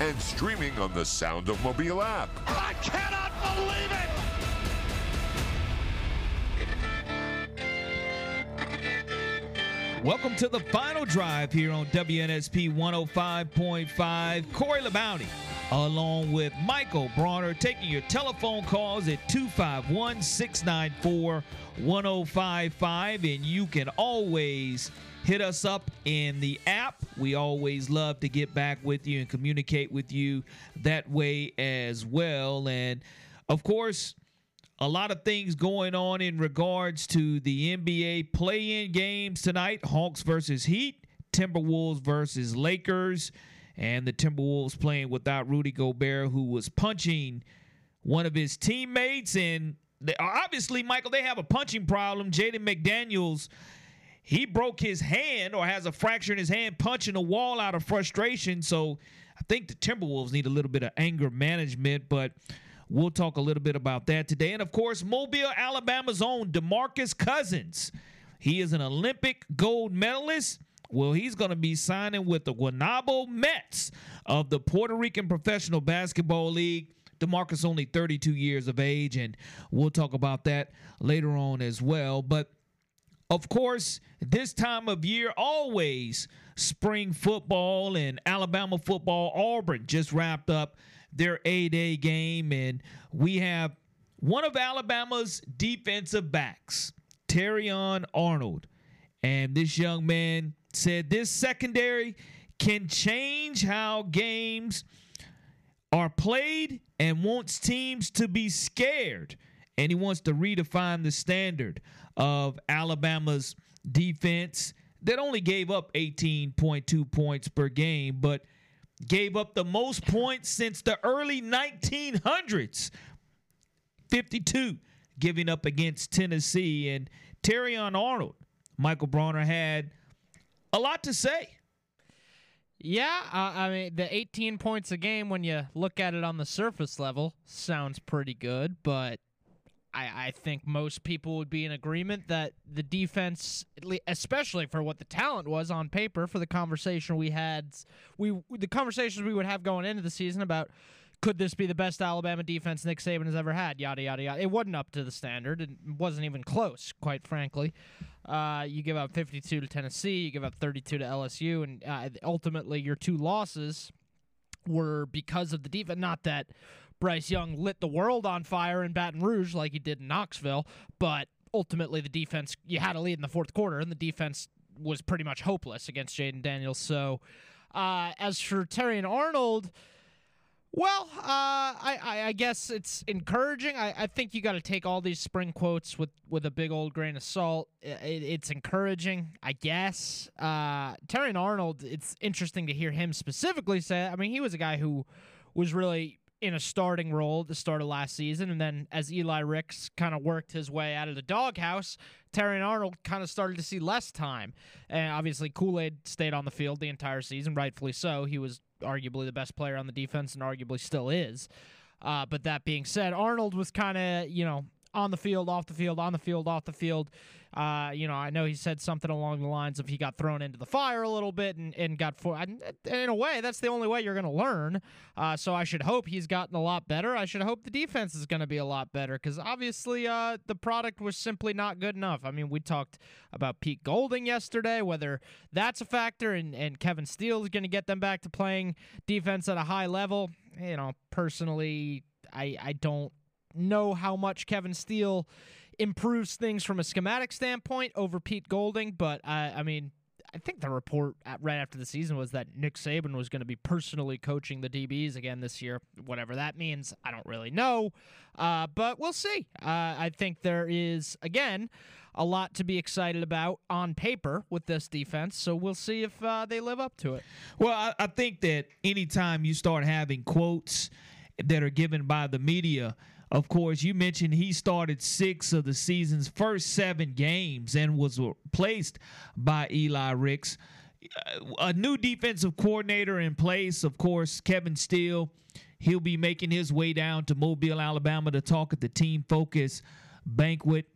and streaming on the Sound of Mobile app. I cannot believe it. Welcome to the final drive here on WNSP 105.5. Corey LeBounty, along with Michael Bronner, taking your telephone calls at 251 694 1055. And you can always hit us up in the app. We always love to get back with you and communicate with you that way as well. And of course, a lot of things going on in regards to the NBA play in games tonight Hawks versus Heat, Timberwolves versus Lakers, and the Timberwolves playing without Rudy Gobert, who was punching one of his teammates. And they, obviously, Michael, they have a punching problem. Jaden McDaniels. He broke his hand or has a fracture in his hand punching a wall out of frustration. So I think the Timberwolves need a little bit of anger management, but We'll talk a little bit about that today. And of course, Mobile, Alabama's own DeMarcus Cousins. He is an Olympic gold medalist. Well, he's going to be signing with the Guaynabo Mets of the Puerto Rican Professional Basketball League. DeMarcus only 32 years of age, and we'll talk about that later on as well. But of course, this time of year, always spring football and Alabama football. Auburn just wrapped up their A Day game. And we have one of Alabama's defensive backs, Terrion Arnold. And this young man said this secondary can change how games are played and wants teams to be scared. And he wants to redefine the standard of Alabama's defense that only gave up 18.2 points per game, but – gave up the most points since the early 1900s 52 giving up against Tennessee. And Terrion Arnold, Michael Bronner had a lot to say. Yeah, uh, I mean, the 18 points a game, when you look at it on the surface level, sounds pretty good, but I, I think most people would be in agreement that the defense, especially for what the talent was on paper, for the conversation we had, we the conversations we would have going into the season about could this be the best Alabama defense Nick Saban has ever had? Yada yada yada. It wasn't up to the standard. It wasn't even close, quite frankly. Uh, you give up 52 to Tennessee. You give up 32 to LSU, and uh, ultimately your two losses were because of the defense. Not that Bryce Young lit the world on fire in Baton Rouge like he did in Knoxville, but ultimately the defense you had a lead in the fourth quarter and the defense was pretty much hopeless against Jayden Daniels. So uh, as for Terrion Arnold, well, uh, I, I, I, guess it's encouraging. I, I think you got to take all these spring quotes with, with a big old grain of salt. It, it's encouraging, I guess. Uh, Terrion Arnold, it's interesting to hear him specifically say. I mean, he was a guy who was really in a starting role at the start of last season. And then as Eli Ricks kind of worked his way out of the doghouse, Terrion Arnold kind of started to see less time. And obviously, Kool Aid stayed on the field the entire season, rightfully so. He was arguably the best player on the defense and arguably still is. Uh, but that being said, Arnold was kind of, you know, on the field, off the field, on the field, off the field. Uh, you know, I know he said something along the lines of he got thrown into the fire a little bit and, and got for. In a way, that's the only way you're going to learn. Uh, so I should hope he's gotten a lot better. I should hope the defense is going to be a lot better because obviously uh, the product was simply not good enough. I mean, we talked about Pete Golding yesterday, whether that's a factor, and, and Kevin Steele is going to get them back to playing defense at a high level. You know, personally, I, I don't know how much Kevin Steele improves things from a schematic standpoint over Pete Golding, but I, I mean, I think the report right after the season was that Nick Saban was going to be personally coaching the DBs again this year. Whatever that means, I don't really know, uh, but we'll see. Uh, I think there is again a lot to be excited about on paper with this defense. So we'll see if uh, they live up to it. Well, I, I think that anytime you start having quotes that are given by the media Of course, you mentioned he started six of the season's first seven games and was replaced by Eli Ricks. Uh, a new defensive coordinator in place, of course, Kevin Steele. He'll be making his way down to Mobile, Alabama to talk at the team focus banquet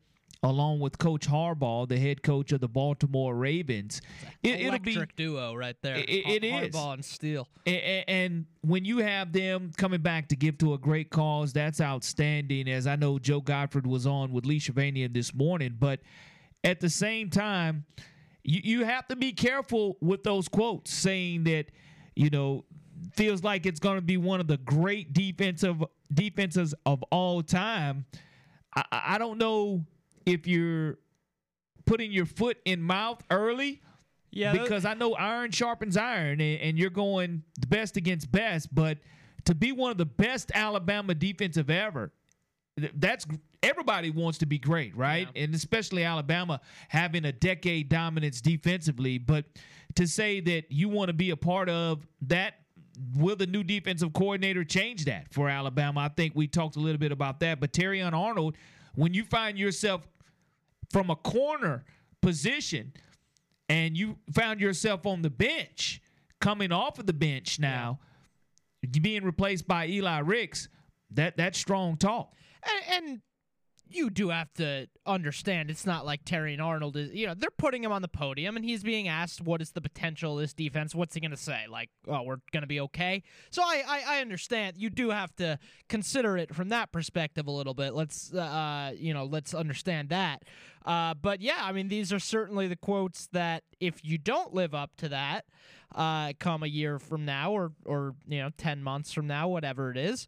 along with Coach Harbaugh, the head coach of the Baltimore Ravens. It, Electric be, duo right there. It, it is. Harbaugh and Steele. And, and, when you have them coming back to give to a great cause, that's outstanding. As I know Joe Godfrey was on with Lee Shavanian this morning, but at the same time, you, you have to be careful with those quotes saying that, you know, feels like it's going to be one of the great defensive defenses of all time. I, I don't know if you're putting your foot in mouth early. Yeah, because I know iron sharpens iron, and, and you're going the best against best. But to be one of the best Alabama defensive ever, that's everybody wants to be great, right? Yeah. And especially Alabama having a decade dominance defensively. But to say that you want to be a part of that, will the new defensive coordinator change that for Alabama? I think we talked a little bit about that. But Terrion Arnold, when you find yourself from a corner position and you found yourself on the bench, coming off of the bench now, yeah. being replaced by Eli Ricks, that that's strong talk. And, and you do have to understand it's not like Terrion Arnold is, you know, they're putting him on the podium and he's being asked what is the potential of this defense. What's he going to say? Like, oh, we're going to be okay. So I, I, I, understand you do have to consider it from that perspective a little bit. Let's, uh, you know, let's understand that. Uh, but yeah, I mean, these are certainly the quotes that if you don't live up to that, uh, come a year from now or, or, you know, 10 months from now, whatever it is,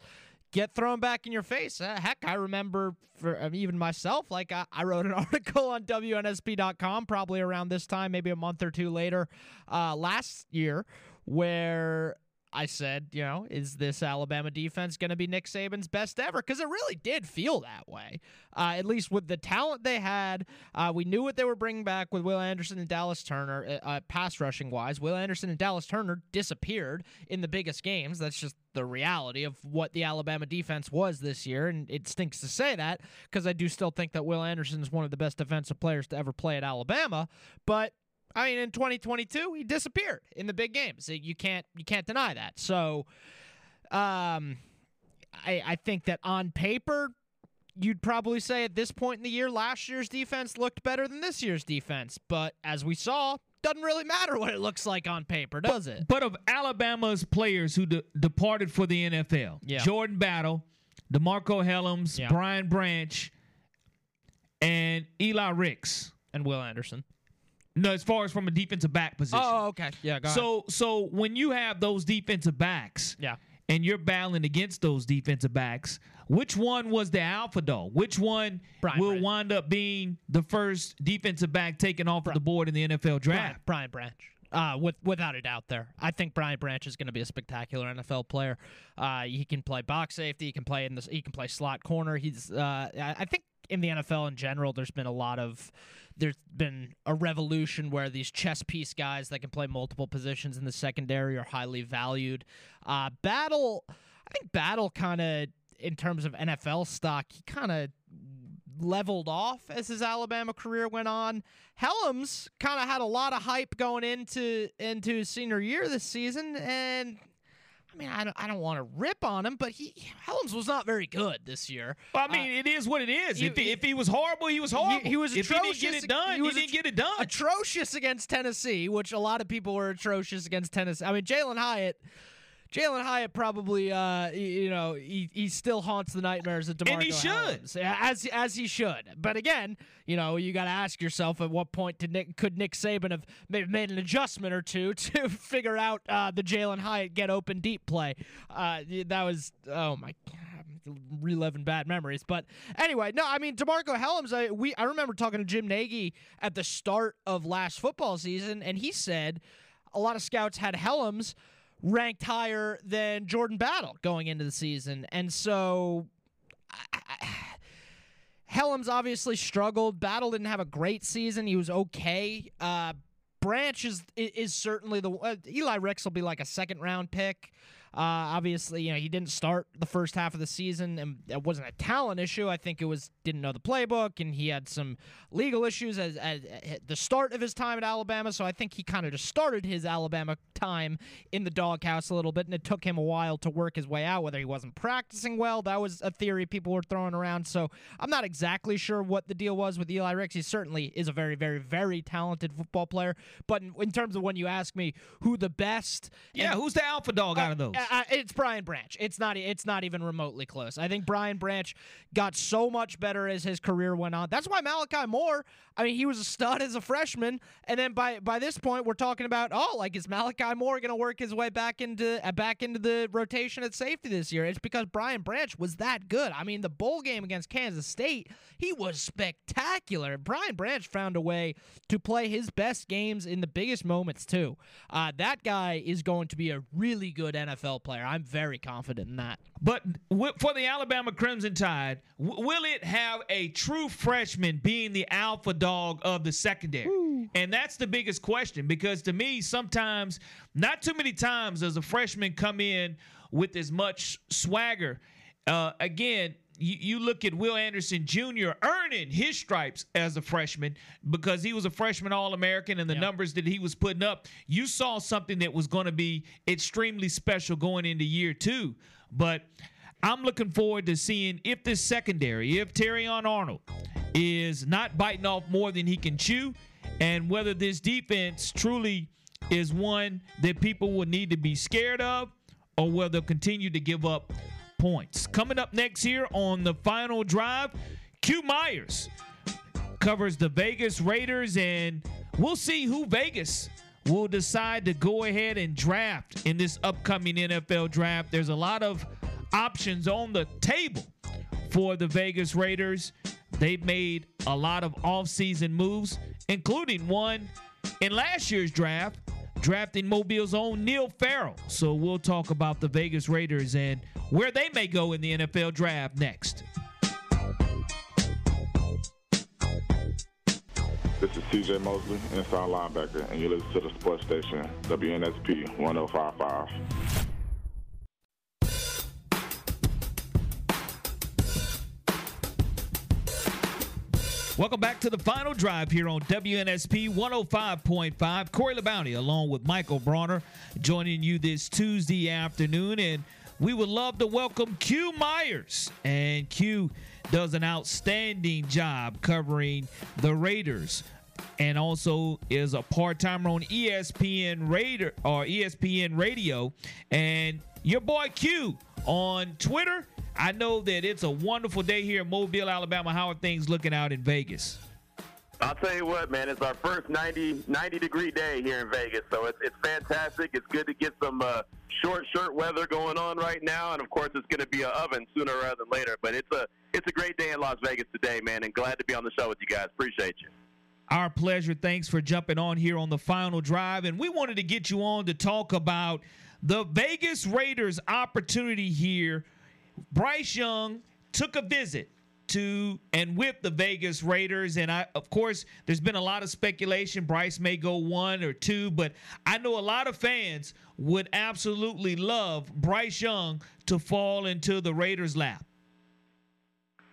get thrown back in your face. Uh, heck, I remember for I mean, even myself, like I, I, wrote an article on WNSP.com probably around this time, maybe a month or two later, uh, last year, where I said, you know, is this Alabama defense going to be Nick Saban's best ever? Because it really did feel that way. Uh, at least with the talent they had, uh, we knew what they were bringing back with Will Anderson and Dallas Turner, uh, uh, pass rushing wise. Will Anderson and Dallas Turner disappeared in the biggest games. That's just the reality of what the Alabama defense was this year, and it stinks to say that because I do still think that Will Anderson is one of the best defensive players to ever play at Alabama. But I mean, in 2022, he disappeared in the big games. You can't you can't deny that. So, um, I I think that on paper, you'd probably say at this point in the year, last year's defense looked better than this year's defense. But as we saw, doesn't really matter what it looks like on paper, does it? But of Alabama's players who de- departed for the NFL, yeah. Jordan Battle, DeMarcco Hellams, yeah. Brian Branch, and Eli Ricks. And Will Anderson. No, as far as from a defensive back position. Oh, okay. Yeah, go so. So when you have those defensive backs, yeah, and you're battling against those defensive backs, which one was the alpha dog? Which one Brian will Branch. wind up being the first defensive back taken off of the board in the NFL draft? Brian, Brian Branch. Uh, with without a doubt, there. I think Brian Branch is going to be a spectacular NFL player. Uh, he can play box safety. He can play in the. He can play slot corner. He's. Uh, I think in the NFL in general, there's been a lot of there's been a revolution where these chess piece guys that can play multiple positions in the secondary are highly valued. Uh, Battle, I think Battle kind of in terms of NFL stock, he kind of leveled off as his Alabama career went on. Hellams kind of had a lot of hype going into into his senior year this season, and I mean, I don't, I don't want to rip on him, but he Hellams was not very good this year. Well, I mean, uh, it is what it is. If, he, if he was horrible, he was horrible. He, he was if atrocious. he didn't get it done, he, was he didn't get it done. Atrocious against Tennessee, which a lot of people were atrocious against Tennessee. I mean, Jalin Hyatt Jalin Hyatt probably, uh, you know, he, he still haunts the nightmares of DeMarcco And he should, as as he should. But again, you know, you got to ask yourself at what point did Nick could Nick Saban have made an adjustment or two to figure out uh, the Jalin Hyatt get open deep play. Uh, that was oh my god, reliving bad memories. But anyway, no, I mean DeMarcco Hellams. I we I remember talking to Jim Nagy at the start of last football season, and he said a lot of scouts had Hellams ranked higher than Jordan Battle going into the season. And so Hellams obviously struggled. Battle didn't have a great season. He was okay. Uh, Branch is is certainly the uh, Eli Ricks will be like a second round pick. Uh, obviously, you know he didn't start the first half of the season, and it wasn't a talent issue. I think it was didn't know the playbook, and he had some legal issues as, as, at the start of his time at Alabama. So I think he kind of just started his Alabama time in the doghouse a little bit, and it took him a while to work his way out. Whether he wasn't practicing well, that was a theory people were throwing around. So I'm not exactly sure what the deal was with Eli Ricks. He certainly is a very, very, very talented football player. But in, in terms of when you ask me who the best, yeah, and, who's the alpha dog out of those? Uh, uh, it's Brian Branch. It's not. It's not even remotely close. I think Brian Branch got so much better as his career went on. That's why Malachi Moore. I mean, he was a stud as a freshman, and then by by this point, we're talking about oh, like is Malachi Moore going to work his way back into uh, back into the rotation at safety this year? It's because Brian Branch was that good. I mean, the bowl game against Kansas State, he was spectacular. Brian Branch found a way to play his best games in the biggest moments too. Uh, that guy is going to be a really good NFL player. I'm very confident in that. But for the Alabama Crimson Tide, will it have a true freshman being the alpha dog of the secondary? And that's the biggest question because to me, sometimes, not too many times, does a freshman come in with as much swagger. Uh, again, you, you, look at Will Anderson Jr. earning his stripes as a freshman because he was a freshman All American and the numbers that he was putting up. You saw something that was going to be extremely special going into year two. But I'm looking forward to seeing if this secondary, if Terrion Arnold is not biting off more than he can chew, and whether this defense truly is one that people will need to be scared of, or whether they'll continue to give up points. Coming up next here on the final drive, Q Myers covers the Vegas Raiders, and we'll see who Vegas will decide to go ahead and draft in this upcoming NFL draft. There's a lot of options on the table for the Vegas Raiders. They've made a lot of offseason moves, including one in last year's draft, drafting Mobile's own Neil Farrell. So we'll talk about the Vegas Raiders and where they may go in the NFL draft next. This is CJ Mosley, inside linebacker, and you listen to the sports station, WNSP 1055. Welcome back to the final drive here on WNSP 105.5. Corey LeBounty, along with Michael Bronner, joining you this Tuesday afternoon. And we would love to welcome Q Myers. And Q does an outstanding job covering the Raiders and also is a part-timer on ESPN Raider or ESPN Radio and your boy Q on Twitter. I know that it's a wonderful day here in Mobile, Alabama. How are things looking out in Vegas? I'll tell you what, man. It's our first 90, 90 degree day here in Vegas, so it's, it's fantastic. It's good to get some uh, short shirt weather going on right now, and of course, it's going to be an oven sooner rather than later. But it's a it's a great day in Las Vegas today, man, and glad to be on the show with you guys. Appreciate you. Our pleasure. Thanks for jumping on here on the final drive. And we wanted to get you on to talk about the Vegas Raiders' opportunity here. Bryce Young took a visit to and with the Vegas Raiders. And I, of course, there's been a lot of speculation. Bryce may go one or two, but I know a lot of fans would absolutely love Bryce Young to fall into the Raiders' lap.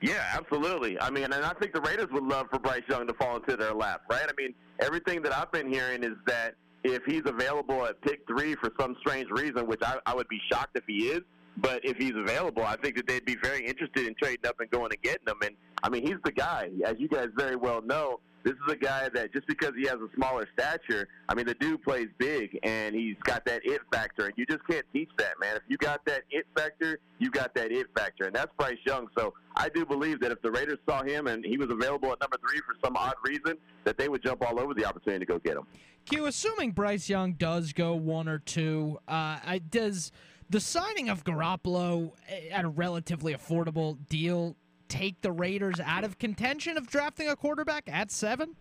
Yeah, absolutely. I mean, and I think the Raiders would love for Bryce Young to fall into their lap, right? I mean, everything that I've been hearing is that if he's available at pick three for some strange reason, which I, I would be shocked if he is, but if he's available, I think that they'd be very interested in trading up and going and getting him. And I mean, he's the guy, as you guys very well know. This is a guy that just because he has a smaller stature, I mean, the dude plays big and he's got that it factor, and you just can't teach that, man. If you got that it factor, you got that it factor, and that's Bryce Young. So I do believe that if the Raiders saw him and he was available at number three for some odd reason, that they would jump all over the opportunity to go get him. Q, assuming Bryce Young does go one or two, uh, I, does the signing of Garoppolo eh, at a relatively affordable deal take the Raiders out of contention of drafting a quarterback at seven?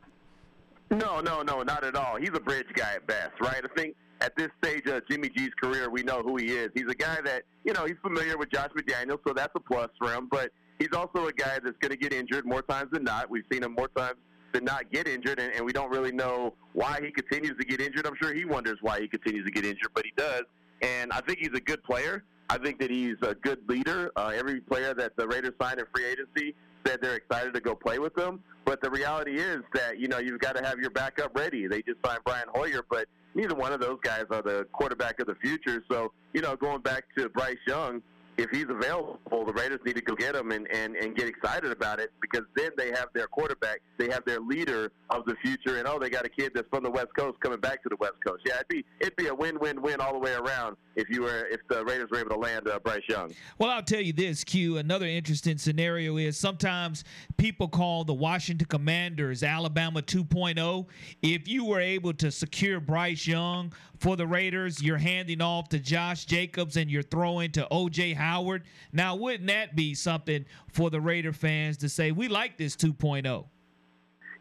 No, no, no, not at all. He's a bridge guy at best, right? I think at this stage of Jimmy G's career, we know who he is. He's a guy that, you know, he's familiar with Josh McDaniels, so that's a plus for him. But he's also a guy that's going to get injured more times than not. We've seen him more times than not get injured, and, and we don't really know why he continues to get injured. I'm sure he wonders why he continues to get injured, but he does. And I think he's a good player. I think that he's a good leader. Uh, every player that the Raiders signed in free agency said they're excited to go play with him. But the reality is that you know you've got to have your backup ready. They just signed Brian Hoyer, but neither one of those guys are the quarterback of the future. So you know, going back to Bryce Young, if he's available, the Raiders need to go get him and, and, and get excited about it because then they have their quarterback, they have their leader of the future, and oh, they got a kid that's from the West Coast coming back to the West Coast. Yeah, it'd be it'd be a win-win-win all the way around if you were if the Raiders were able to land uh, Bryce Young. Well, I'll tell you this, Q. Another interesting scenario is sometimes people call the Washington Commanders Alabama 2.0. If you were able to secure Bryce Young for the Raiders, you're handing off to Josh Jacobs and you're throwing to OJ Howard. Now, wouldn't that be something for the Raider fans to say we like this 2.0?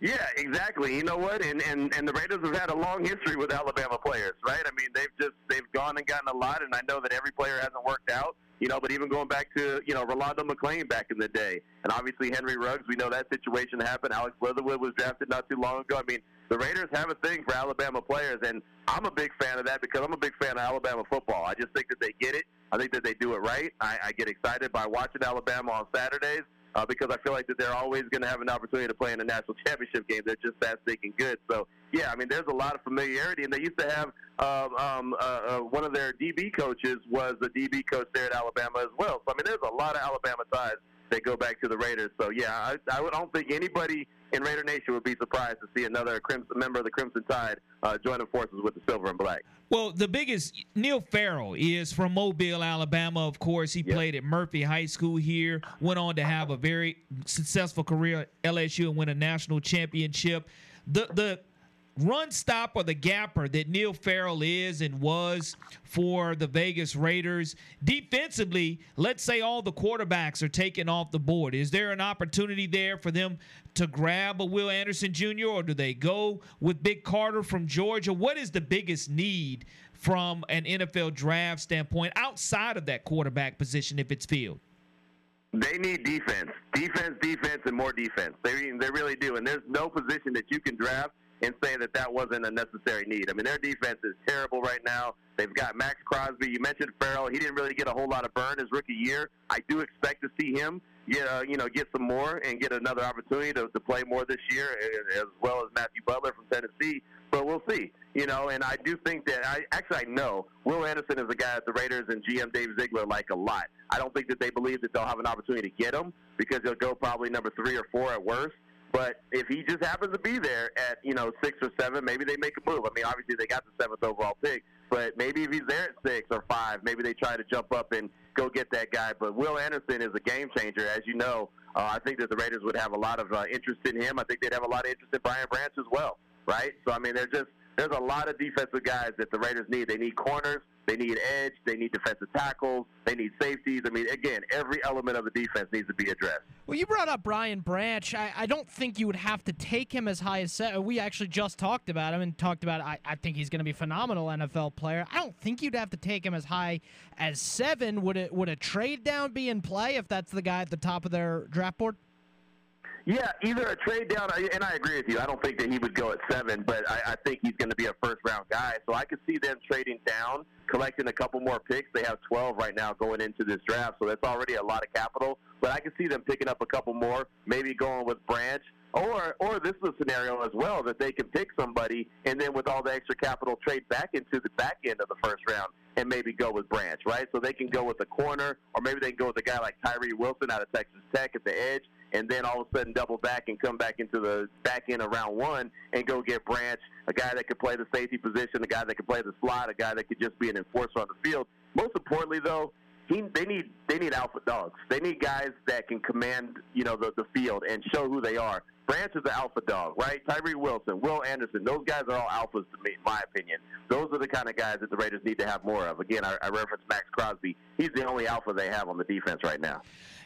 Yeah, exactly. You know what? And, and and the Raiders have had a long history with Alabama players, right? I mean, they've just they've gone and gotten a lot, and I know that every player hasn't worked out. You know, but even going back to you know Rolando McClain back in the day, and obviously Henry Ruggs, we know that situation happened. Alex Leatherwood was drafted not too long ago. I mean, the Raiders have a thing for Alabama players, and I'm a big fan of that because I'm a big fan of Alabama football. I just think that they get it. I think that they do it right. I, I get excited by watching Alabama on Saturdays uh, because I feel like that they're always going to have an opportunity to play in a national championship game. They're just that stinking good. So yeah, I mean, there's a lot of familiarity, and they used to have uh, um, uh, uh, one of their DB coaches was the DB coach there at Alabama as well. So I mean, there's a lot of Alabama ties that go back to the Raiders. So yeah, I, I don't think anybody in Raider Nation would be surprised to see another Crimson member of the Crimson Tide uh, joining forces with the Silver and Black. Well, the biggest Neil Farrell is from Mobile, Alabama. Of course, he yep. played at Murphy High School here. Went on to have a very successful career at LSU and win a national championship. The the run stopper, the gapper that Neil Farrell is and was for the Vegas Raiders. Defensively, let's say all the quarterbacks are taken off the board. Is there an opportunity there for them to grab a Will Anderson Jr. or do they go with Big Carter from Georgia? What is the biggest need from an NFL draft standpoint outside of that quarterback position if it's field? They need defense, defense, defense, and more defense. They they really do. And there's no position that you can draft and say that that wasn't a necessary need. I mean, their defense is terrible right now. They've got Maxx Crosby. You mentioned Farrell. He didn't really get a whole lot of burn his rookie year. I do expect to see him get uh, you know get some more and get another opportunity to, to play more this year, as well as Matthew Butler from Tennessee. But we'll see, you know. And I do think that I actually I know Will Anderson is a guy that the Raiders and GM Dave Ziegler like a lot. I don't think that they believe that they'll have an opportunity to get him because he'll go probably number three or four at worst. But if he just happens to be there at you know six or seven, maybe they make a move. I mean, obviously they got the seventh overall pick, but maybe if he's there at six or five, maybe they try to jump up and go get that guy. But Will Anderson is a game changer, as you know. Uh, I think that the Raiders would have a lot of uh, interest in him. I think they'd have a lot of interest in Brian Branch as well, right? So I mean, they're just there's a lot of defensive guys that the Raiders need. They need corners, they need edge, they need defensive tackles, they need safeties. I mean, again, every element of the defense needs to be addressed. Well, you brought up Brian Branch. I, I don't think you would have to take him as high as seven. We actually just talked about him and talked about I, I think he's going to be a phenomenal NFL player. I don't think you'd have to take him as high as seven. Would it would a trade down be in play if that's the guy at the top of their draft board? Yeah, either a trade down, and I agree with you. I don't think that he would go at seven, but I, I think he's going to be a first round guy. So I could see them trading down, collecting a couple more picks. They have 12 right now going into this draft, so that's already a lot of capital. But I could see them picking up a couple more, maybe going with Branch. Or, or this is a scenario as well that they can pick somebody and then with all the extra capital trade back into the back end of the first round and maybe go with Branch, right? So they can go with a corner, or maybe they can go with a guy like Tyree Wilson out of Texas Tech at the edge, and then all of a sudden double back and come back into the back end of round one and go get Branch, a guy that could play the safety position, a guy that could play the slot, a guy that could just be an enforcer on the field. Most importantly, though, he, they need they need alpha dogs. They need guys that can command you know the, the field and show who they are. Branch is an alpha dog, right? Tyree Wilson, Will Anderson, those guys are all alphas to me, in my opinion. Those are the kind of guys that the Raiders need to have more of. Again, I, I reference Maxx Crosby. He's the only alpha they have on the defense right now.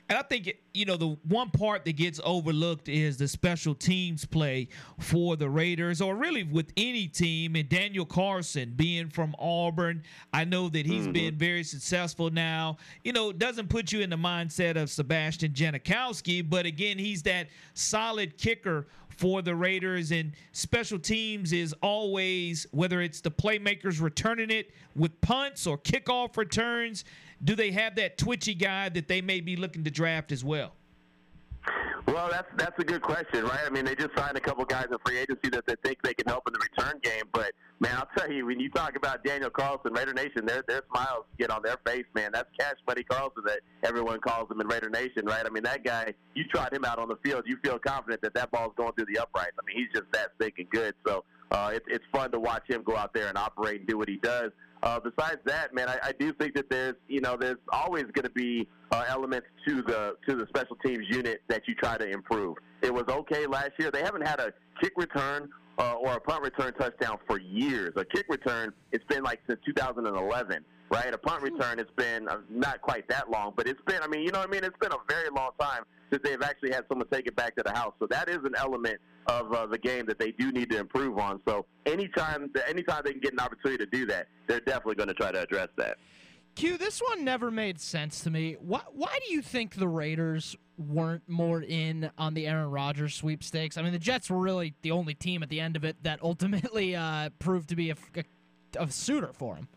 And I think you know the one part that gets overlooked is the special teams play for the Raiders, or really with any team. And Daniel Carlson being from Auburn, I know that he's mm-hmm. been very successful now. You know, doesn't put you in the mindset of Sebastian Janikowski, but again, he's that solid kicker for the Raiders. And special teams is always, whether it's the playmakers returning it with punts or kickoff returns, do they have that twitchy guy that they may be looking to draft as well? Well, that's that's a good question, right? I mean, they just signed a couple guys in free agency that they think they can help in the return game. But man, I'll tell you, when you talk about Daniel Carlson, Raider Nation, their their smiles get on their face, man. That's Cash Money Carlson that everyone calls him in Raider Nation, right? I mean, that guy, you trot him out on the field, you feel confident that that ball's going through the uprights. I mean, he's just that thick and good. So uh, it, it's fun to watch him go out there and operate and do what he does. Uh, besides that, man, I, I do think that there's, you know, there's always going to be uh, elements to the to the special teams unit that you try to improve. It was okay last year. They haven't had a kick return uh, or a punt return touchdown for years. A kick return, it's been like since 2011 right? A punt return, it's been uh, not quite that long, but it's been, I mean, you know what I mean? It's been a very long time since they've actually had someone take it back to the house. So that is an element of uh, the game that they do need to improve on. So anytime, anytime they can get an opportunity to do that, they're definitely going to try to address that. Q, this one never made sense to me. Why, why do you think the Raiders weren't more in on the Aaron Rodgers sweepstakes? I mean, the Jets were really the only team at the end of it that ultimately uh, proved to be a, a, a suitor for him.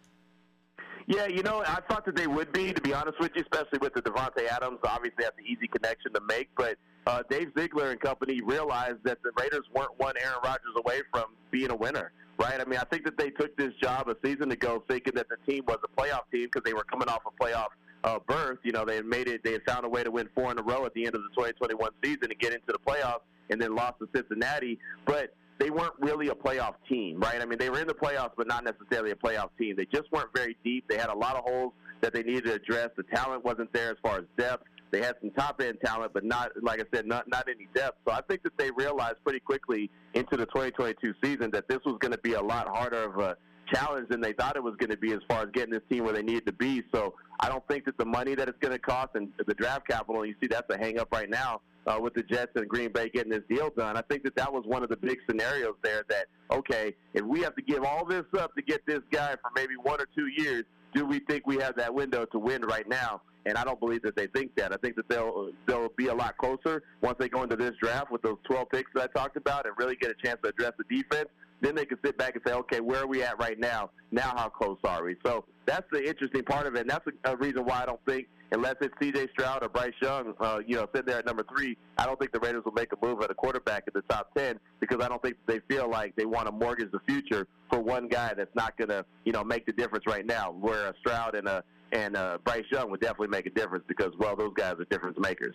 Yeah, you know, I thought that they would be, to be honest with you, especially with the Davante Adams. Obviously, that's an easy connection to make. But uh, Dave Ziegler and company realized that the Raiders weren't one Aaron Rodgers away from being a winner, right? I mean, I think that they took this job a season ago thinking that the team was a playoff team because they were coming off a playoff uh, berth. You know, they had made it, they had found a way to win four in a row at the end of the 2021 season to get into the playoffs and then lost to Cincinnati. But they weren't really a playoff team, right? I mean, they were in the playoffs, but not necessarily a playoff team. They just weren't very deep. They had a lot of holes that they needed to address. The talent wasn't there as far as depth. They had some top end talent, but not, like I said, not not any depth. So I think that they realized pretty quickly into the 2022 season that this was going to be a lot harder of a challenge than they thought it was going to be as far as getting this team where they needed to be. So I don't think that the money that it's going to cost and the draft capital, you see that's a hang up right now uh, with the Jets and Green Bay getting this deal done. I think that that was one of the big scenarios there that, okay, if we have to give all this up to get this guy for maybe one or two years, do we think we have that window to win right now? And I don't believe that they think that. I think that they'll they'll be a lot closer once they go into this draft with those 12 picks that I talked about and really get a chance to address the defense. Then they can sit back and say, okay, where are we at right now? Now, how close are we? So that's the interesting part of it, and that's a, a reason why I don't think, unless it's C.J. Stroud or Bryce Young, uh, you know, sitting there at number three, I don't think the Raiders will make a move at a quarterback in the top ten because I don't think they feel like they want to mortgage the future for one guy that's not going to, you know, make the difference right now. Where a Stroud and a and uh, Bryce Young would definitely make a difference because, well, those guys are difference makers.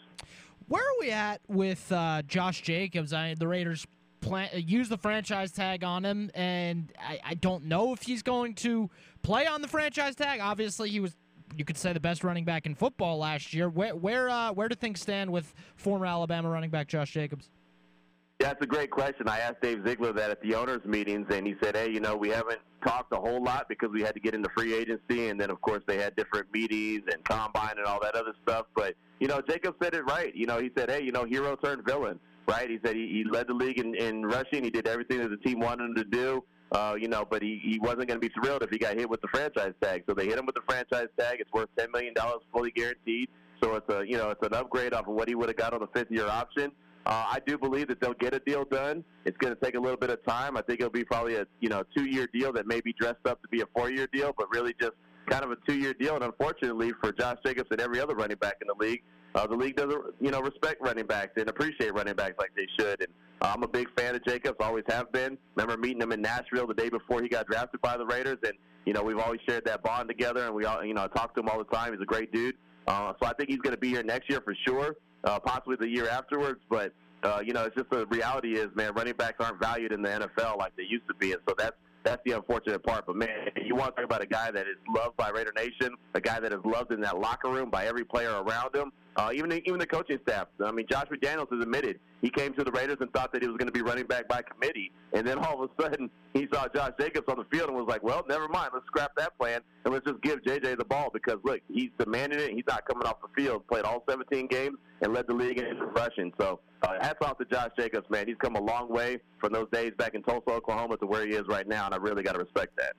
Where are we at with uh, Josh Jacobs? I, the Raiders plan, use the franchise tag on him, and I, I don't know if he's going to play on the franchise tag. Obviously, he was you could say the best running back in football last year. Where where uh, where do things stand with former Alabama running back Josh Jacobs? Yeah, that's a great question. I asked Dave Ziegler that at the owners' meetings, and he said, "Hey, you know, we haven't talked a whole lot because we had to get into free agency, and then of course they had different meetings and combine and all that other stuff." But you know, Jacob said it right. You know, he said, "Hey, you know, hero turned villain." Right? He said he, he led the league in, in rushing. He did everything that the team wanted him to do. Uh, you know, but he, he wasn't going to be thrilled if he got hit with the franchise tag. So they hit him with the franchise tag. It's worth ten million dollars, fully guaranteed. So it's a you know it's an upgrade off of what he would have got on the fifth year option. Uh, I do believe that they'll get a deal done. It's going to take a little bit of time. I think it'll be probably a you know two year deal that may be dressed up to be a four year deal, but really just kind of a two year deal. And unfortunately for Josh Jacobs and every other running back in the league, uh, the league doesn't, you know, respect running backs and appreciate running backs like they should. And uh, I'm a big fan of Jacobs, always have been. Remember meeting him in Nashville the day before he got drafted by the Raiders, and you know we've always shared that bond together, and we all, you know, talk to him all the time. He's a great dude. Uh, so I think he's going to be here next year for sure, uh, possibly the year afterwards. But uh, you know, it's just the reality is, man, running backs aren't valued in the NFL like they used to be, and so that's that's the unfortunate part. But man, you want to talk about a guy that is loved by Raider Nation, a guy that is loved in that locker room by every player around him. Uh, even even the coaching staff. I mean, Josh McDaniels has admitted he came to the Raiders and thought that he was going to be running back by committee, and then all of a sudden he saw Josh Jacobs on the field and was like, "Well, never mind. Let's scrap that plan and let's just give JJ the ball because look, he's demanding it. He's not coming off the field. Played all 17 games and led the league in rushing. So uh, hats off to Josh Jacobs, man. He's come a long way from those days back in Tulsa, Oklahoma, to where he is right now, and I really got to respect that.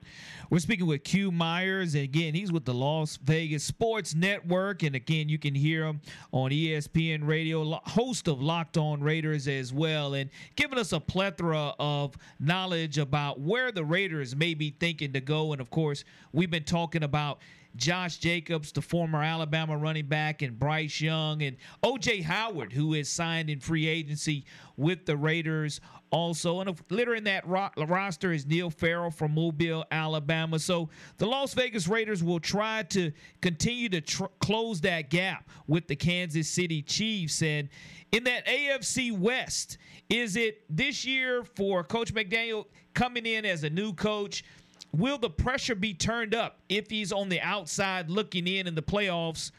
We're speaking with Q Myers, and again, he's with the Las Vegas Sports Network, and again, you can hear him on ESPN Radio, host of Locked On Raiders as well, and giving us a plethora of knowledge about where the Raiders may be thinking to go. And of course, we've been talking about Josh Jacobs, the former Alabama running back, and Bryce Young, and OJ Howard, who is signed in free agency with the Raiders also. And littering that ro- roster is Neil Farrell from Mobile, Alabama. So the Las Vegas Raiders will try to continue to tr- close that gap with the Kansas City Chiefs. And in that AFC West, is it this year for Coach McDaniel coming in as a new coach? Will the pressure be turned up if he's on the outside looking in in the playoffs?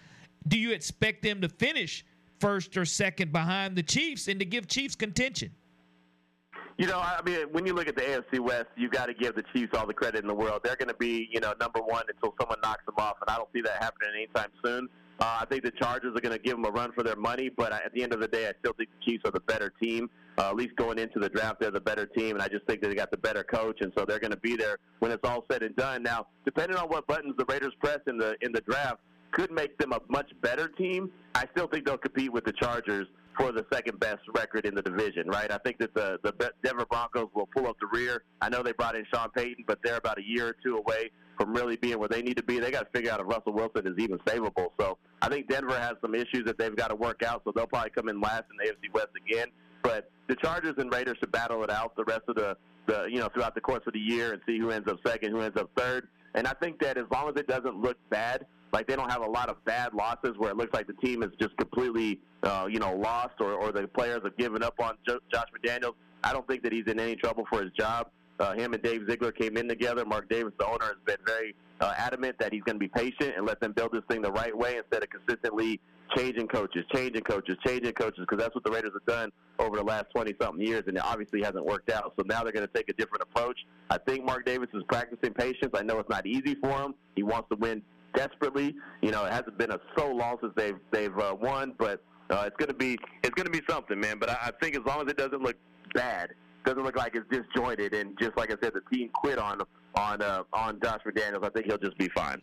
Do you expect them to finish first or second behind the Chiefs and to give Chiefs contention? You know, I mean, when you look at the AFC West, you got to give the Chiefs all the credit in the world. They're going to be, you know, number one until someone knocks them off, and I don't see that happening anytime soon. Uh, I think the Chargers are going to give them a run for their money, but at the end of the day, I still think the Chiefs are the better team. Uh, at least going into the draft, they're the better team, and I just think that they got the better coach, and so they're going to be there when it's all said and done. Now, depending on what buttons the Raiders press in the in the draft, could make them a much better team. I still think they'll compete with the Chargers for the second best record in the division, right? I think that the the Denver Broncos will pull up the rear. I know they brought in Sean Payton, but they're about a year or two away from really being where they need to be. They got to figure out if Russell Wilson is even savable. So I think Denver has some issues that they've got to work out. So they'll probably come in last in the AFC West again. But the Chargers and Raiders should battle it out the rest of the the you know throughout the course of the year and see who ends up second, who ends up third. And I think that as long as it doesn't look bad, like they don't have a lot of bad losses where it looks like the team is just completely, uh, you know, lost or, or the players have given up on jo- Josh McDaniels. I don't think that he's in any trouble for his job. Uh, him and Dave Ziegler came in together. Mark Davis, the owner, has been very uh, adamant that he's going to be patient and let them build this thing the right way instead of consistently changing coaches, changing coaches, changing coaches, because that's what the Raiders have done over the last 20 something years, and it obviously hasn't worked out. So now they're going to take a different approach. I think Mark Davis is practicing patience. I know it's not easy for him. He wants to win desperately. You know, it hasn't been a so long since they've they've uh, won, but uh, it's to be it's to be something, man. But I, I think as long as it doesn't look bad, doesn't look like it's disjointed, and just like I said, the team quit on on uh, on Josh McDaniels. I think he'll just be fine.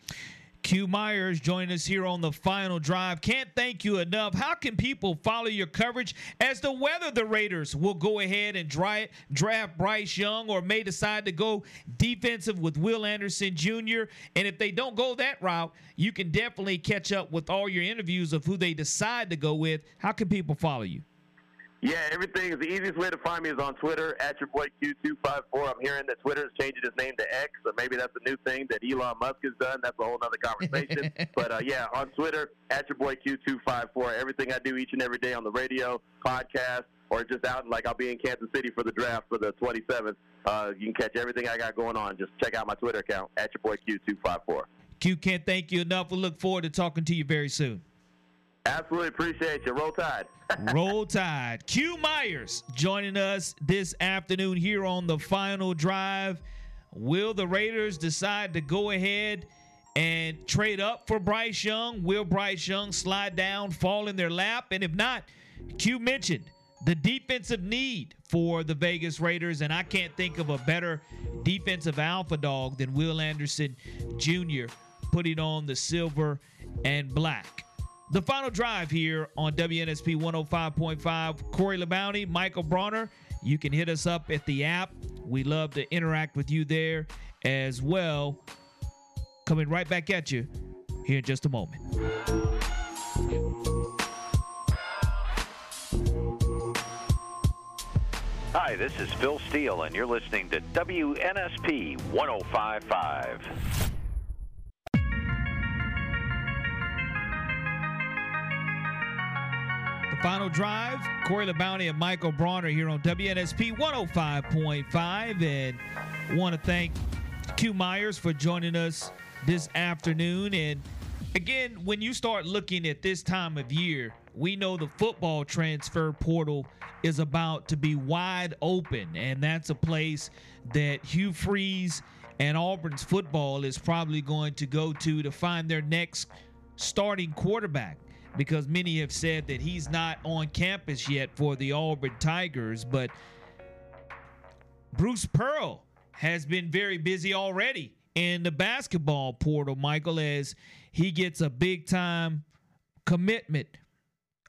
Q Myers joining us here on the final drive. Can't thank you enough. How can people follow your coverage as to whether the Raiders will go ahead and dry, draft Bryce Young or may decide to go defensive with Will Anderson Jr.? And if they don't go that route, you can definitely catch up with all your interviews of who they decide to go with. How can people follow you? Yeah, everything is the easiest way to find me is on Twitter at your boy Q254. I'm hearing that Twitter is changing its name to X, or maybe that's a new thing that Elon Musk has done. That's a whole other conversation. but uh, yeah, on Twitter at your boy Q254. Everything I do each and every day on the radio, podcast, or just out like I'll be in Kansas City for the draft for the 27th. Uh, you can catch everything I got going on. Just check out my Twitter account at your boy Q254. Q can't thank you enough. We look forward to talking to you very soon. Absolutely appreciate you. Roll Tide. Roll Tide. Q Myers joining us this afternoon here on the final drive. Will the Raiders decide to go ahead and trade up for Bryce Young? Will Bryce Young slide down, fall in their lap? And if not, Q mentioned the defensive need for the Vegas Raiders, and I can't think of a better defensive alpha dog than Will Anderson Jr. putting on the silver and black. The final drive here on WNSP 105.5. Corey LeBounty, Michael Bronner. You can hit us up at the app. We love to interact with you there as well. Coming right back at you here in just a moment. Hi, this is Phil Steele, and you're listening to WNSP 1055. Final drive. Corey LeBounty and Michael Bronner here on WNSP 105.5. And want to thank Q Myers for joining us this afternoon. And again, when you start looking at this time of year, we know the football transfer portal is about to be wide open, and that's a place that Hugh Freeze and Auburn's football is probably going to go to to find their next starting quarterback because many have said that he's not on campus yet for the Auburn Tigers, but Bruce Pearl has been very busy already in the basketball portal, Michael, as he gets a big time commitment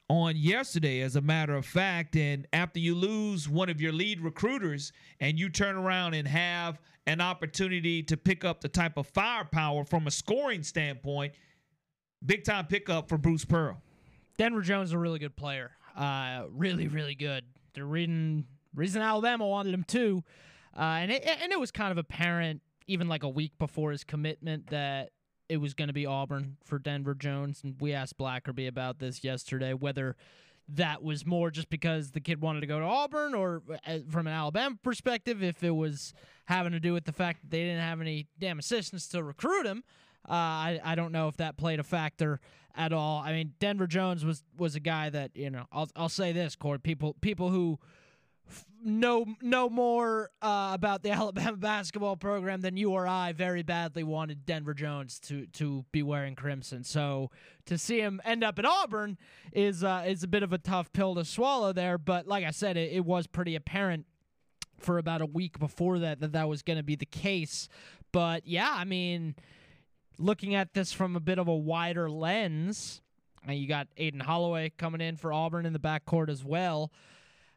on yesterday, as a matter of fact. And after you lose one of your lead recruiters and you turn around and have an opportunity to pick up the type of firepower from a scoring standpoint, big time pickup for Bruce Pearl. Denver Jones is a really good player. Uh, really, really good. The reason reason Alabama wanted him too, uh, and it, and it was kind of apparent even like a week before his commitment that it was going to be Auburn for Denver Jones. And we asked Blackerby about this yesterday, whether that was more just because the kid wanted to go to Auburn or uh, from an Alabama perspective, if it was having to do with the fact that they didn't have any damn assistants to recruit him. Uh, I, I don't know if that played a factor at all. I mean, Denver Jones was was a guy that you know. I'll I'll say this, Cord. People people who know know more uh, about the Alabama basketball program than you or I very badly wanted Denver Jones to to be wearing crimson. So to see him end up at Auburn is uh, is a bit of a tough pill to swallow there. But like I said, it, it was pretty apparent for about a week before that that that was going to be the case. But yeah, I mean, looking at this from a bit of a wider lens, you got Aden Holloway coming in for Auburn in the backcourt as well.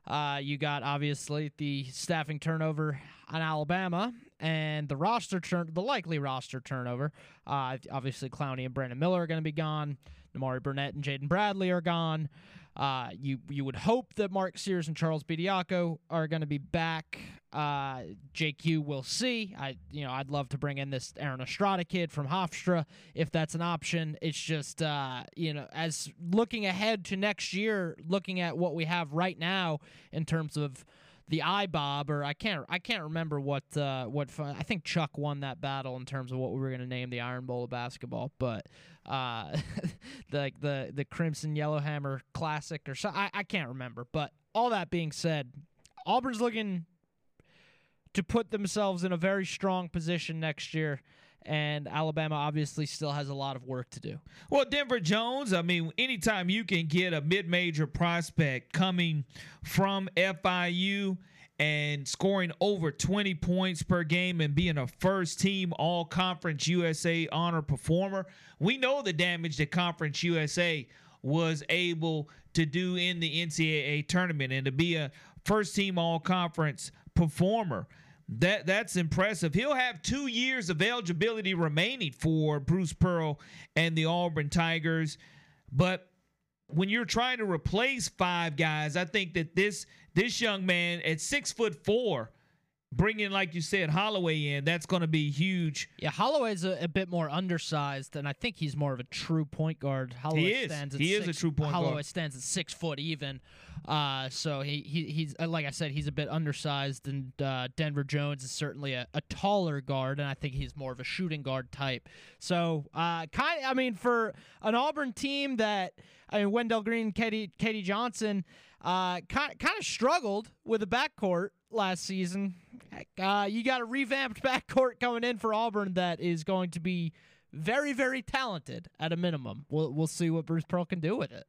Uh, you got obviously the staffing turnover on Alabama and the roster turn, the likely roster turnover. Uh, obviously, Clowney and Brandon Miller are going to be gone. Nimari Burnett and Jaden Bradley are gone. Uh, you you would hope that Mark Sears and Charles Bediako are going to be back. Uh, JQ will see. I you know I'd love to bring in this Aaron Estrada kid from Hofstra if that's an option. It's just uh, you know as looking ahead to next year, looking at what we have right now in terms of the iBob, or I can't I can't remember what uh, what I think Chuck won that battle in terms of what we were going to name the Iron Bowl of basketball, but uh, the the the Crimson Yellowhammer Classic or so I, I can't remember. But all that being said, Auburn's looking to put themselves in a very strong position next year and Alabama obviously still has a lot of work to do. Well, Denver Jones, I mean, anytime you can get a mid major prospect coming from FIU and scoring over 20 points per game and being a first team all conference USA honor performer, we know the damage that Conference USA was able to do in the NCAA tournament and to be a first team all conference performer. That that's impressive. He'll have two years of eligibility remaining for Bruce Pearl and the Auburn Tigers, but when you're trying to replace five guys, I think that this this young man at six foot four bringing, like you said, Holloway in, that's going to be huge. Yeah, Holloway's a, a bit more undersized, and I think he's more of a true point guard. Holloway he is. Stands at he six, is a true point Holloway guard. Holloway stands at six foot even. Uh, so he, he he's uh, like I said, he's a bit undersized, and uh, Denver Jones is certainly a, a taller guard, and I think he's more of a shooting guard type. So uh, kind, I mean, for an Auburn team that I mean, Wendell Green, K.D. K.D. Johnson, uh, kind kind of struggled with the backcourt last season. Uh, you got a revamped backcourt coming in for Auburn that is going to be very, very talented at a minimum. We'll we'll see what Bruce Pearl can do with it.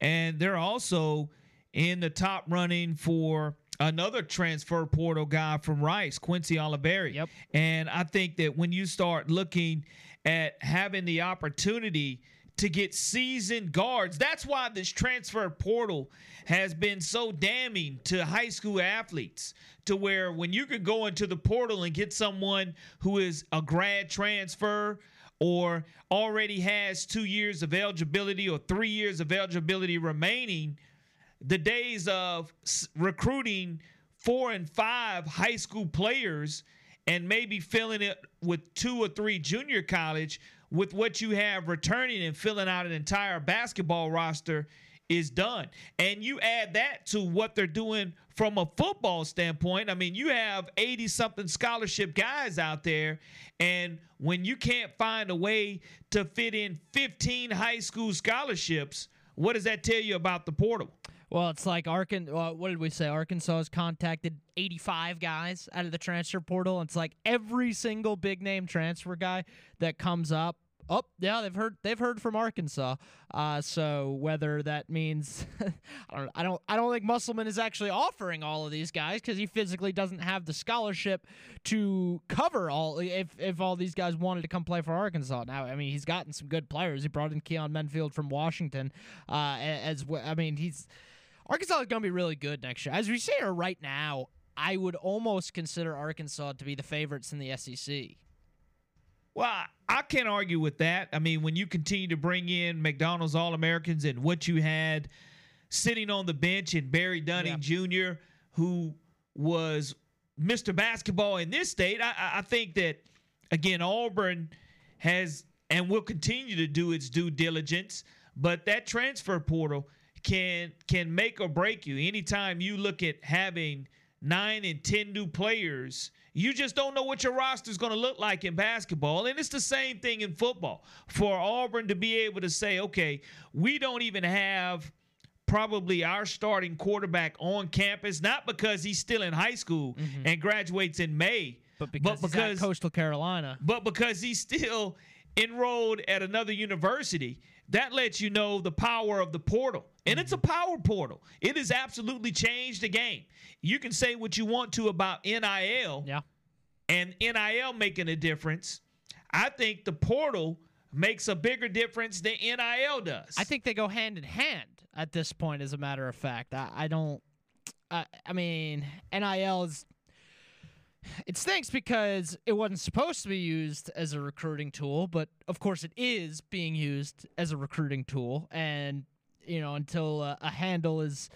And they're also in the top running for another transfer portal guy from Rice, Quincy Olivari. Yep. And I think that when you start looking at having the opportunity to get seasoned guards, that's why this transfer portal has been so damning to high school athletes. To where when you could go into the portal and get someone who is a grad transfer or already has two years of eligibility or three years of eligibility remaining, the days of recruiting four and five high school players and maybe filling it with two or three junior college with what you have returning and filling out an entire basketball roster is done. And you add that to what they're doing from a football standpoint. I mean, you have 80 something scholarship guys out there. And when you can't find a way to fit in 15 high school scholarships, what does that tell you about the portal? Well, it's like Arkansas. Well, what did we say? Arkansas has contacted 85 guys out of the transfer portal. It's like every single big name transfer guy that comes up Oh, yeah, they've heard they've heard from Arkansas. Uh, so whether that means I don't I don't I don't think Musselman is actually offering all of these guys because he physically doesn't have the scholarship to cover all if if all these guys wanted to come play for Arkansas. Now, I mean, he's gotten some good players. He brought in Keyon Menifield from Washington. Uh, as. I mean, he's Arkansas is going to be really good next year. As we say right now, I would almost consider Arkansas to be the favorites in the SEC. Well, I can't argue with that. I mean, when you continue to bring in McDonald's All Americans and what you had sitting on the bench and Barry Dunning Jr., who was Mr. Basketball in this state, I, I think that, again, Auburn has and will continue to do its due diligence, but that transfer portal can can make or break you. Anytime you look at having nine and ten new players – you just don't know what your roster is going to look like in basketball. And it's the same thing in football. For Auburn to be able to say, okay, we don't even have probably our starting quarterback on campus, not because he's still in high school mm-hmm. and graduates in May, but because, but because Coastal Carolina, but because he's still enrolled at another university. That lets you know the power of the portal. And it's a mm-hmm. power portal. It has absolutely changed the game. You can say what you want to about NIL. Yeah. And NIL making a difference. I think the portal makes a bigger difference than NIL does. I think they go hand in hand at this point, as a matter of fact. I, I don't. I, I mean, NIL is it stinks because it wasn't supposed to be used as a recruiting tool, but of course it is being used as a recruiting tool. And you know, until uh, a handle is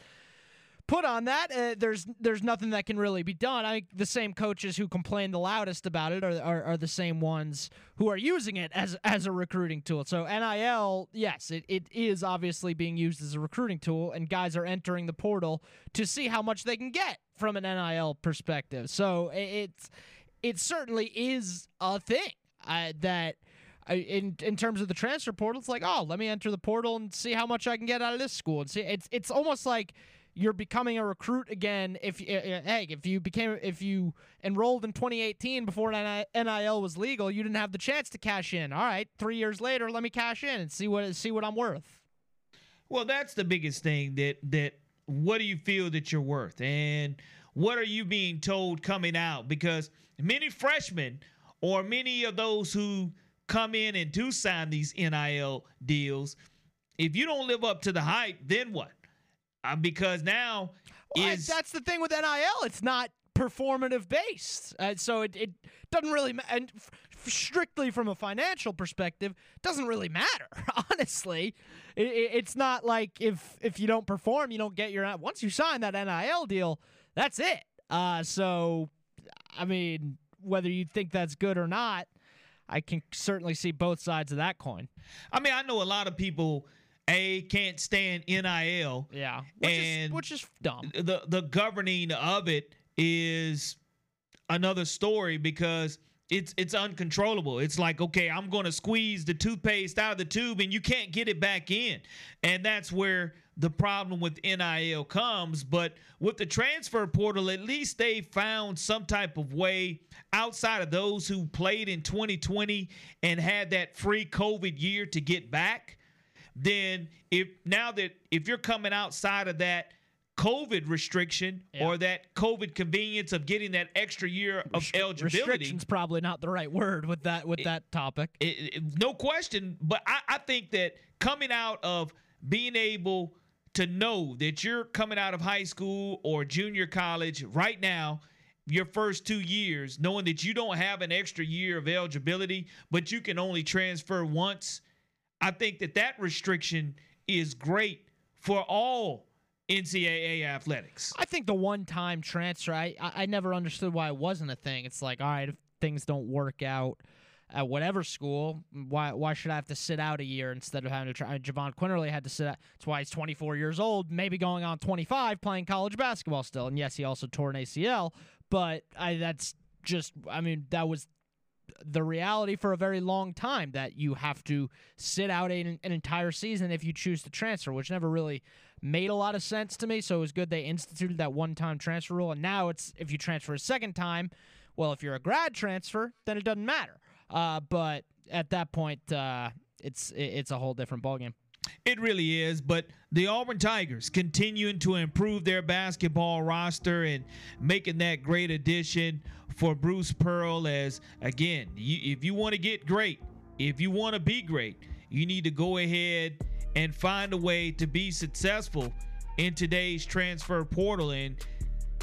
put on that, uh, there's there's nothing that can really be done. I think the same coaches who complain the loudest about it are, are, are the same ones who are using it as as a recruiting tool. So NIL, yes, it, it is obviously being used as a recruiting tool, and guys are entering the portal to see how much they can get from an NIL perspective. So it's it certainly is a thing uh, that. In in terms of the transfer portal, it's like, oh, let me enter the portal and see how much I can get out of this school. And see, it's it's almost like you're becoming a recruit again if uh, uh, hey if you became if you enrolled in 2018 before NIL was legal you didn't have the chance to cash in. All right 3 years later let me cash in and see what see what I'm worth. Well that's the biggest thing that that what do you feel that you're worth? And what are you being told coming out? Because many freshmen or many of those who come in and do sign these NIL deals if you don't live up to the hype then what uh, because now well, is that's the thing with NIL. It's not performative based, uh, so it, it doesn't really ma- and f- strictly from a financial perspective doesn't really matter. Honestly, it, it, it's not like if if you don't perform, you don't get your once you sign that NIL deal, that's it. Uh, so, I mean, whether you think that's good or not, I can certainly see both sides of that coin. I mean, I know a lot of people a can't stand NIL. Yeah, which and is which is dumb. The the governing of it is another story because it's it's uncontrollable. It's like, okay, I'm going to squeeze the toothpaste out of the tube and you can't get it back in. And that's where the problem with NIL comes, but with the transfer portal at least they found some type of way outside of those who played in 2020 and had that free COVID year to get back then if now that if you're coming outside of that COVID restriction yeah. or that COVID convenience of getting that extra year of Restri- eligibility. Restriction's probably not the right word with that with it, that topic. It, it, no question, but I, I think that coming out of being able to know that you're coming out of high school or junior college right now your first two years, knowing that you don't have an extra year of eligibility, but you can only transfer once I think that that restriction is great for all NCAA athletics. I think the one-time transfer, I I never understood why it wasn't a thing. It's like, all right, if things don't work out at whatever school. Why why should I have to sit out a year instead of having to try? Jahvon Quinerly had to sit out. That's why he's 24 years old, maybe going on 25, playing college basketball still. And yes, he also tore an ACL, but I that's just I mean that was the reality for a very long time that you have to sit out an, an, entire season if you choose to transfer, which never really made a lot of sense to me. So it was good they instituted that one time transfer rule. And now it's if you transfer a second time, well, if you're a grad transfer, then it doesn't matter. Uh, but at that point, uh, it's it's a whole different ballgame. It really is, but the Auburn Tigers continuing to improve their basketball roster and making that great addition for Bruce Pearl. As again, you, if you want to get great, if you want to be great, you need to go ahead and find a way to be successful in today's transfer portal. And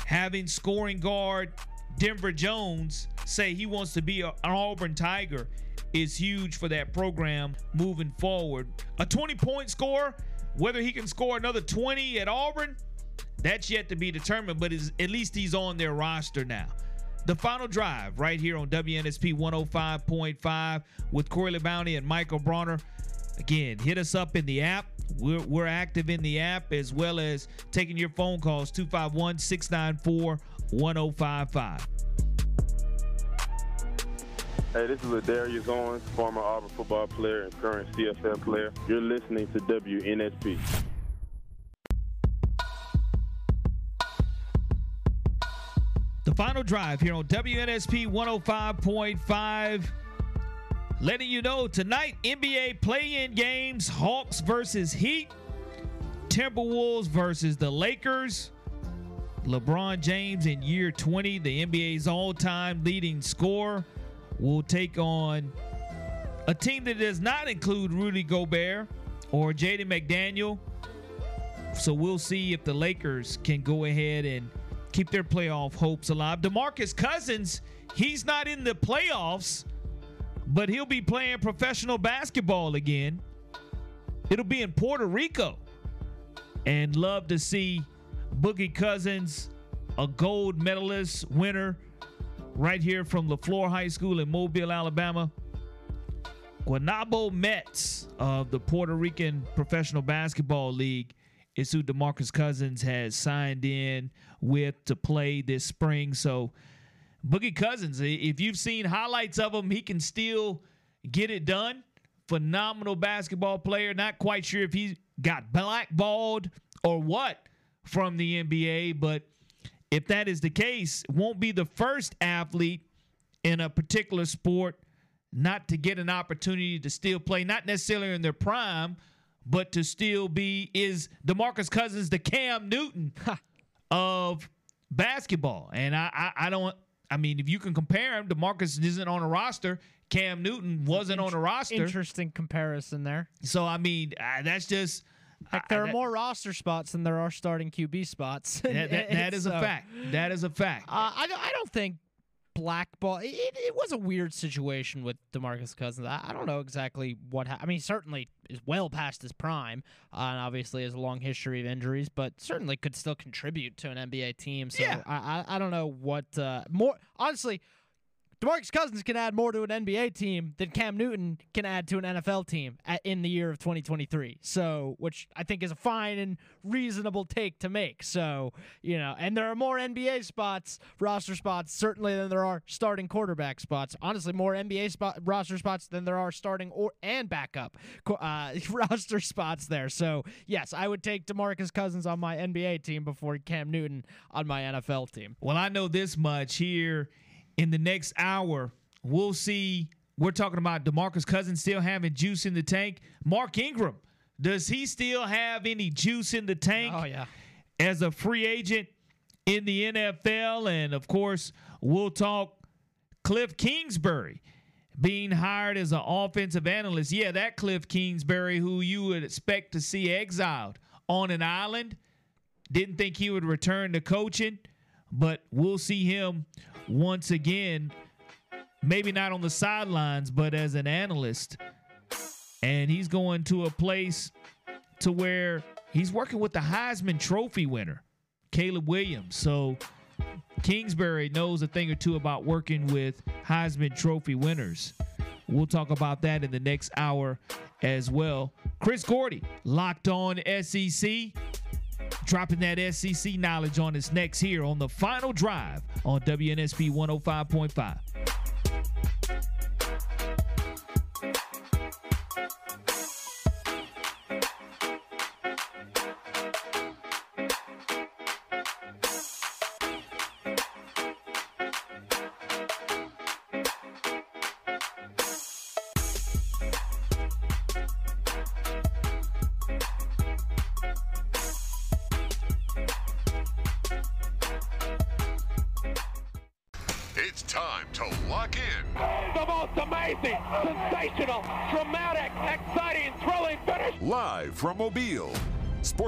having scoring guard Denver Jones say he wants to be an Auburn Tiger is huge for that program moving forward. A 20 point score, whether he can score another 20 at Auburn, that's yet to be determined, but at least he's on their roster now. The final drive right here on WNSP 105.5 with Corey Bounty and Michael Bronner. Again, hit us up in the app. We're, we're active in the app as well as taking your phone calls 251 694 1055. Hey, this is Ladarius Owens, former Auburn football player and current CFL player. You're listening to WNSP. The final drive here on WNSP 105.5. Letting you know tonight, NBA play in games Hawks versus Heat, Timberwolves versus the Lakers. LeBron James in year 20, the NBA's all time leading scorer will take on a team that does not include Rudy Gobert or Jaden McDaniel. So we'll see if the Lakers can go ahead and keep their playoff hopes alive. DeMarcus Cousins, he's not in the playoffs, but he'll be playing professional basketball again. It'll be in Puerto Rico. And love to see Boogie Cousins, a gold medalist winner right here from LeFlore High School in Mobile, Alabama. Guaynabo Mets of the Puerto Rican Professional Basketball League is who DeMarcus Cousins has signed in with to play this spring. So, Boogie Cousins, if you've seen highlights of him, he can still get it done. Phenomenal basketball player. Not quite sure if he got blackballed or what from the NBA, but if that is the case, won't be the first athlete in a particular sport not to get an opportunity to still play, not necessarily in their prime, but to still be is DeMarcus Cousins the Cam Newton of basketball. And I, I, I don't I mean, if you can compare him, DeMarcus isn't on a roster. Cam Newton wasn't on a roster. Interesting comparison there. So I mean, uh, that's just There are more roster spots than there are starting QB spots. that, that, that is so, a fact. That is a fact. Uh, I, I don't think blackball. It, it was a weird situation with Demarcus Cousins. I, I don't know exactly what. Ha- I mean, certainly is well past his prime, uh, and obviously has a long history of injuries, but certainly could still contribute to an NBA team. So yeah. I, I, I don't know what uh, more. Honestly, DeMarcus Cousins can add more to an NBA team than Cam Newton can add to an NFL team at, in the year of 2023. So, which I think is a fine and reasonable take to make. So, you know, and there are more NBA spots, roster spots, certainly than there are starting quarterback spots. Honestly, more NBA spot roster spots than there are starting or and backup uh, roster spots there. So, yes, I would take DeMarcus Cousins on my NBA team before Cam Newton on my NFL team. Well, I know this much here in the next hour, we'll see. We're talking about DeMarcus Cousins still having juice in the tank. Mark Ingram, does he still have any juice in the tank? Oh, yeah. As a free agent in the NFL. And of course, we'll talk Cliff Kingsbury being hired as an offensive analyst. Yeah, that Cliff Kingsbury, who you would expect to see exiled on an island, didn't think he would return to coaching, but we'll see him once again, maybe not on the sidelines, but as an analyst. And he's going to a place to where he's working with the Heisman Trophy winner, Caleb Williams. So Kingsbury knows a thing or two about working with Heisman Trophy winners. We'll talk about that in the next hour as well. Chris Gordy, locked on SEC, dropping that SEC knowledge on us next here on the final drive on WNSP 105.5.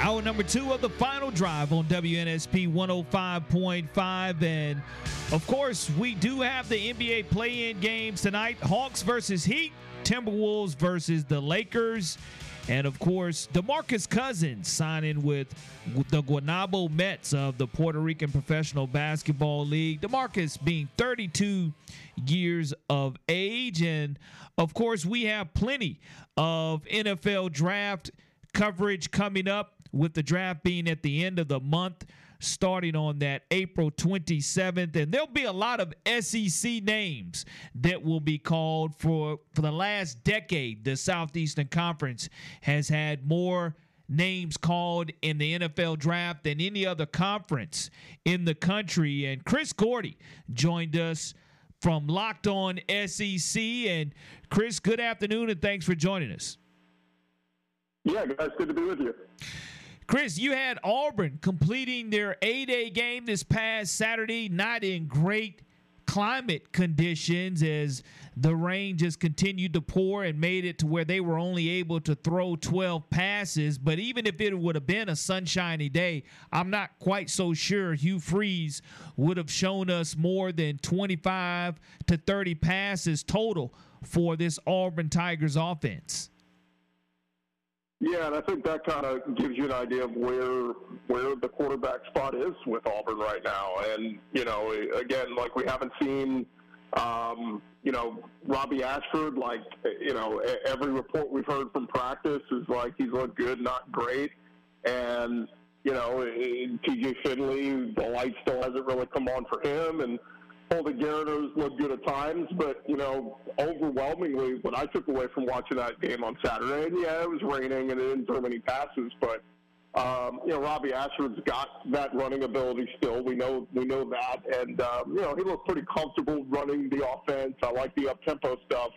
Hour number two of the final drive on WNSP 105.5. And of course, we do have the NBA play in games tonight Hawks versus Heat, Timberwolves versus the Lakers. And of course, DeMarcus Cousins signing with the Guaynabo Mets of the Puerto Rican Professional Basketball League. DeMarcus being 32 years of age. And of course, we have plenty of NFL draft coverage coming up with the draft being at the end of the month starting on that April 27th and there'll be a lot of SEC names that will be called for for the last decade the Southeastern Conference has had more names called in the NFL draft than any other conference in the country. And Chris Gordy joined us from Locked On SEC and Chris good afternoon and thanks for joining us. Yeah, guys, good to be with you. Chris, you had Auburn completing their A day game this past Saturday, not in great climate conditions as the rain just continued to pour and made it to where they were only able to throw 12 passes. But even if it would have been a sunshiny day, I'm not quite so sure Hugh Freeze would have shown us more than 25 to 30 passes total for this Auburn Tigers offense. Yeah, and I think that kind of gives you an idea of where where the quarterback spot is with Auburn right now. And you know, eh, again, like we haven't seen, um, you know, Robbie Ashford. Like eh, you know, every report we've heard from practice is like he's looked good, not great. And you know, eh, T.J. Finley, the light still hasn't really come on for him, and Holden Geriner looked good at times, but you know, overwhelmingly, what I took away from watching that game on Saturday, and yeah, it was raining and it didn't throw many passes, but um, you know, Robbie Ashford's got that running ability still. We know we know that, and um, you know, he looked pretty comfortable running the offense. I like the up tempo stuff,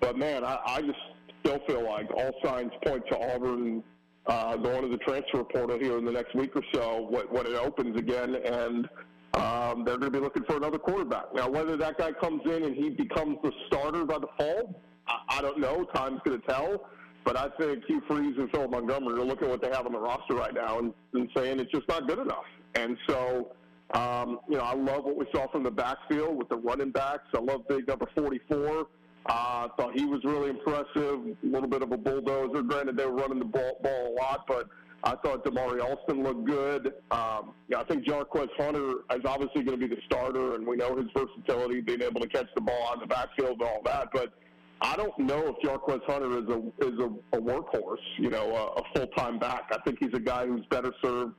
but man, I, I just still feel like all signs point to Auburn uh, going to the transfer portal here in the next week or so when, when it opens again, and um, they're going to be looking for another quarterback. Now, whether that guy comes in and he becomes the starter by the fall, I, I don't know. Time's going to tell. But I think Hugh Freeze and Phil Montgomery are looking at what they have on the roster right now and, and saying it's just not good enough. And so, um, you know, I love what we saw from the backfield with the running backs. I love big number 44. Uh, thought he was really impressive. A little bit of a bulldozer. Granted, they were running the ball, ball a lot, but I thought Damari Alston looked good. Um, yeah, I think Jarquez Hunter is obviously going to be the starter, and we know his versatility, being able to catch the ball of the backfield and all that. But I don't know if Jarquez Hunter is a is a, a workhorse, you know, a, a full time back. I think he's a guy who's better served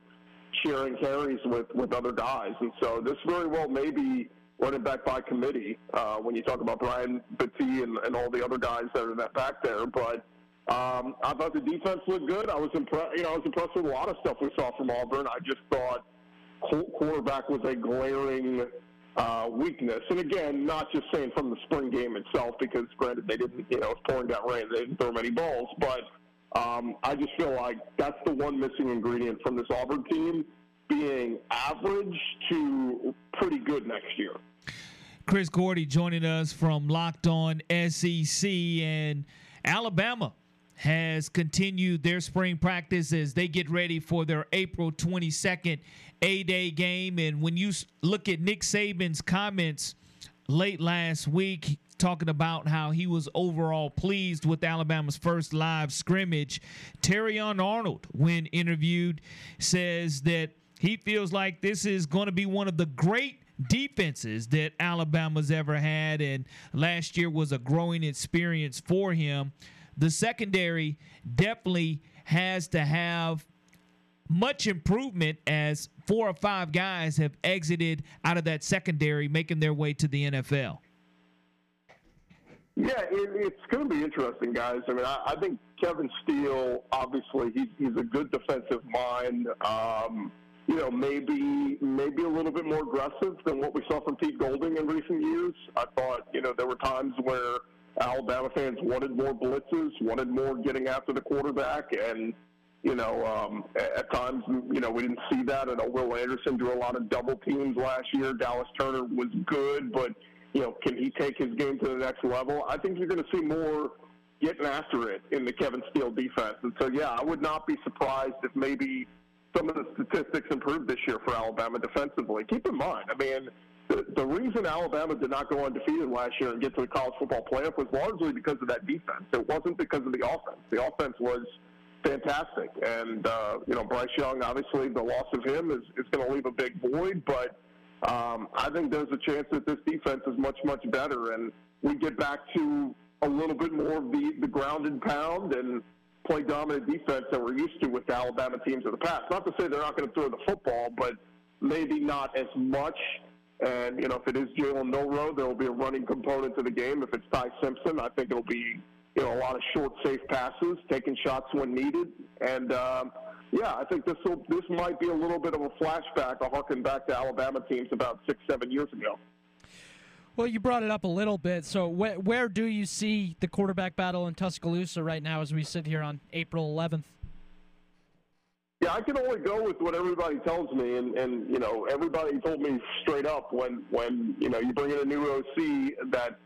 sharing carries with with other guys, and so this very well may be running back by committee uh, when you talk about Brian Battie and, and all the other guys that are in that back there, but. Um, I thought the defense looked good. I was impressed. You know, I was impressed with a lot of stuff we saw from Auburn. I just thought quarterback was a glaring uh, weakness. And again, not just saying from the spring game itself, because granted they didn't, you know, it's pouring down rain, they didn't throw many balls, but um, I just feel like that's the one missing ingredient from this Auburn team being average to pretty good next year. Chris Gordy joining us from Locked On SEC and Alabama has continued their spring practice as they get ready for their April 22nd A Day game. And when you look at Nick Saban's comments late last week, talking about how he was overall pleased with Alabama's first live scrimmage, Terrion Arnold, when interviewed, says that he feels like this is going to be one of the great defenses that Alabama's ever had, and last year was a growing experience for him the secondary definitely has to have much improvement as four or five guys have exited out of that secondary, making their way to the NFL. Yeah, it, it's going to be interesting, guys. I mean, I, I think Kevin Steele, obviously, he's, he's a good defensive mind. Um, you know, maybe maybe a little bit more aggressive than what we saw from Pete Golding in recent years. I thought, you know, there were times where Alabama fans wanted more blitzes, wanted more getting after the quarterback, and you know, um, at times, you know, we didn't see that. I know Will Anderson drew a lot of double teams last year. Dallas Turner was good, but you know, can he take his game to the next level? I think you're going to see more getting after it in the Kevin Steele defense. And so, yeah, I would not be surprised if maybe some of the statistics improved this year for Alabama defensively. Keep in mind, I mean, the, reason Alabama did not go undefeated last year and get to the college football playoff was largely because of that defense. It wasn't because of the offense. The offense was fantastic, and uh, you know Bryce Young. Obviously, the loss of him is, is going to leave a big void, but um, I think there's a chance that this defense is much much better, and we get back to a little bit more of the the ground and pound and play dominant defense that we're used to with the Alabama teams of the past. Not to say they're not going to throw the football, but maybe not as much and, you know, if it is Jalen Milroe, there will be a running component to the game. If it's Ty Simpson, I think it'll be, you know, a lot of short, safe passes, taking shots when needed. And, um, yeah, I think this will, this might be a little bit of a flashback, a harken back to Alabama teams about six, seven years ago. Well, you brought it up a little bit. So, wh- where do you see the quarterback battle in Tuscaloosa right now as we sit here on April 11th? Yeah, I can only go with what everybody tells me, and and you know everybody told me straight up when when you know you bring in a new OC that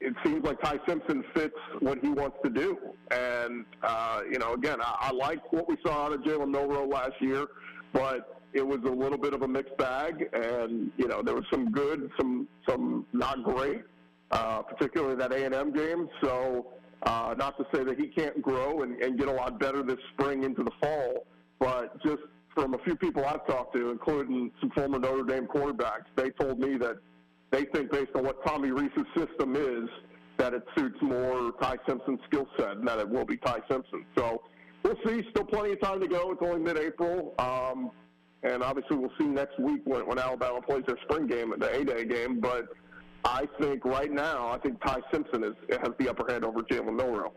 it seems like Ty Simpson fits what he wants to do, and uh, you know again I, I like what we saw out of Jalen Milroe last year, but it was a little bit of a mixed bag, and you know there was some good, some some not great, uh, particularly that A and M game. So uh, not to say that he can't grow and, and get a lot better this spring into the fall, but just from a few people I've talked to, including some former Notre Dame quarterbacks, they told me that they think based on what Tommy Rees's system is, that it suits more Ty Simpson's skill set and that it will be Ty Simpson. So we'll see. Still plenty of time to go. It's only mid-April. Um, and obviously we'll see next week when, when Alabama plays their spring game, the A-Day game. But I think right now, I think Ty Simpson is has the upper hand over Jalen Milroe.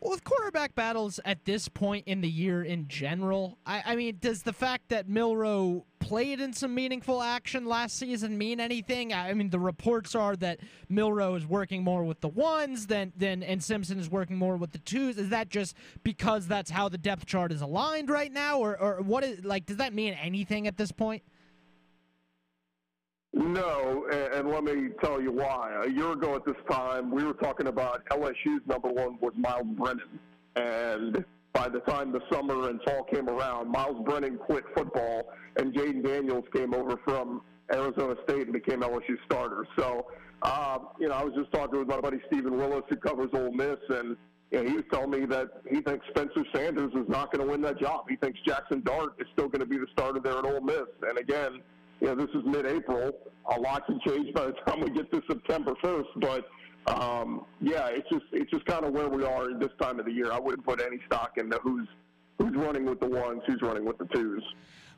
With quarterback battles at this point in the year in general, I, I, mean, does the fact that Milroe played in some meaningful action last season mean anything? I mean, the reports are that Milroe is working more with the ones than than and Simpson is working more with the twos. Is that just because that's how the depth chart is aligned right now, or or what is like? Does that mean anything at this point? No, and, let me tell you why. A year ago at this time, we were talking about LSU's number one was Myles Brennan. And by the time the summer and fall came around, Myles Brennan quit football, and Jayden Daniels came over from Arizona State and became LSU starter. So, uh, you know, I was just talking with my buddy Stephen Willis, who covers Ole Miss, and you know, he was telling me that he thinks Spencer Sanders is not going to win that job. He thinks Jackson Dart is still going to be the starter there at Ole Miss. And again, you know, this is mid-April. A lot can change by the time we get to September 1st, but um, yeah, it's just it's just kind of where we are at this time of the year. I wouldn't put any stock into who's who's running with the ones, who's running with the twos.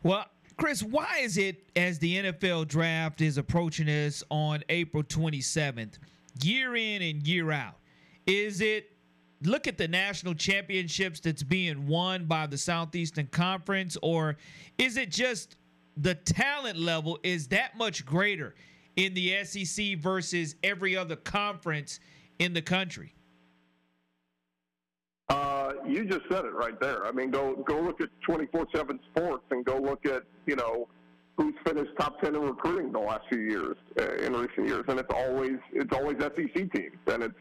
Well, Chris, why is it as the NFL draft is approaching us on April 27th, year in and year out, is it look at the national championships that's being won by the Southeastern Conference, or is it just the talent level is that much greater in the SEC versus every other conference in the country? Uh, you just said it right there. I mean, go go look at 24/7 Sports and go look at you know who's finished top 10 in recruiting the last few years uh, in recent years, and it's always it's always SEC teams, and it's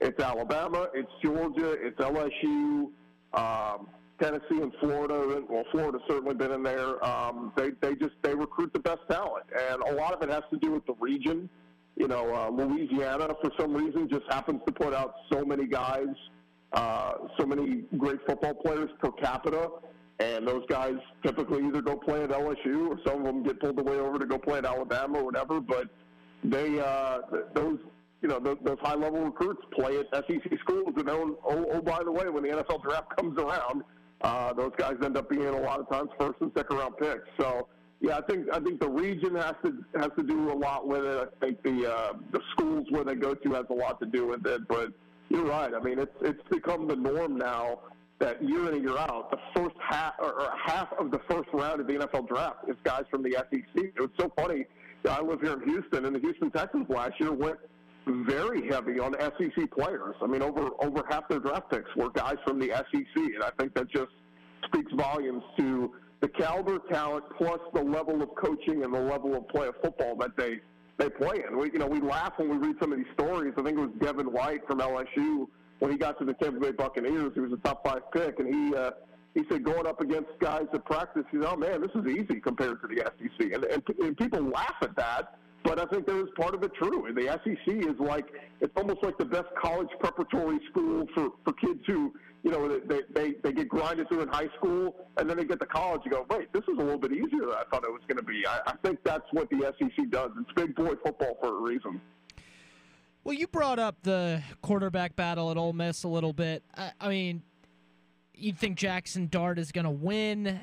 it's Alabama, it's Georgia, it's LSU, um, Tennessee, and Florida. Well, Florida's certainly been in there. Um, they they just they recruit the best talent, and a lot of it has to do with the region. You know, uh, Louisiana for some reason just happens to put out so many guys, uh, so many great football players per capita, and those guys typically either go play at LSU or some of them get pulled away over to go play at Alabama or whatever. But they uh, those you know those, those high level recruits play at SEC schools, and oh, oh, oh by the way, when the NFL draft comes around, uh, those guys end up being a lot of times first and second round picks. So yeah, I think I think the region has to has to do a lot with it. I think the uh, the schools where they go to has a lot to do with it. But you're right. I mean, it's it's become the norm now that year in and year out, the first half or, or half of the first round of the NFL draft is guys from the SEC. It was so funny. I live here in Houston, and the Houston Texans last year went very heavy on SEC players. I mean, over over half their draft picks were guys from the SEC, and I think that just speaks volumes to the caliber talent plus the level of coaching and the level of play of football that they they play in. We, you know, we laugh when we read some of these stories. I think it was Devin White from LSU when he got to the Tampa Bay Buccaneers. He was a top five pick, and he uh, he said going up against guys at practice, he said, "Oh man, this is easy compared to the SEC," and, and, and people laugh at that but I think there is part of it true. And the SEC is like it's almost like the best college preparatory school for for kids who you know they they they get grinded through in high school and then they get to college and go, wait, this is a little bit easier than I thought it was going to be. I, I think that's what the SEC does. It's big boy football for a reason. Well, you brought up the quarterback battle at Ole Miss a little bit. I, I mean, you'd think Jackson Dart is going to win?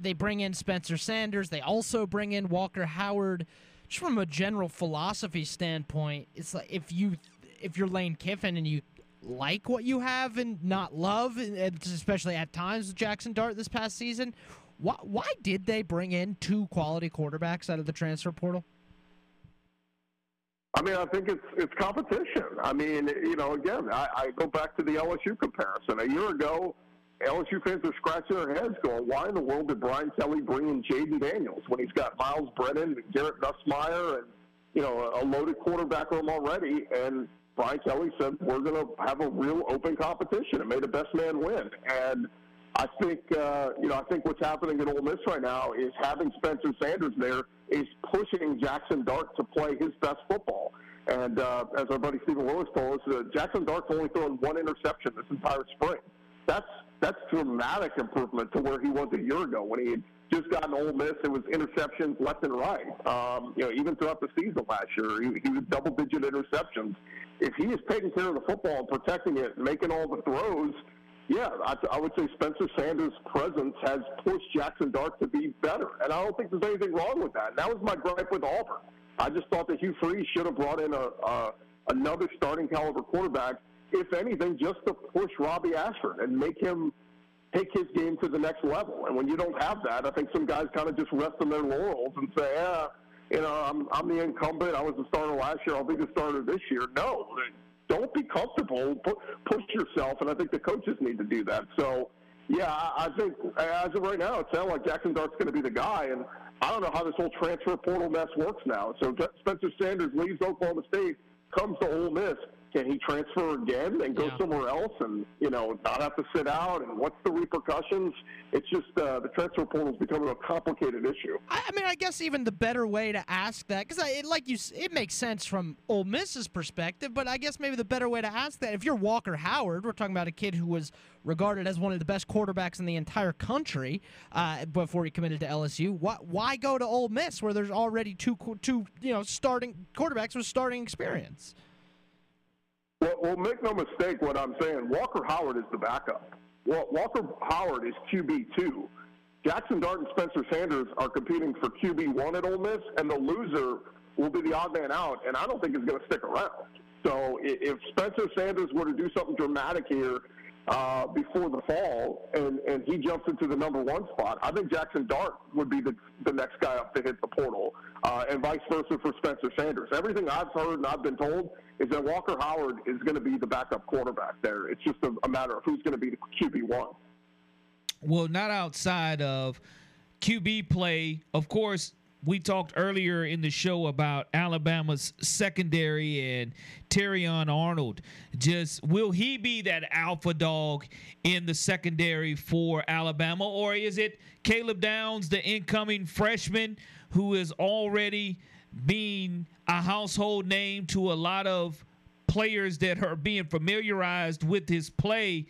They bring in Spencer Sanders. They also bring in Walker Howard just from a general philosophy standpoint, it's like if you if you're Lane Kiffin and you like what you have and not love, especially at times with Jackson Dart this past season, why why did they bring in two quality quarterbacks out of the transfer portal? I mean, I think it's it's competition. I mean, you know, again, I, I go back to the LSU comparison. A year ago, LSU fans are scratching their heads going, why in the world did Brian Kelly bring in Jayden Daniels when he's got Myles Brennan, Garrett Nussmeier, and, you know, a loaded quarterback room already? And Brian Kelly said, we're going to have a real open competition and may the best man win. And I think, uh, you know, I think what's happening at Ole Miss right now is having Spencer Sanders there is pushing Jackson Dart to play his best football. And uh, as our buddy Stephen Willis told us, uh, Jackson Dart's only thrown one interception this entire spring. That's that's dramatic improvement to where he was a year ago when he had just gotten Ole Miss. It was interceptions left and right. Um, you know, even throughout the season last year, he, he was double-digit interceptions. If he is taking care of the football and protecting it, making all the throws, yeah, I, I would say Spencer Sanders' presence has pushed Jackson Dart to be better, and I don't think there's anything wrong with that. And that was my gripe with Auburn. I just thought that Hugh Freeze should have brought in a, a another starting caliber quarterback if anything, just to push Robbie Ashford and make him take his game to the next level. And when you don't have that, I think some guys kind of just rest on their laurels and say, yeah, you know, I'm, I'm the incumbent. I was the starter last year. I'll be the starter this year. No, don't be comfortable. push yourself. And I think the coaches need to do that. So, yeah, I think as of right now, it sounds like Jackson Dart's going to be the guy. And I don't know how this whole transfer portal mess works now. So Spencer Sanders leaves Oklahoma State, comes to Ole Miss can he transfer again and go yeah. somewhere else and you know not have to sit out? And what's the repercussions? It's just uh, the transfer portal is becoming a complicated issue. I, I, mean i guess even the better way to ask that because like you it makes sense from Ole Miss's perspective but i guess maybe the better way to ask that if you're walker howard we're talking about a kid who was regarded as one of the best quarterbacks in the entire country uh, before he committed to lsu why, why go to Ole Miss where there's already two two you know starting quarterbacks with starting experience well, well, make no mistake what I'm saying. Walker Howard is the backup. Well, Walker Howard is QB2. Jackson Dart and Spencer Sanders are competing for QB1 at Ole Miss, and the loser will be the odd man out, and I don't think is going to stick around. So if Spencer Sanders were to do something dramatic here uh, before the fall, and, and he jumps into the number one spot, I think Jackson Dart would be the, the next guy up to hit the portal, uh, and vice versa for Spencer Sanders. Everything I've heard and I've been told is that Walker Howard is going to be the backup quarterback there. It's just a, a matter of who's going to be the QB1. Well, not outside of QB play. Of course, we talked earlier in the show about Alabama's secondary and Terrion Arnold. Just will he be that alpha dog in the secondary for Alabama, or is it Caleb Downs, the incoming freshman, who is already being a household name to a lot of players that are being familiarized with his play?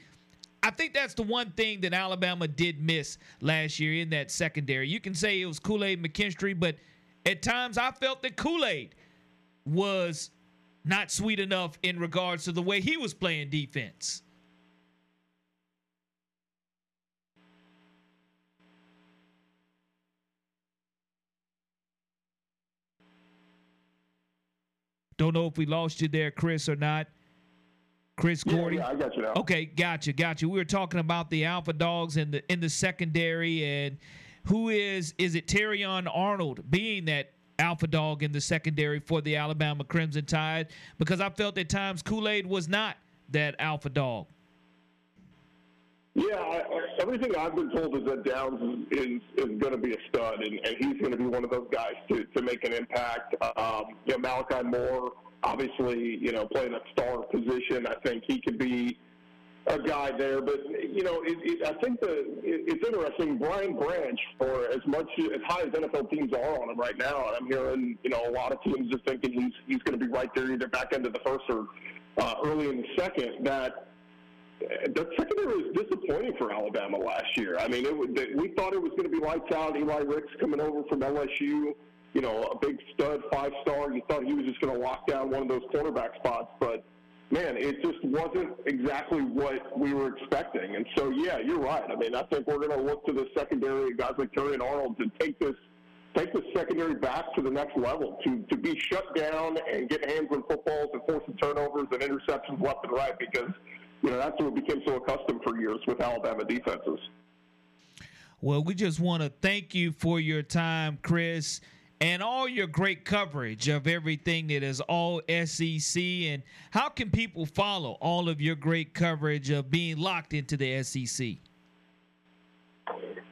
I think that's the one thing that Alabama did miss last year in that secondary. You can say it was Kool Aid McKinstry, but at times I felt that Kool Aid was not sweet enough in regards to the way he was playing defense. Don't know if we lost you there, Chris, or not. Chris Gordy. Yeah, I got you now. Okay, gotcha, gotcha. We were talking about the alpha dogs in the in the secondary and who is is it Terrion Arnold being that alpha dog in the secondary for the Alabama Crimson Tide? Because I felt at times Kool-Aid was not that alpha dog. Yeah, I, everything I've been told is that Downs is is, is going to be a stud, and, and he's going to be one of those guys to, to make an impact. Um, you know, Malachi Moore obviously, you know, playing a star position. I think he could be a guy there. But you know, it, it, I think the it, it's interesting. Brian Branch, for as much as high as NFL teams are on him right now, and I'm hearing you know a lot of teams are thinking he's he's going to be right there either back end of the first or uh, early in the second. That the secondary was disappointing for Alabama last year. I mean, it, we thought it was going to be lights out. Eli Ricks coming over from LSU you know, a big stud five star. You thought he was just going to lock down one of those quarterback spots, but man, it just wasn't exactly what we were expecting. And so, yeah, you're right. I mean, I think we're going to look to the secondary guys like Terrion Arnold to take this take the secondary back to the next level, to to be shut down and get hands on footballs and forcing turnovers and interceptions left and right because you know that's what we became so accustomed for years with Alabama defenses. Well, we just want to thank you for your time, Chris and all your great coverage of everything that is all SEC. And how can people follow all of your great coverage of being locked into the SEC?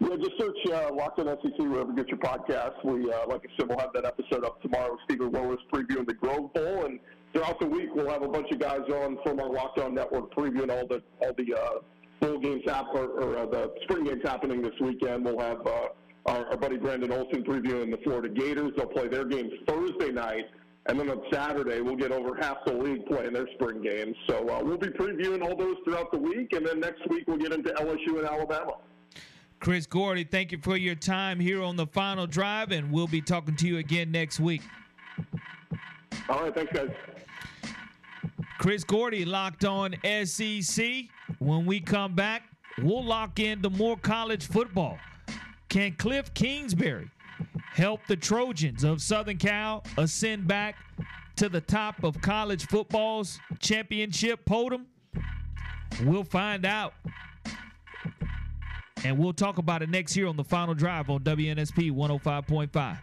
Yeah, just search uh, Locked On SEC wherever you get your podcast. We, uh, like I said, we'll have that episode up tomorrow Stephen Willis previewing the Grove Bowl, and throughout the week we'll have a bunch of guys on from our Locked On Network previewing all the all the uh, bowl games hap- or, or uh, the spring games happening this weekend. We'll have uh, our, our buddy Brandon Olson previewing the Florida Gators. They'll play their game Thursday night. And then on Saturday, we'll get over half the league playing their spring games. So uh, we'll be previewing all those throughout the week. And then next week, we'll get into LSU and Alabama. Chris Gordy, thank you for your time here on the final drive. And we'll be talking to you again next week. All right. Thanks, guys. Chris Gordy locked on SEC. When we come back, we'll lock in into more college football. Can Cliff Kingsbury help the Trojans of Southern Cal ascend back to the top of college football's championship podium? We'll find out. And we'll talk about it next year on the final drive on WNSP 105.5.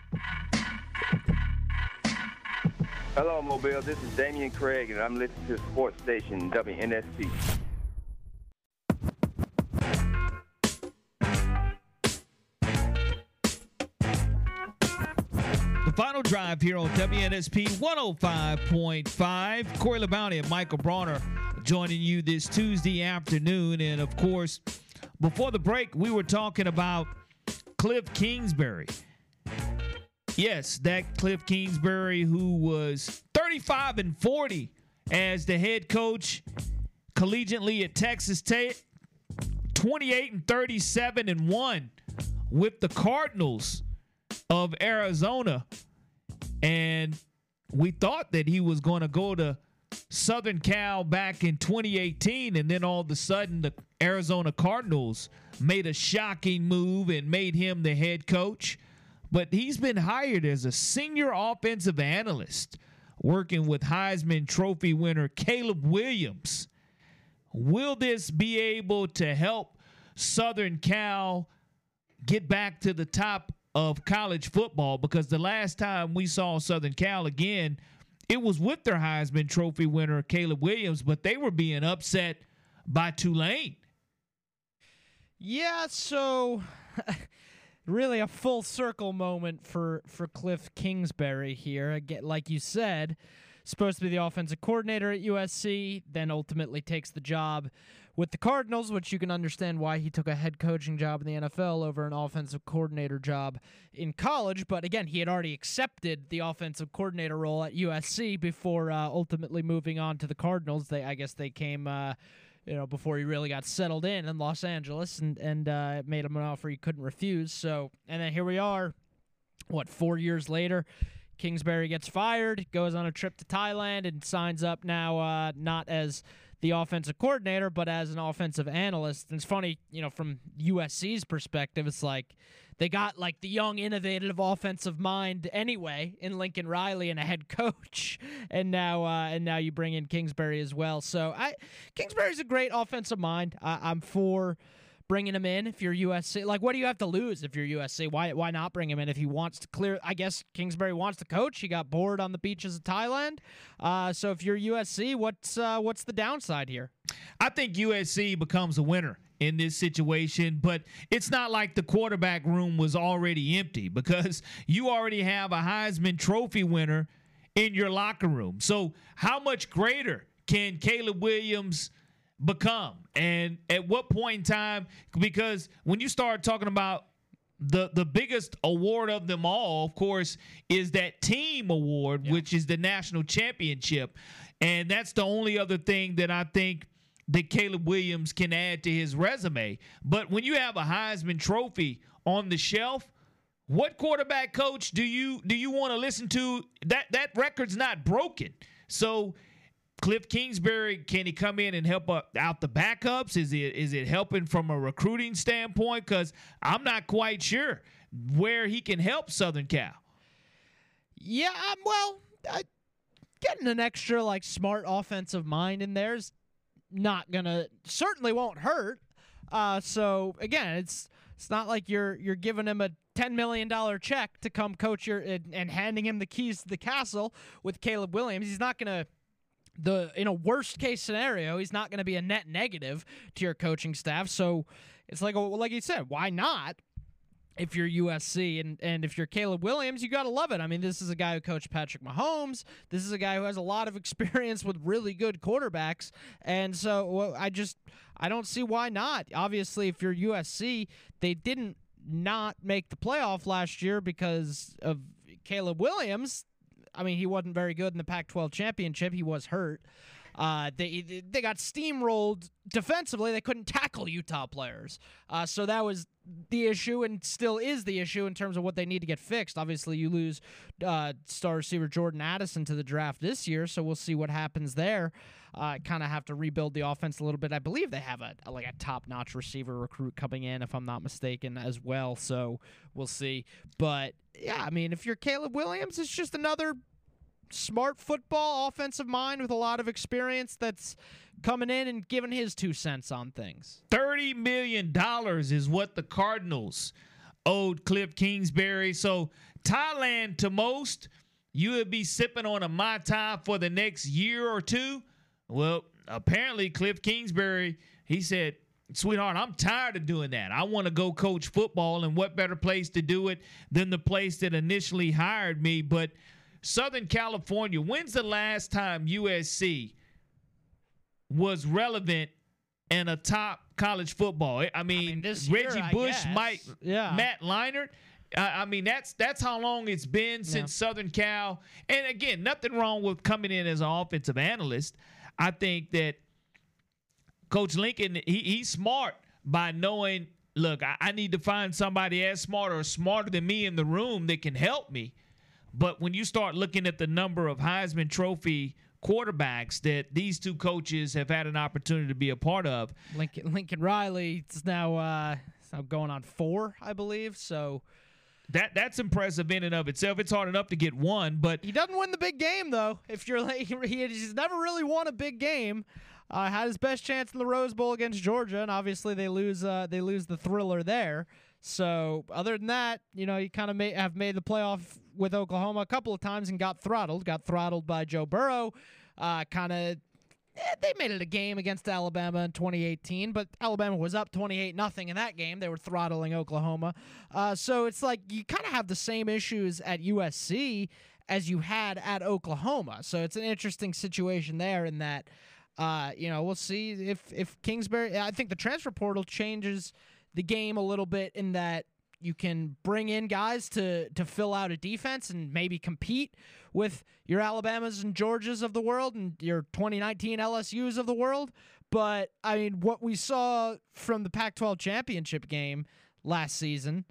Hello, Mobile. This is Damian Craig, and I'm listening to sports station WNSP. Final drive here on WNSP 105.5. Corey LeBounty and Michael Bronner joining you this Tuesday afternoon. And of course, before the break, we were talking about Cliff Kingsbury. Yes, that Cliff Kingsbury, who was 35 and 40 as the head coach collegiately at Texas State, 28 and 37 and 1 with the Cardinals of Arizona. And we thought that he was going to go to Southern Cal back in 2018. And then all of a sudden, the Arizona Cardinals made a shocking move and made him the head coach. But he's been hired as a senior offensive analyst working with Heisman Trophy winner Caleb Williams. Will this be able to help Southern Cal get back to the top of college football because the last time we saw Southern Cal again, it was with their Heisman Trophy winner Caleb Williams, but they were being upset by Tulane. Yeah, so really a full circle moment for for Cliff Kingsbury here. Again, like you said, supposed to be the offensive coordinator at USC, then ultimately takes the job with the Cardinals, which you can understand why he took a head coaching job in the NFL over an offensive coordinator job in college. But again, he had already accepted the offensive coordinator role at USC before uh, ultimately moving on to the Cardinals. They, I guess, they came. Uh, you know, before he really got settled in in Los Angeles, and and uh, made him an offer he couldn't refuse. So, and then here we are, what four years later, Kingsbury gets fired, goes on a trip to Thailand, and signs up now uh, not as the offensive coordinator, but as an offensive analyst. And it's funny, you know, from USC's perspective, it's like they got like the young, innovative offensive mind anyway in Lincoln Riley and a head coach, and now uh, and now you bring in Kingsbury as well. So I Kingsbury's a great offensive mind. I, I'm for bringing him in if you're USC. Like, what do you have to lose if you're USC? Why why not bring him in if he wants to clear? I guess Kingsbury wants to coach. He got bored on the beaches of Thailand. Uh, so if you're USC, what's uh, what's the downside here? I think USC becomes a winner in this situation, but it's not like the quarterback room was already empty because you already have a Heisman Trophy winner in your locker room. So, how much greater can Caleb Williams become? And at what point in time? Because when you start talking about the the biggest award of them all, of course, is that team award, yeah. which is the national championship, and that's the only other thing that I think that Caleb Williams can add to his resume. But when you have a Heisman Trophy on the shelf, what quarterback coach do you do you want to listen to? That that record's not broken. So Cliff Kingsbury, can he come in and help out the backups? Is it is it helping from a recruiting standpoint? Because I'm not quite sure where he can help Southern Cal. Yeah, um, well, getting an extra like smart offensive mind in there is not gonna certainly won't hurt. Uh, so again, it's it's not like you're you're giving him a ten million dollar check to come coach your and, and handing him the keys to the castle with Caleb Williams. He's not gonna the in a worst case scenario, he's not going to be a net negative to your coaching staff. So it's like like you said, why not? If you're USC and, and if you're Caleb Williams, you got to love it. I mean, this is a guy who coached Patrick Mahomes. This is a guy who has a lot of experience with really good quarterbacks. And so well, I just I don't see why not. Obviously, if you're USC, they didn't not make the playoff last year because of Caleb Williams. I mean, he wasn't very good in the Pac-12 championship. He was hurt. Uh, they they got steamrolled defensively. They couldn't tackle Utah players. Uh, so that was the issue, and still is the issue in terms of what they need to get fixed. Obviously, you lose uh, star receiver Jordan Addison to the draft this year, so we'll see what happens there. Uh, kind of have to rebuild the offense a little bit. I believe they have a, a like a top-notch receiver recruit coming in, if I'm not mistaken, as well. So we'll see. But yeah, I mean, if you're Caleb Williams, it's just another smart football offensive mind with a lot of experience that's coming in and giving his two cents on things. $30 million is what the Cardinals owed Cliff Kingsbury. So, Thailand to most, you would be sipping on a Mai Tai for the next year or two. Well, apparently, Cliff Kingsbury, he said, Sweetheart, I'm tired of doing that. I want to go coach football, and what better place to do it than the place that initially hired me? But Southern California, when's the last time USC was relevant in a top college football? I mean, I mean Reggie year, Bush, Mike, yeah. Matt Leinart. I mean, that's that's how long it's been since yeah. Southern Cal. And again, nothing wrong with coming in as an offensive analyst. I think that Coach Lincoln, he, he's smart by knowing, look, I, I need to find somebody as smart or smarter than me in the room that can help me. But when you start looking at the number of Heisman Trophy quarterbacks that these two coaches have had an opportunity to be a part of, Lincoln, Lincoln Riley is now, uh, now going on four, I believe. So that that's impressive in and of itself. It's hard enough to get one, but he doesn't win the big game though. If you're like, he's never really won a big game. Uh, had his best chance in the Rose Bowl against Georgia, and obviously they lose. Uh, they lose the thriller there. So other than that, you know, you kind of have made the playoff with Oklahoma a couple of times and got throttled. Got throttled by Joe Burrow. Uh, kind of eh, they made it a game against Alabama in 2018, but Alabama was up 28 nothing in that game. They were throttling Oklahoma. Uh, so it's like you kind of have the same issues at USC as you had at Oklahoma. So it's an interesting situation there in that. Uh, you know, we'll see if if Kingsbury. I think the transfer portal changes the game a little bit in that you can bring in guys to to fill out a defense and maybe compete with your Alabamas and Georgias of the world and your 2019 LSU's of the world. But I mean, what we saw from the Pac-12 championship game last season,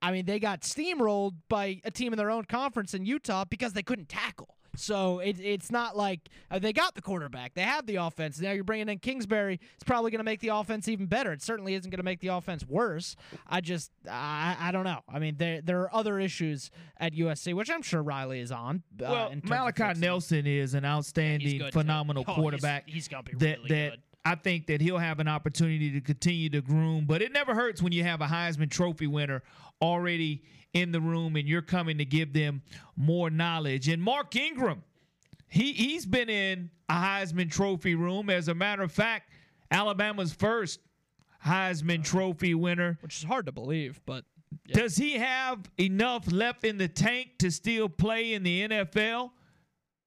I mean, they got steamrolled by a team in their own conference in Utah because they couldn't tackle. So it, it's not like uh, they got the quarterback. They have the offense. Now you're bringing in Kingsbury. It's probably going to make the offense even better. It certainly isn't going to make the offense worse. I just, I, I don't know. I mean, there there are other issues at USC, which I'm sure Riley is on. Uh, well, Malachi Nelson is an outstanding, yeah, phenomenal oh, quarterback. He's, he's going to be that, really that good. I think that he'll have an opportunity to continue to groom, but it never hurts when you have a Heisman Trophy winner already in the room and you're coming to give them more knowledge. And Mark Ingram, he he's been in a Heisman Trophy room. As a matter of fact, Alabama's first Heisman Trophy winner. Which is hard to believe, but Does he have enough left in the tank to still play in the NFL?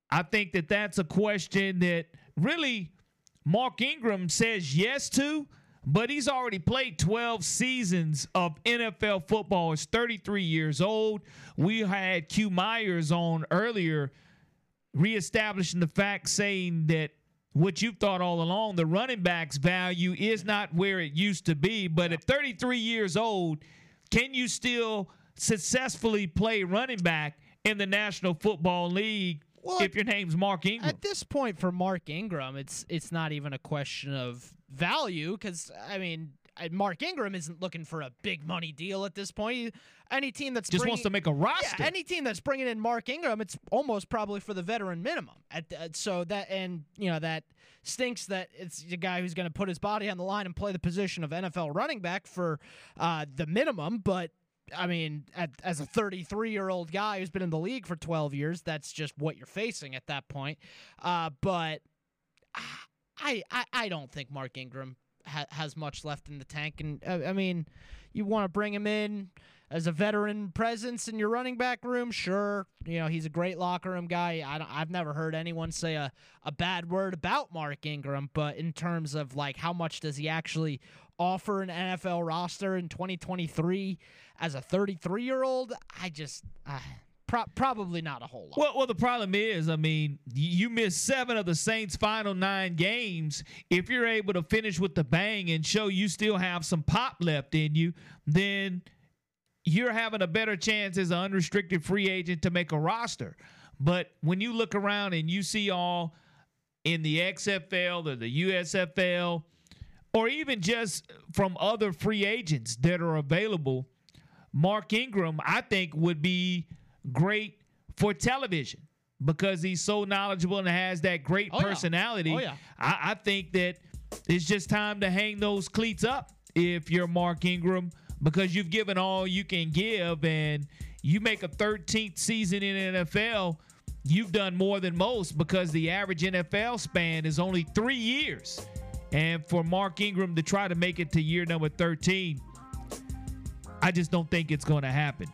I think that that's a question that really Mark Ingram says yes to, but he's already played 12 seasons of NFL football. He's 33 years old. We had Q Myers on earlier, reestablishing the fact saying that what you've thought all along, the running back's value is not where it used to be. But at 33 years old, can you still successfully play running back in the National Football League if your name's Mark Ingram? At this point, for Mark Ingram, it's it's not even a question of value because I mean, Mark Ingram isn't looking for a big money deal at this point. Any team that's Just bringing, wants to make a roster. Yeah, any team that's bringing in Mark Ingram, it's almost probably for the veteran minimum. At uh, so that and you know that stinks that it's the guy who's going to put his body on the line and play the position of NFL running back for uh, the minimum, but. I mean, at, as a 33 year old guy who's been in the league for 12 years, that's just what you're facing at that point. Uh, but I, I I don't think Mark Ingram ha- has much left in the tank, and uh, I mean, you want to bring him in as a veteran presence in your running back room, sure. You know he's a great locker room guy. I I've never heard anyone say a, a bad word about Mark Ingram, but in terms of like how much does he actually offer an NFL roster in 2023 as a 33 year old, I just uh, pro- probably not a whole lot. Well, well, the problem is, I mean, you missed seven of the Saints' final nine games. If you're able to finish with the bang and show you still have some pop left in you, then you're having a better chance as an unrestricted free agent to make a roster. But when you look around and you see all in the XFL or the USFL, or even just from other free agents that are available, Mark Ingram, I think, would be great for television because he's so knowledgeable and has that great Oh, yeah. personality. Oh, yeah. I, I think that it's just time to hang those cleats up if you're Mark Ingram because you've given all you can give and you make a 13th season in NFL. You've done more than most because the average NFL span is only three years. And for Mark Ingram to try to make it to year number 13, I just don't think it's going to happen.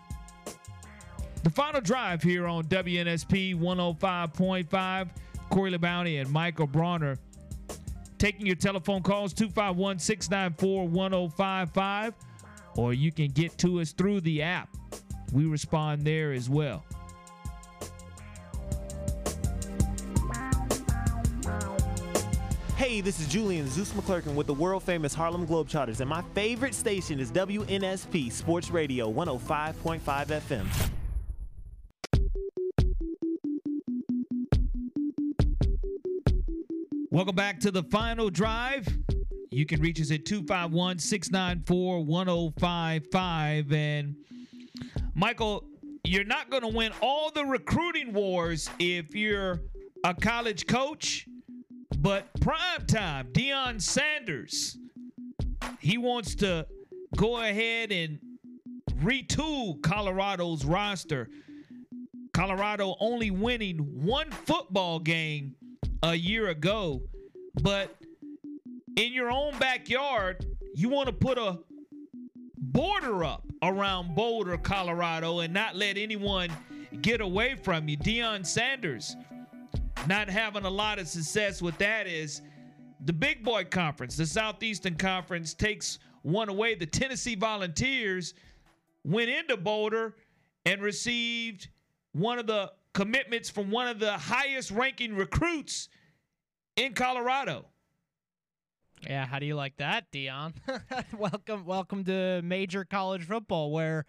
The final drive here on WNSP 105.5. Corey LeBounty and Michael Bronner taking your telephone calls 251 694 1055, or you can get to us through the app. We respond there as well. Hey, this is Julian Zeus McClurkin with the world famous Harlem Globetrotters, and my favorite station is WNSP Sports Radio 105.5 FM. Welcome back to the final drive. You can reach us at 251 694 1055. And Michael, you're not going to win all the recruiting wars if you're a college coach, but prime time, Deion Sanders, he wants to go ahead and retool Colorado's roster. Colorado only winning one football game a year ago. but in your own backyard, you want to put a border up around Boulder, Colorado, and not let anyone get away from you. Deion Sanders not having a lot of success with that is the Big Boy Conference, the Southeastern Conference takes one away. The Tennessee Volunteers went into Boulder and received one of the commitments from one of the highest ranking recruits in Colorado. Yeah, how do you like that, Deion? welcome, welcome to major college football, where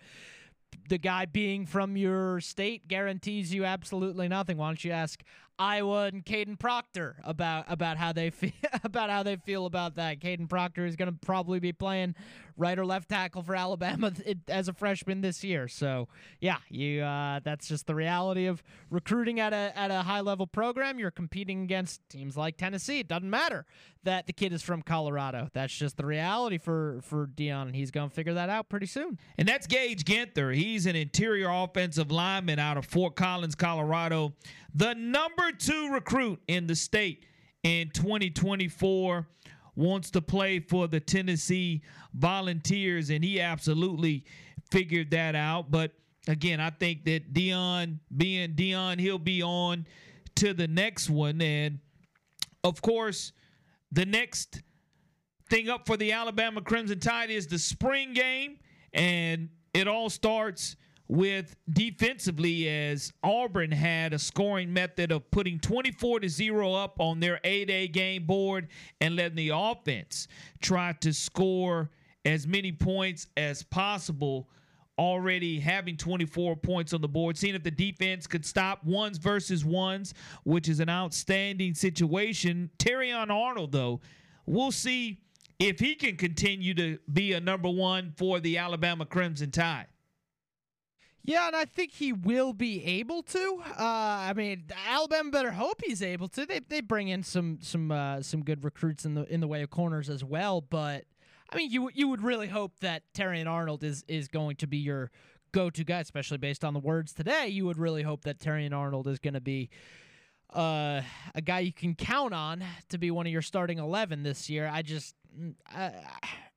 the guy being from your state guarantees you absolutely nothing. Why don't you ask Iowa and Kadyn Proctor about about how they feel about how they feel about that. Kadyn Proctor is going to probably be playing right or left tackle for Alabama as a freshman this year. So yeah, you uh, that's just the reality of recruiting at a at a high level program. You're competing against teams like Tennessee. It doesn't matter that the kid is from Colorado. That's just the reality for for Deion, and he's going to figure that out pretty soon. And that's Gage Ginther. He's an interior offensive lineman out of Fort Collins, Colorado the number two recruit in the state in 2024 wants to play for the Tennessee Volunteers, and he absolutely figured that out. But again, I think that Deion, being Deion, he'll be on to the next one. And of course, the next thing up for the Alabama Crimson Tide is the spring game, and it all starts with defensively as Auburn had a scoring method of putting 24 to 0 up on their 8A game board and letting the offense try to score as many points as possible already having 24 points on the board, seeing if the defense could stop ones versus ones, which is an outstanding situation. Terrion Arnold, though, we'll see if he can continue to be a number one for the Alabama Crimson Tide. Yeah, and I think he will be able to. Uh, I mean, Alabama better hope he's able to. They they bring in some some uh, some good recruits in the in the way of corners as well. But I mean, you you would really hope that Terrion Arnold is is going to be your go to guy, especially based on the words today. You would really hope that Terrion Arnold is going to be uh, a guy you can count on to be one of your starting eleven this year. I just. Mm, I,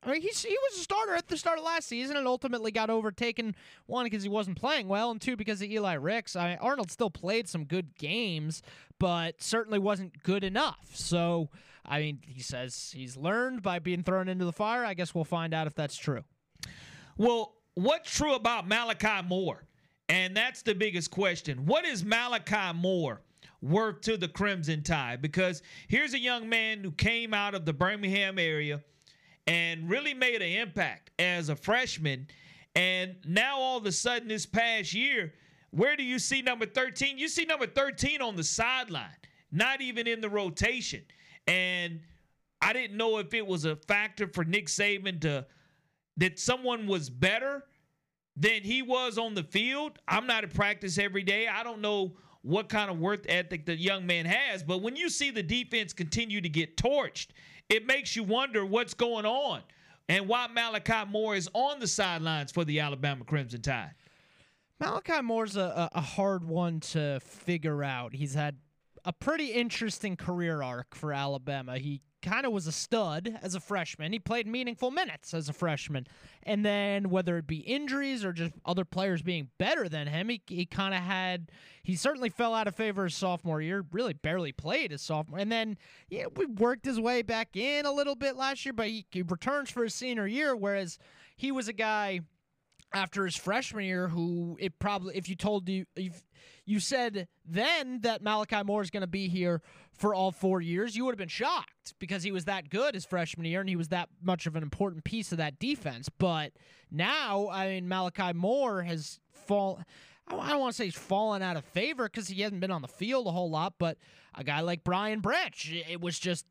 I mean, he's, he was a starter at the start of last season and ultimately got overtaken, one, because he wasn't playing well, and two, because of Eli Ricks. I mean, Arnold still played some good games, but certainly wasn't good enough. So, I mean, he says he's learned by being thrown into the fire. I guess we'll find out if that's true. Well, what's true about Malachi Moore? And that's the biggest question. What is Malachi Moore? worth to the Crimson Tide because here's a young man who came out of the Birmingham area and really made an impact as a freshman. And now all of a sudden, this past year, where do you see number 13? You see number 13 on the sideline, not even in the rotation. And I didn't know if it was a factor for Nick Saban to that someone was better than he was on the field. I'm not at practice every day. I don't know what kind of worth ethic the young man has, but when you see the defense continue to get torched it makes you wonder what's going on and why Malachi Moore is on the sidelines for the Alabama Crimson Tide. Malachi Moore's a, a hard one to figure out. He's had a pretty interesting career arc for Alabama. He kind of was a stud as a freshman. He played meaningful minutes as a freshman. And then whether it be injuries or just other players being better than him, he, he kind of had he certainly fell out of favor his sophomore year, really barely played his sophomore. And then yeah, we worked his way back in a little bit last year, but he, he returns for his senior year whereas he was a guy after his freshman year who it probably if you told you if you said then that Malachi Moore is going to be here for all 4 years you would have been shocked because he was that good his freshman year and he was that much of an important piece of that defense but now I mean Malachi Moore has fall I don't want to say he's fallen out of favor because he hasn't been on the field a whole lot, but a guy like Brian Branch, it was just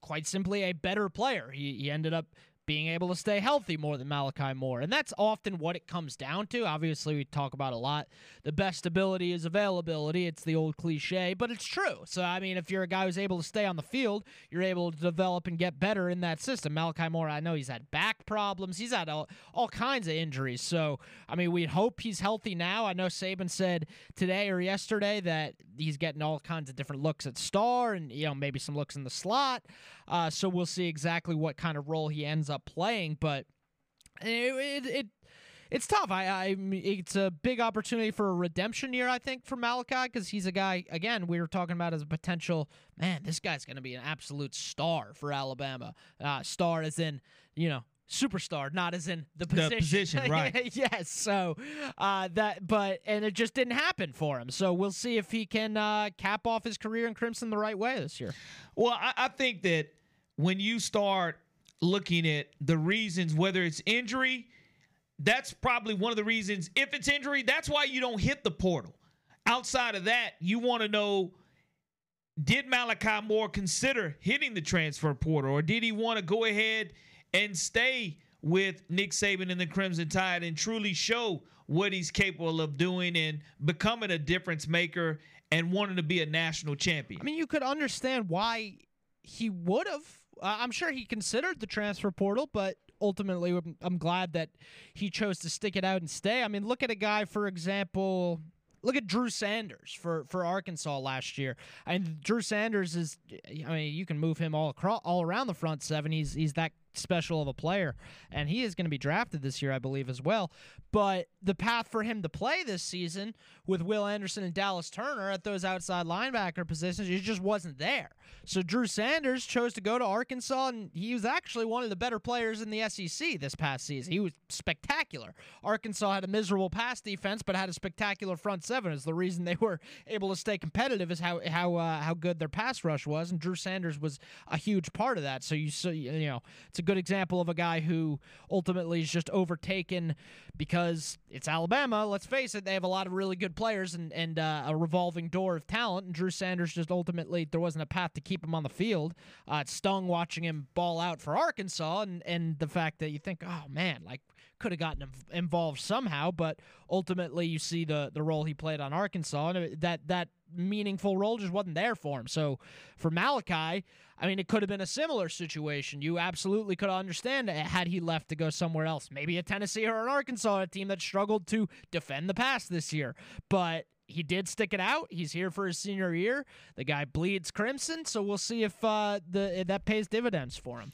quite simply a better player. He, he ended up being able to stay healthy more than Malachi Moore. And that's often what it comes down to. Obviously, we talk about a lot. The best ability is availability. It's the old cliche, but it's true. So, I mean, if you're a guy who's able to stay on the field, you're able to develop and get better in that system. Malachi Moore, I know he's had back problems, he's had all, all kinds of injuries. So, I mean, we hope he's healthy now. I know Saban said today or yesterday that he's getting all kinds of different looks at star and, you know, maybe some looks in the slot. Uh, so we'll see exactly what kind of role he ends up playing. But it, it, it it's tough. I, I, it's a big opportunity for a redemption year, I think, for Malachi because he's a guy. Again, we were talking about as a potential man. This guy's going to be an absolute star for Alabama. Uh, star as in, you know, superstar, not as in the position. The position, right? yes. So uh, that, but and it just didn't happen for him. So we'll see if he can uh, cap off his career in Crimson the right way this year. Well, I, I think that when you start looking at the reasons, whether it's injury, that's probably one of the reasons. If it's injury, that's why you don't hit the portal. Outside of that, you want to know did Malachi Moore consider hitting the transfer portal or did he want to go ahead and stay with Nick Saban and the Crimson Tide and truly show what he's capable of doing and becoming a difference maker and wanting to be a national champion? I mean, you could understand why he would have. I'm sure he considered the transfer portal, but ultimately, I'm glad that he chose to stick it out and stay. I mean, look at a guy, for example, look at Drew Sanders for for Arkansas last year. And Drew Sanders is, I mean, you can move him all across, all around the front seven. He's he's that special of a player, and he is going to be drafted this year, I believe, as well. But the path for him to play this season with Will Anderson and Dallas Turner at those outside linebacker positions, it just wasn't there. So Drew Sanders chose to go to Arkansas, and he was actually one of the better players in the SEC this past season. He was spectacular. Arkansas had a miserable pass defense, but had a spectacular front seven. Is the reason they were able to stay competitive is how how uh, how good their pass rush was, and Drew Sanders was a huge part of that. So you so you know it's a good example of a guy who ultimately is just overtaken because it's Alabama. Let's face it, they have a lot of really good players and, and uh, a revolving door of talent. And Drew Sanders just ultimately, there wasn't a path to keep him on the field. Uh, it stung watching him ball out for Arkansas and, and the fact that you think, oh man, like could have gotten involved somehow, but ultimately you see the the role he played on Arkansas, and that that meaningful role just wasn't there for him. So for Malachi, I mean, it could have been a similar situation. You absolutely could understand had he left to go somewhere else, maybe a Tennessee or an Arkansas, a team that struggled to defend the pass this year, but. He did stick it out. He's here for his senior year. The guy bleeds crimson, so we'll see if uh, the if that pays dividends for him.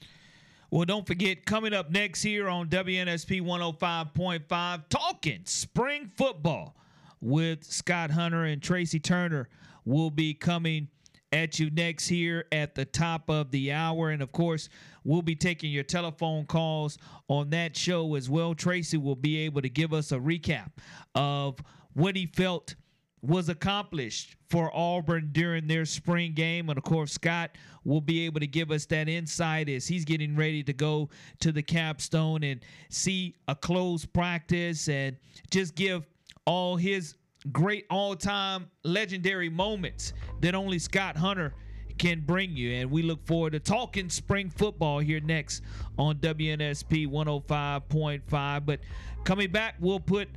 Well, don't forget, coming up next here on WNSP 105.5, talking spring football with Scott Hunter and Tracy Turner will be coming at you next here at the top of the hour. And of course, we'll be taking your telephone calls on that show as well. Tracy will be able to give us a recap of what he felt was accomplished for Auburn during their spring game. And of course, Scott will be able to give us that insight as he's getting ready to go to the capstone and see a closed practice and just give all his great all time legendary moments that only Scott Hunter can bring you. And we look forward to talking spring football here next on WNSP 105.5. But coming back, we'll put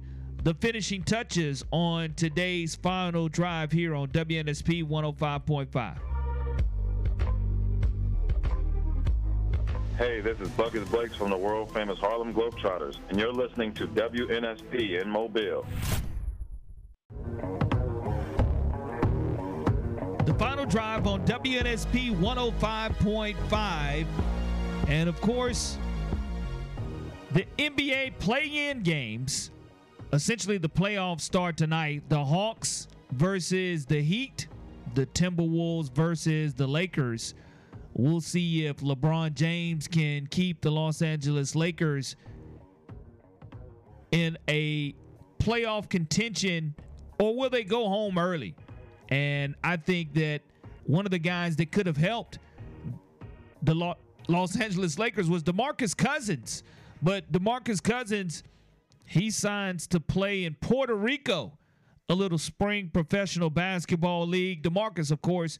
the finishing touches on today's final drive here on WNSP 105.5. Hey, this is Buckets Blakes from the world famous Harlem Globetrotters, and you're listening to WNSP in Mobile. The final drive on WNSP 105.5. And of course, the NBA play in games essentially the playoffs start tonight. The Hawks versus the Heat, the Timberwolves versus the Lakers. We'll see if LeBron James can keep the Los Angeles Lakers in a playoff contention or will they go home early? And I think that one of the guys that could have helped the Los Angeles Lakers was DeMarcus Cousins. But DeMarcus Cousins he signs to play in Puerto Rico, a little spring professional basketball league. DeMarcus, of course,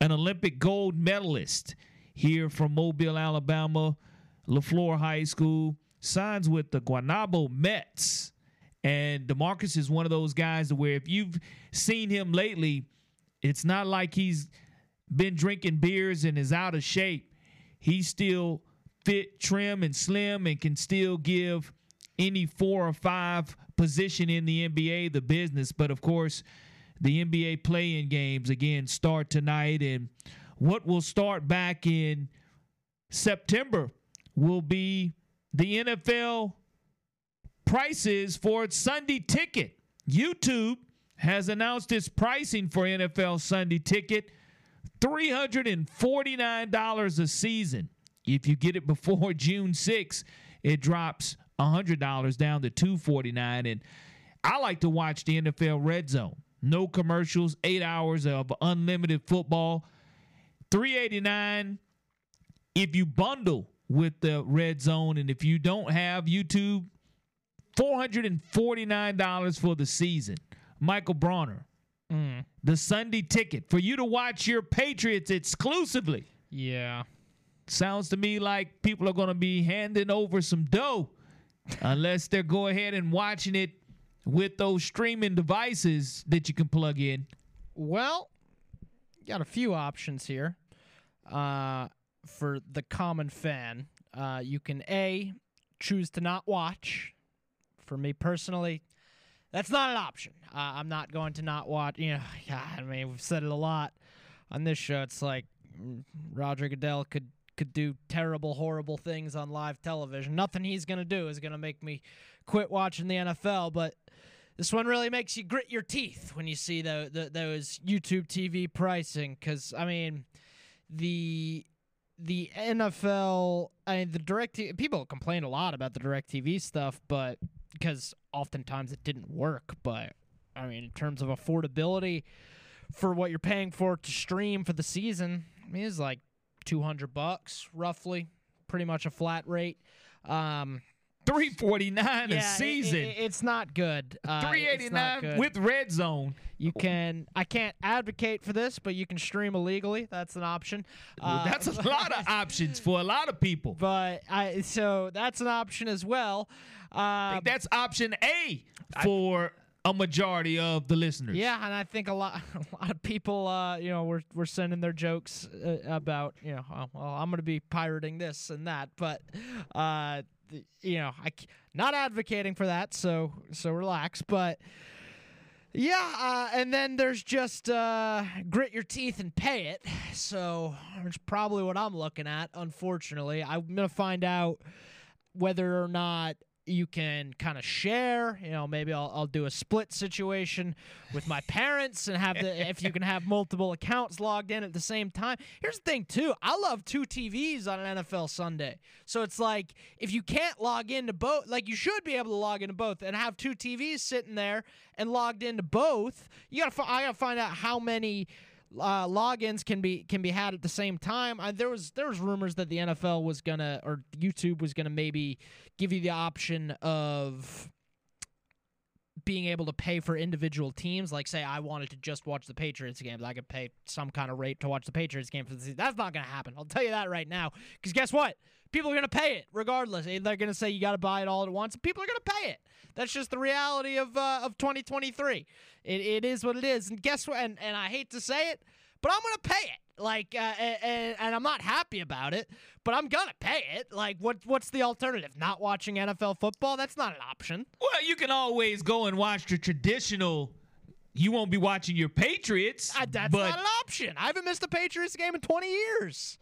an Olympic gold medalist here from Mobile, Alabama. LeFlore High School, signs with the Guaynabo Mets. And DeMarcus is one of those guys where if you've seen him lately, it's not like he's been drinking beers and is out of shape. He's still fit, trim, and slim and can still give any four or five position in the NBA the business. But of course, the NBA play in games again start tonight. And what will start back in September will be the NFL prices for its Sunday ticket. YouTube has announced its pricing for NFL Sunday ticket $349 a season. If you get it before June 6, it drops $100 down to 249 and I like to watch the NFL Red Zone. No commercials, 8 hours of unlimited football. 389 if you bundle with the Red Zone and if you don't have YouTube $449 for the season. Michael Bronner. Mm. The Sunday ticket for you to watch your Patriots exclusively. Yeah. Sounds to me like people are going to be handing over some dough unless they're go ahead and watching it with those streaming devices that you can plug in. Well, got a few options here. Uh, for the common fan, uh, you can A, choose to not watch. For me personally, that's not an option. Uh, I'm not going to not watch. You know, I mean, we've said it a lot on this show. It's like mm, Roger Goodell could could do terrible, horrible things on live television. Nothing he's gonna do is gonna make me quit watching the NFL. But this one really makes you grit your teeth when you see the, the those YouTube TV pricing. Because I mean, the the NFL, I mean, the direct people complain a lot about the direct TV stuff, but because oftentimes it didn't work. But I mean, in terms of affordability for what you're paying for to stream for the season, I mean, it's like 200 bucks roughly, pretty much a flat rate. Um, 349 yeah, a season. It, it, it's not good. Uh, 389 not good. with red zone. You can. I can't advocate for this, but you can stream illegally. That's an option. Uh, that's a lot of options for a lot of people. But I so that's an option as well. Uh, that's option A for a majority of the listeners. Yeah, and I think a lot, a lot of people, uh, you know, were were sending their jokes uh, about, you know, oh, well, I'm going to be pirating this and that, but, you know, I not advocating for that, so so relax, but. Yeah, uh, and then there's just uh, grit your teeth and pay it. So that's probably what I'm looking at. Unfortunately, I'm gonna find out whether or not you can kind of share. You know, maybe I'll, I'll do a split situation with my parents and have the if you can have multiple accounts logged in at the same time. Here's the thing too. I love two TVs on an NFL Sunday. So it's like if you can't log into both, like you should be able to log into both and have two TVs sitting there and logged into both. You gotta I gotta find out how many uh, logins can be can be had at the same time. I, there was there was rumors that the NFL was gonna or YouTube was gonna maybe give you the option of being able to pay for individual teams. Like say I wanted to just watch the Patriots games, I could pay some kind of rate to watch the Patriots game for the season. That's not gonna happen. I'll tell you that right now. Because guess what? People are gonna pay it regardless. They're gonna say you got to buy it all at once. People are gonna pay it. That's just the reality of uh, of 2023. It, it is what it is. And guess what? And, and I hate to say it, but I'm gonna pay it. Like, uh, and, and I'm not happy about it, but I'm gonna pay it. Like, what what's the alternative? Not watching NFL football? That's not an option. Well, you can always go and watch the traditional. You won't be watching your Patriots. That's not an option. I haven't missed a Patriots game in 20 years.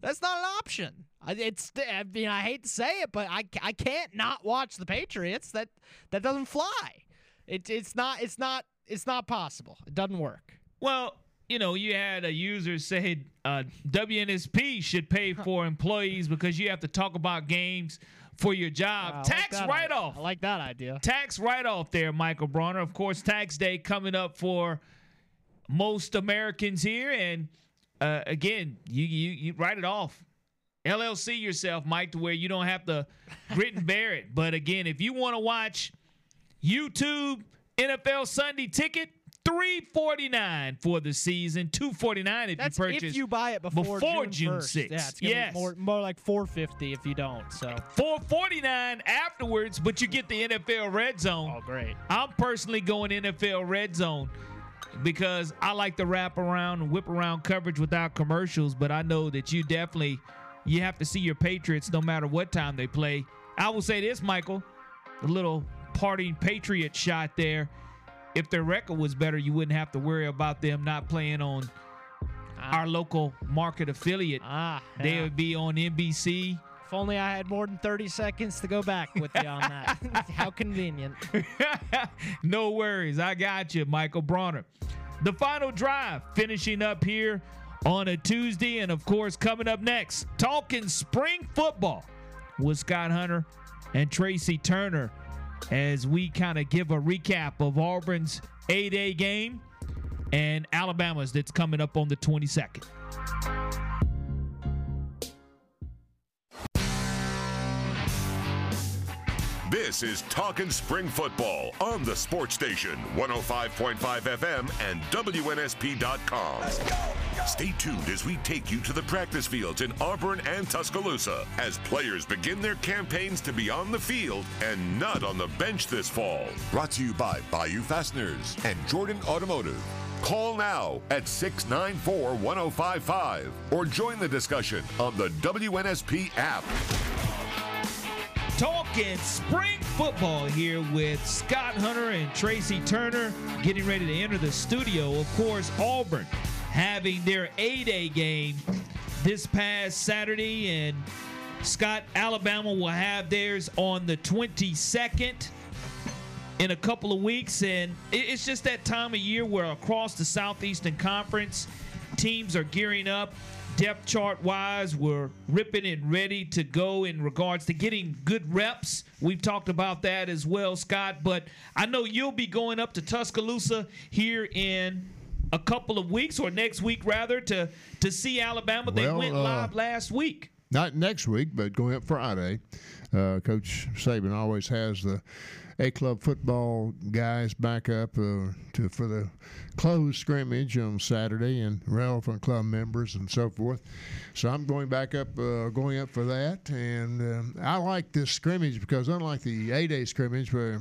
That's not an option. I- It's I mean I hate to say it, but I, I can't not watch the Patriots. That that doesn't fly. It, it's not it's not it's not possible. It doesn't work. Well, you know, you had a user say uh, WNSP should pay for employees because you have to talk about games for your job. Like tax that write off. I like that idea. Tax write off there, Michael Bronner. Of course, tax day coming up for most Americans here. And uh, again, you, you, you write it off. LLC yourself, Mike, to where you don't have to grit and bear it. But again, if you want to watch YouTube NFL Sunday ticket, 349 for the season, 249 if That's you purchase if you buy it before, before June, June 1st. 6th. Yeah, it's Yes. more, more like 450 if you don't. So 449 afterwards, but you get the NFL red zone. Oh, great. I'm personally going NFL red zone because I like the wrap around and whip around coverage without commercials, but I know that you definitely you have to see your Patriots no matter what time they play. I will say this, Michael, a little parting Patriot shot there. If their record was better, you wouldn't have to worry about them not playing on our local market affiliate. Ah, They would be on NBC. If only I had more than 30 seconds to go back with you on that. How convenient. no worries. I got you, Michael Bronner. The final drive finishing up here on a Tuesday. And of course, coming up next, talking spring football with Scott Hunter and Tracy Turner as we kind of give a recap of Auburn's A Day game and Alabama's that's coming up on the 22nd. This is Talkin' Spring Football on the Sports Station, 105.5 FM and WNSP.com. Stay tuned as we take you to the practice fields in Auburn and Tuscaloosa as players begin their campaigns to be on the field and not on the bench this fall. Brought to you by Bayou Fasteners and Jordan Automotive. Call now at 694 1055 or join the discussion on the WNSP app. Talking spring football here with Scott Hunter and Tracy Turner getting ready to enter the studio. Of course, Auburn having their A Day game this past Saturday, and Scott, Alabama will have theirs on the 22nd in a couple of weeks. And it's just that time of year where across the Southeastern Conference, teams are gearing up. Depth chart wise, we're ripping and ready to go in regards to getting good reps. We've talked about that as well, Scott. But I know you'll be going up to Tuscaloosa here in a couple of weeks or next week rather to to see Alabama. They Well, went uh, live last week. Not next week, but going up Friday. Uh, Coach Saban always has the A club football guys back up uh, to for the closed scrimmage on Saturday and relevant club members and so forth. So I'm going back up, uh, going up for that, and um, I like this scrimmage because unlike the A day scrimmage where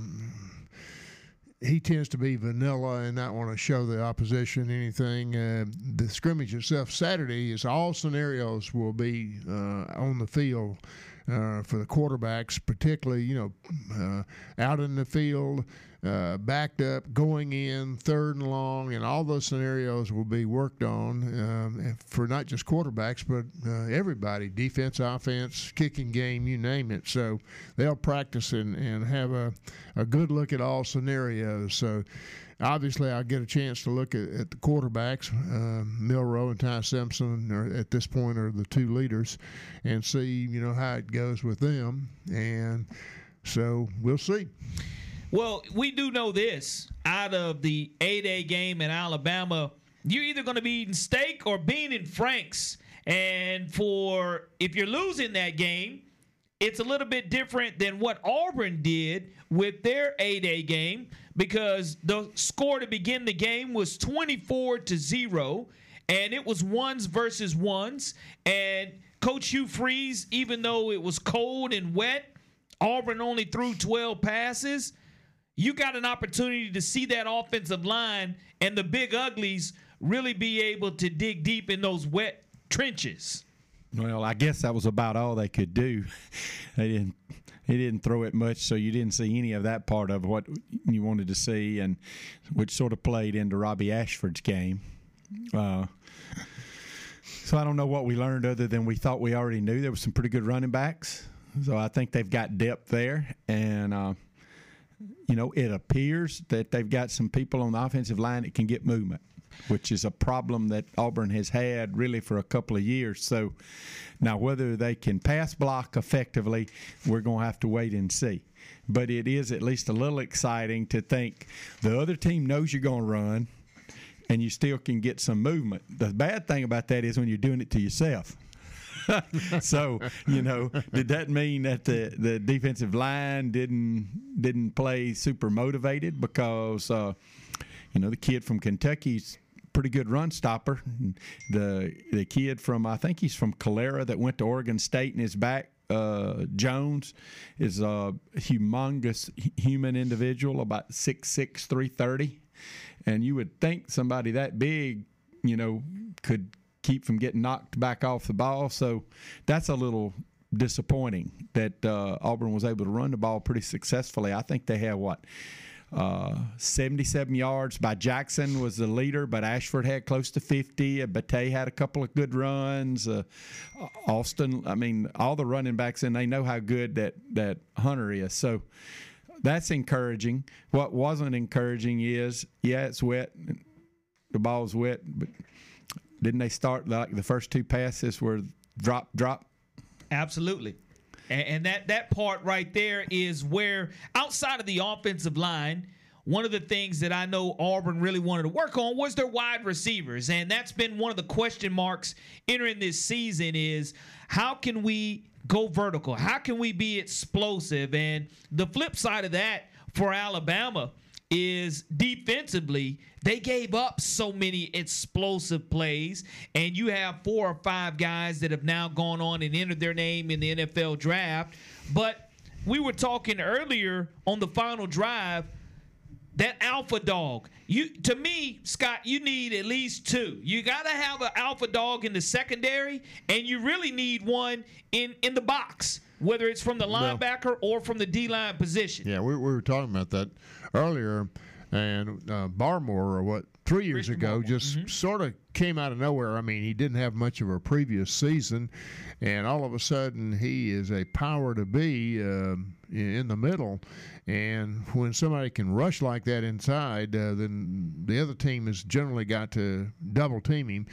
he tends to be vanilla and not want to show the opposition anything. Uh, the scrimmage itself Saturday is all scenarios will be uh, on the field. Uh, for the quarterbacks, particularly, you know, uh, out in the field, uh, backed up, going in, third and long, and all those scenarios will be worked on um, for not just quarterbacks, but uh, everybody defense, offense, kicking game, you name it. So they'll practice and, and have a, a good look at all scenarios. So obviously, I'll get a chance to look at, at the quarterbacks. Uh, Milroe and Ty Simpson are at this point are the two leaders, and see you know how it goes with them. And so we'll see. Well, we do know this out of the A Day game in Alabama, you're either going to be eating steak or being in Frank's. And for if you're losing that game, it's a little bit different than what Auburn did with their A Day game because the score to begin the game was 24 to 0 and it was ones versus ones and coach Hugh Freeze even though it was cold and wet Auburn only threw 12 passes you got an opportunity to see that offensive line and the big uglies really be able to dig deep in those wet trenches. Well, I guess that was about all they could do. They didn't. He didn't throw it much, so you didn't see any of that part of what you wanted to see, and which sort of played into Robby Ashford's game. Uh, so I don't know what we learned other than we thought we already knew. There was some pretty good running backs, so I think they've got depth there, and uh, you know it appears that they've got some people on the offensive line that can get movement which is a problem that Auburn has had really for a couple of years. So now whether they can pass block effectively, we're going to have to wait and see. But it is at least a little exciting to think the other team knows you're going to run and you still can get some movement. The bad thing about that is when you're doing it to yourself. so you know, did that mean that the, the defensive line didn't didn't play super motivated because uh, you know, the kid from Kentucky's pretty good run stopper. The the kid from I think he's from Calera that went to Oregon State and is back. Uh, Jones is a humongous human individual, about six six three thirty, and you would think somebody that big, you know, could keep from getting knocked back off the ball. So that's a little disappointing that uh, Auburn was able to run the ball pretty successfully. I think they had what uh, 77 yards by Jackson was the leader, but Ashford had close to 50. Battie had a couple of good runs. Uh, Alston, I mean, all the running backs, and they know how good that that Hunter is. So that's encouraging. What wasn't encouraging is, yeah, it's wet. The ball's wet, but didn't they start like the first two passes were drop, drop? Absolutely. And, that that part right there is where outside of the offensive line, one of the things that I know Auburn really wanted to work on was their wide receivers. And that's been one of the question marks entering this season is how can we go vertical? How can we be explosive? And the flip side of that for Alabama is defensively, they gave up so many explosive plays, and you have four or five guys that have now gone on and entered their name in the NFL draft. But we were talking earlier on the final drive that alpha dog. You to me, Scott, you need at least two. You got to have an alpha dog in the secondary, and you really need one in in the box, whether it's from the linebacker or from the D line position. Yeah, we, we were talking about that earlier, and uh, Barmore, or what three years Christian ago, Barmore. just mm-hmm. sort of came out of nowhere. I mean, he didn't have much of a previous season, and all of a sudden, he is a power to be uh, in the middle. And when somebody can rush like that inside, uh, then the other team has generally got to double team him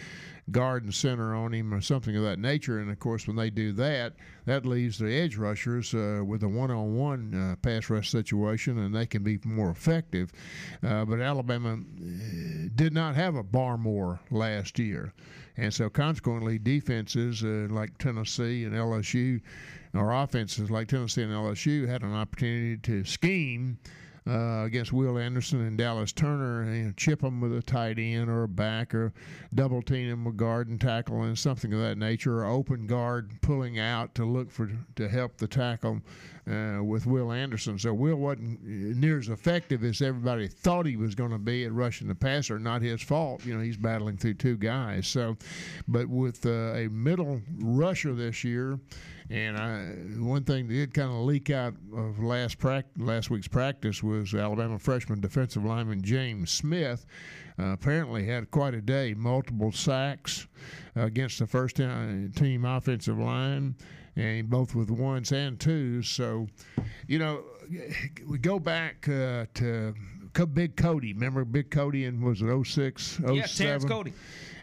guard and center on him or something of that nature. And of course, when they do that, that leaves the edge rushers uh, with a one-on-one uh, pass rush situation, and they can be more effective. Uh, but Alabama uh, did not have a Barmore last year, and so consequently, defenses uh, like Tennessee and LSU, or offenses like Tennessee and LSU, had an opportunity to scheme uh, against Will Anderson and Dallas Turner, and chip them with a tight end or a back, or double team them with guard and tackle and something of that nature, or open guard pulling out to look for to help the tackle uh, with Will Anderson. So Will wasn't near as effective as everybody thought he was going to be at rushing the passer. Not his fault. You know, he's battling through two guys. So, but with uh, a middle rusher this year and I, one thing that did kind of leak out of last last week's practice was Alabama freshman defensive lineman James Smith. Uh, apparently had quite a day, multiple sacks against the first team offensive line, and both with ones and twos. So, you know, we go back uh, to Big Cody. Remember Big Cody and was it 06, 07? Yeah, Terrence Cody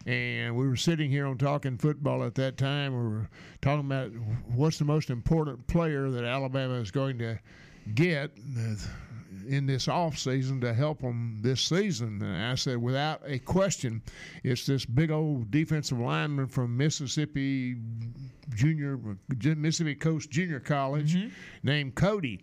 and we were sitting here on talking football at that time. We were talking about what's the most important player that Alabama is going to get in this off season to help them this season. And I said, without a question, it's this big old defensive lineman from Mississippi Junior Mississippi Coast Junior College mm-hmm. named Cody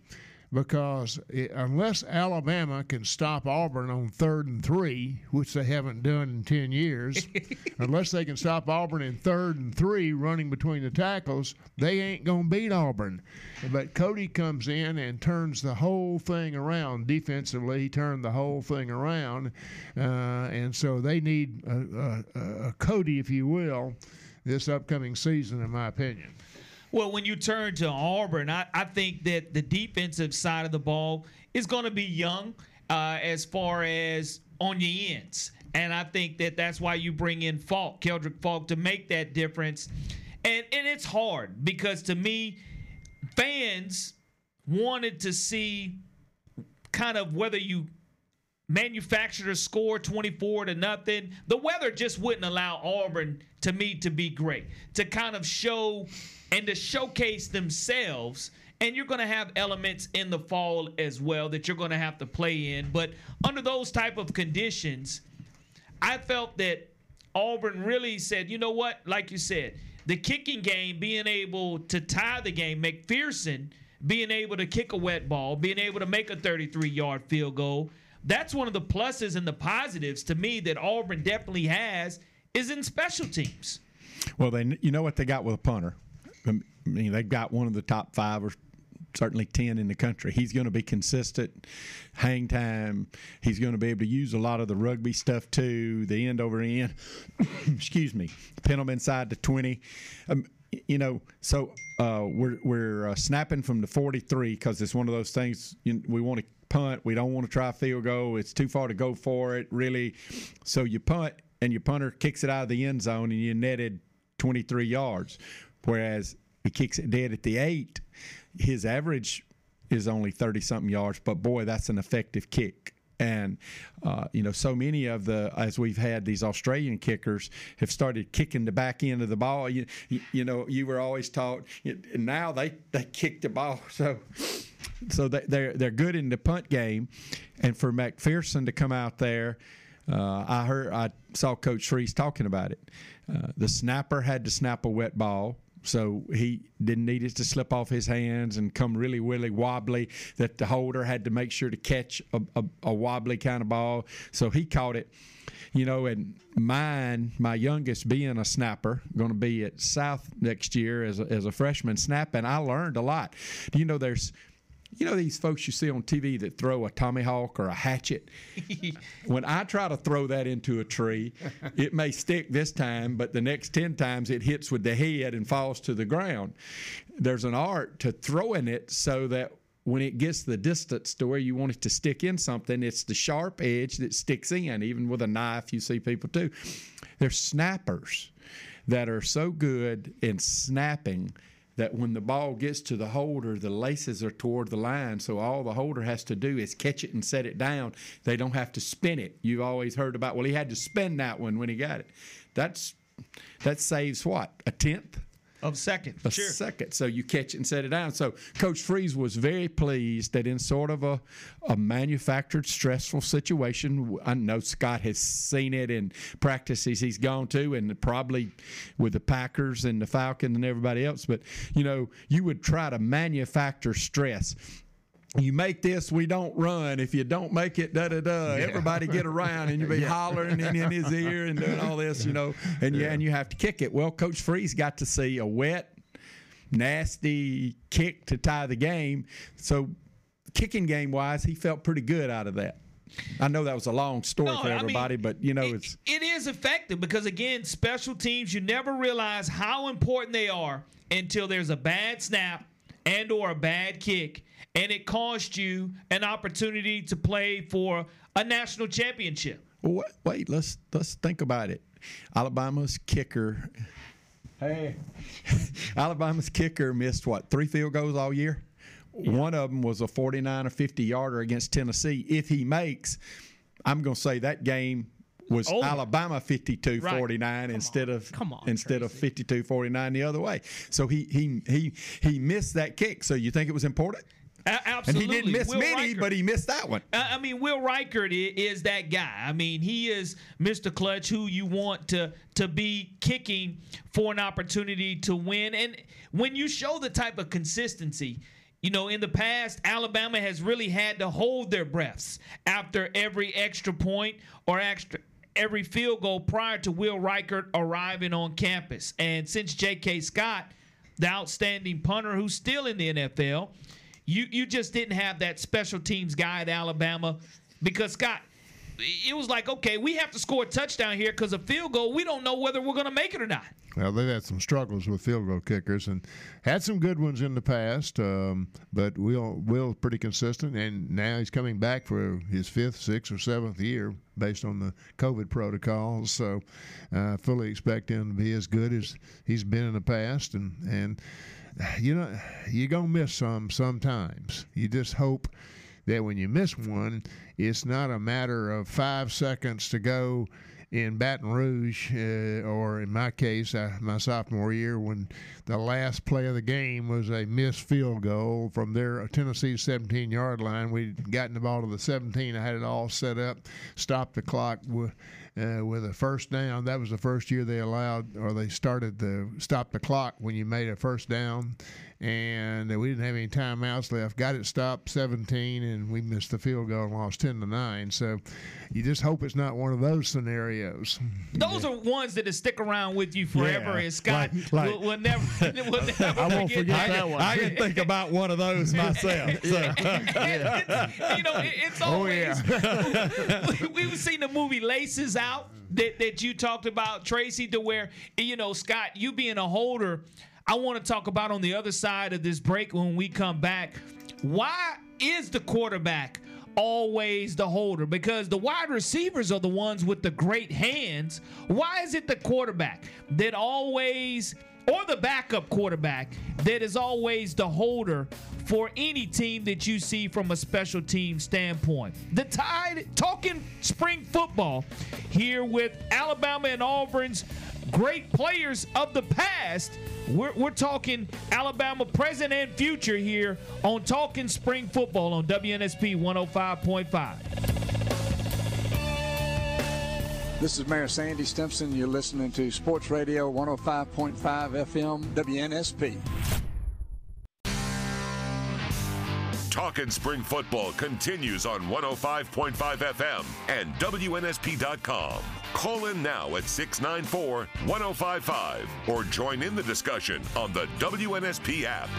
because it, unless Alabama can stop Auburn on third and three, which they haven't done in 10 years, unless they can stop Auburn in third and three running between the tackles, they ain't going to beat Auburn. But Cody comes in and turns the whole thing around defensively. He turned the whole thing around. Uh, and so they need a, a, a Cody, if you will, this upcoming season, in my opinion. Well, when you turn to Auburn, I, I think that the defensive side of the ball is going to be young uh, as far as on the ends. And I think that that's why you bring in Faulk, Keldrick Faulk, to make that difference. And, and it's hard because to me, fans wanted to see kind of whether you manufactured a score 24 to nothing. The weather just wouldn't allow Auburn to me to be great, to kind of show and to showcase themselves. And you're going to have elements in the fall as well that you're going to have to play in. But under those type of conditions i felt that auburn really said you know what? Like you said the kicking game being able to tie the game mcpherson being able to kick a wet ball being able to make a 33 yard field goal that's one of the pluses and the positives to me that Auburn definitely has is in special teams. Well, they you know what they got with a punter. I mean, they've got one of the top five or certainly 10 in the country. He's going to be consistent, hang time. He's going to be able to use a lot of the rugby stuff too, the end over end. Excuse me. Pin them inside the 20. Um, you know, so uh, we're we're uh, snapping from the 43 because it's one of those things you, we want to punt. We don't want to try field goal. It's too far to go for it, really. So you punt, and your punter kicks it out of the end zone, and you netted 23 yards. Whereas he kicks it dead at the eight, his average is only 30 something yards, but boy, that's an effective kick. And uh, you know, so many of the as we've had these Australian kickers have started kicking the back end of the ball. You, you, know, you were always taught. And now they they kick the ball. So so they, they're they're good in the punt game. And for McPherson to come out there, uh, I heard I saw Coach Freeze talking about it. Uh, the snapper had to snap a wet ball so he didn't need it to slip off his hands and come really, really wobbly. That the holder had to make sure to catch a, a, a wobbly kind of ball. So he caught it. You know, and mine, my youngest being a snapper, going to be at South next year as a, as a freshman snapping. I learned a lot. You know there's you know these folks you see on TV that throw a tomahawk or a hatchet? when I try to throw that into a tree, it may stick this time, but the next 10 times it hits with the head and falls to the ground. There's an art to throwing it so that when it gets the distance to where you want it to stick in something, it's the sharp edge that sticks in, even with a knife, you see people too. There's snappers that are so good in snapping that when the ball gets to the holder, the laces are toward the line. So all the holder has to do is catch it and set it down. They don't have to spin it. You've always heard about, well, he had to spin that one when he got it. That's that saves what? A tenth? Of second. A sure. second. So you catch it and set it down. So Coach Freeze was very pleased that in sort of a, a manufactured stressful situation, I know Scott has seen it in practices he's gone to and probably with the Packers and the Falcons and everybody else, but you know, you would try to manufacture stress you make this, we don't run. If you don't make it, da da da. Yeah. Everybody get around, and you be yeah. hollering in, in his ear and doing all this, you know. And yeah. you and you have to kick it. Well, Coach Freeze got to see a wet, nasty kick to tie the game. So, kicking game wise, he felt pretty good out of that. I know that was a long story no, for everybody, I mean, but you know it, it's it is effective because again, special teams you never realize how important they are until there's a bad snap and or a bad kick and it cost you an opportunity to play for a national championship. Well, wait, let's let's think about it. Alabama's kicker. Hey, Alabama's kicker missed what three field goals all year. Yeah. One of them was a 49 or 50 yarder against Tennessee. If he makes, I'm going to say that game was oh. Alabama 52 right. 49 instead on. of Come on, instead Tracy. of 52 49 the other way. So he he he he missed that kick. So you think it was important? absolutely. And he didn't miss Will many, Reichard. but he missed that one. I mean, Will Reichard is that guy. I mean, he is Mr. Clutch, who you want to to be kicking for an opportunity to win. And when you show the type of consistency. You know, in the past, Alabama has really had to hold their breaths after every extra point or extra every field goal prior to Will Reichard arriving on campus. And since J.K. Scott, the outstanding punter who's still in the NFL, you you just didn't have that special teams guy at Alabama because Scott. It was like, okay, we have to score a touchdown here because a field goal, we don't know whether we're going to make it or not. Well, they've had some struggles with field goal kickers and had some good ones in the past, um, but Will Will pretty consistent, and now he's coming back for his fifth, sixth, or seventh year based on the COVID protocols. So, I uh, fully expect him to be as good as he's been in the past, and and you know, you're going to miss some sometimes. You just hope that when you miss one, it's not a matter of five seconds to go in Baton Rouge, uh, or in my case, uh, my sophomore year, when the last play of the game was a missed field goal from their Tennessee 17 yard line. We'd gotten the ball to the 17. I had it all set up, stopped the clock. uh, with a first down. That was the first year they allowed or they started to stop the clock when you made a first down, and we didn't have any timeouts left. Got it stopped 17, and we missed the field goal and lost 10 to nine. So you just hope it's not one of those scenarios. Those are ones that stick around with you forever. Yeah, And Scott like- like- will, will never, will never I won't forget forget that. that one. I can think about one of those myself. So. It's- you know, it- it's Oh, always. we, we've seen the movie Laces Out that, that you talked about, Tracy, to where, you know, Scott, you being a holder, I want to talk about on the other side of this break when we come back. Why is the quarterback always the holder? Because the wide receivers are the ones with the great hands. Why is it the quarterback that always or the backup quarterback that is always the holder for any team that you see from a special team standpoint. The Tide talking spring football here with Alabama and Auburn's great players of the past. We're, we're talking Alabama present and future here on Talking Spring Football on WNSP 105.5. This is Mayor Sandy Stimpson. You're listening to Sports Radio 105.5 FM WNSP. Talkin' Spring Football continues on 105.5 FM and WNSP.com. Call in now at 694 1055 or join in the discussion on the WNSP app.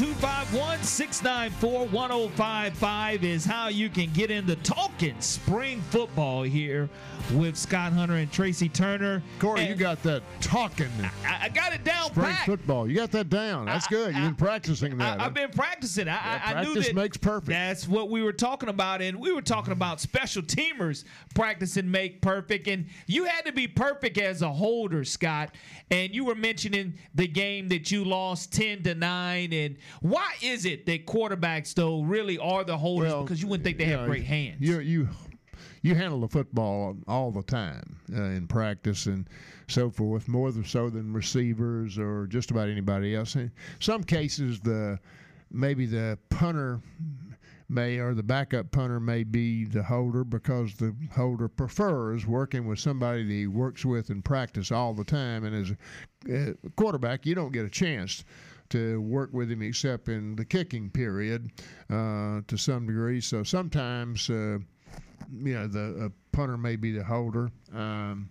251 694 1055 is how you can get into talking spring football here with Scott Hunter and Tracy Turner. Corey, And you got that talking I, I got it down spring football. You got that down. That's good. You've been practicing that. I, have been practicing. I, I, I knew practice that makes perfect. That's what we were talking about, and we were talking about special teamers practicing make perfect, and you had to be perfect as a holder, Scott. And you were mentioning the game that you lost ten to nine, and why is it that quarterbacks though really are the holders? because you wouldn't think they have know, great hands. You you you handle the football all the time uh, in practice and so forth, more than so than receivers or just about anybody else. In some cases, the maybe the punter may or the backup punter may be the holder because the holder prefers working with somebody that he works with in practice all the time. And as a uh, quarterback, you don't get a chance to work with him except in the kicking period uh, to some degree. So sometimes, uh, you know, the punter may be the holder. Um,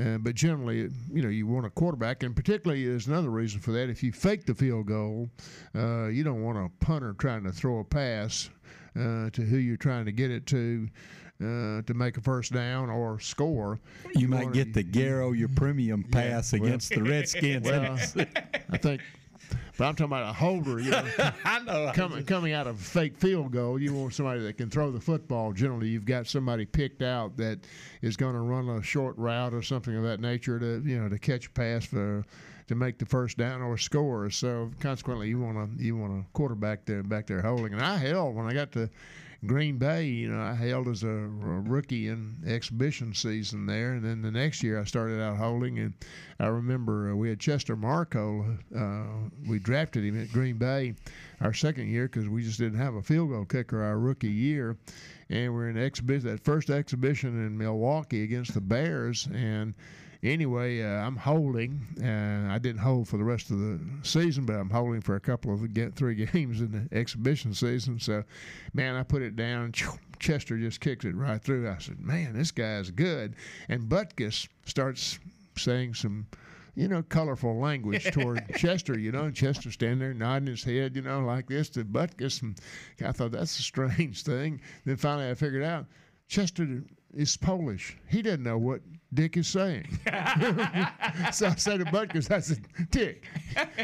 uh, but generally, you know, you want a quarterback, and particularly there's another reason for that. If you fake the field goal, uh, you don't want a punter trying to throw a pass uh, to who you're trying to get it to uh, to make a first down or score. You might wanna- get the Garo Yepremian pass well- against the Redskins. Well, I think, but I'm talking about a holder. You know, I know. coming coming out of a fake field goal, you want somebody that can throw the football. Generally, you've got somebody picked out that is going to run a short route or something of that nature to you know to catch a pass for to make the first down or score. So consequently, you want to you want a quarterback there back there holding. And I held when I got to Green Bay. You know, I held as a, a rookie in exhibition season there, and then the next year I started out holding. And I remember uh, we had Chester Marcol. Uh, we drafted him at Green Bay our second year because we just didn't have a field goal kicker our rookie year. And we're in exhibition that first exhibition in Milwaukee against the Bears, and anyway, uh, I'm holding. Uh, I didn't hold for the rest of the season, but I'm holding for a couple of get three games in the exhibition season. So, man, I put it down. Chester just kicks it right through. I said, "Man, this guy's good." And Butkus starts saying some. You know, colorful language toward Chester. You know, and Chester standing there nodding his head, you know, like this to Butkus, and I thought that's a strange thing. Then finally, I figured out Chester is Polish. He doesn't know what Dick is saying. so I said to Butkus, I said, Dick,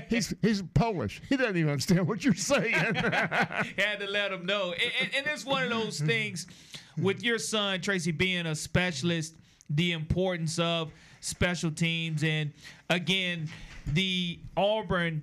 he's he's Polish. He doesn't even understand what you're saying. had to let him know. And, and, and it's one of those things with your son, Tracy, being a specialist, the importance of special teams. And again, the Auburn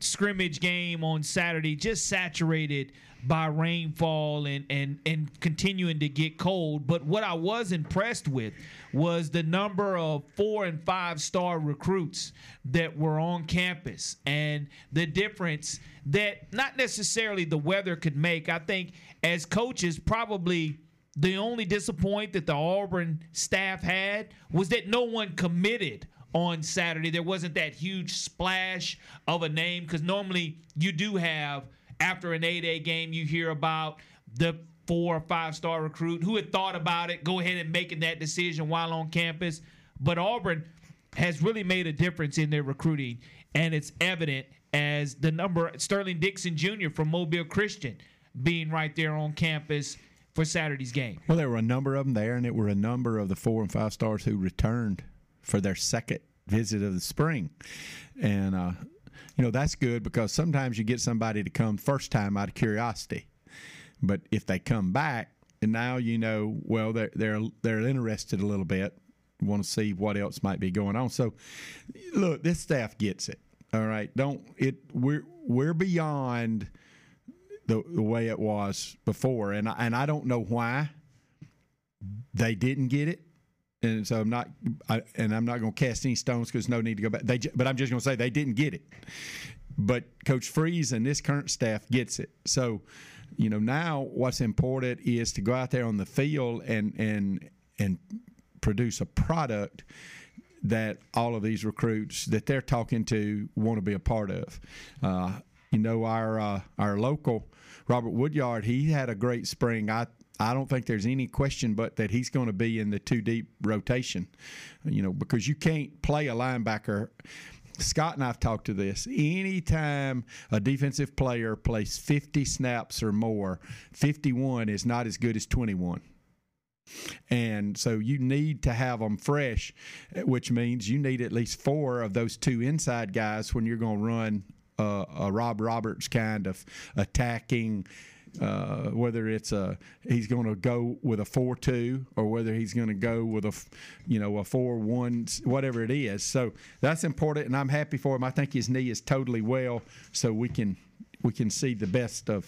scrimmage game on Saturday just saturated by rainfall and, and, and continuing to get cold. But what I was impressed with was the number of four and five star recruits that were on campus and the difference that not necessarily the weather could make. I think as coaches, probably the only disappointment that the Auburn staff had was that no one committed on Saturday. There wasn't that huge splash of a name because normally you do have after an A Day game, you hear about the four or five star recruit who had thought about it, go ahead and making that decision while on campus. But Auburn has really made a difference in their recruiting, and it's evident as the number Sterling Dixon Jr. from Mobile Christian being right there on campus for Saturday's game. Well, there were a number of them there, and it were a number of the four and five stars who returned for their second visit of the spring, and uh, you know that's good because sometimes you get somebody to come first time out of curiosity, but if they come back and now you know well they're they're they're interested a little bit, want to see what else might be going on. So, look, this staff gets it. All right, don't it? We're we're beyond the, the way it was before, and I, and I don't know why they didn't get it. And so I'm not, I, and I'm not going to cast any stones because no need to go back. They, but I'm just going to say they didn't get it. But Coach Freeze and this current staff gets it. So, you know, now what's important is to go out there on the field and and and produce a product that all of these recruits that they're talking to want to be a part of. Uh, you know, our uh, our local Robert Woodyard, he had a great spring. I I don't think there's any question but that he's going to be in the two deep rotation. You know, because you can't play a linebacker. Scott and I've talked to this. Anytime a defensive player plays 50 snaps or more, 51 is not as good as 21. And so you need to have them fresh, which means you need at least four of those two inside guys when you're going to run uh, a Ron Roberts kind of attacking. Uh, whether it's a he's going to go with a four two or whether he's going to go with a you know a four one whatever it is. So that's important, and I'm happy for him. I think his knee is totally well, so we can we can see the best of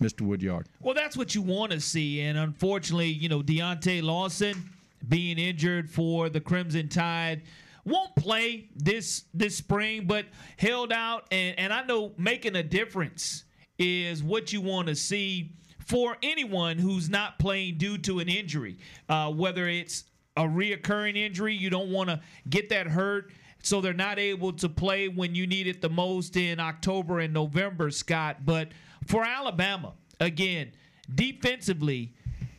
Mr. Woodyard. Well, that's what you want to see, and unfortunately, you know Deontae Lawson being injured for the Crimson Tide won't play this this spring, but held out, and and I know making a difference is what you want to see for anyone who's not playing due to an injury, uh, whether it's a reoccurring injury, you don't want to get that hurt. So they're not able to play when you need it the most in October and November, Scott. But for Alabama, again, defensively,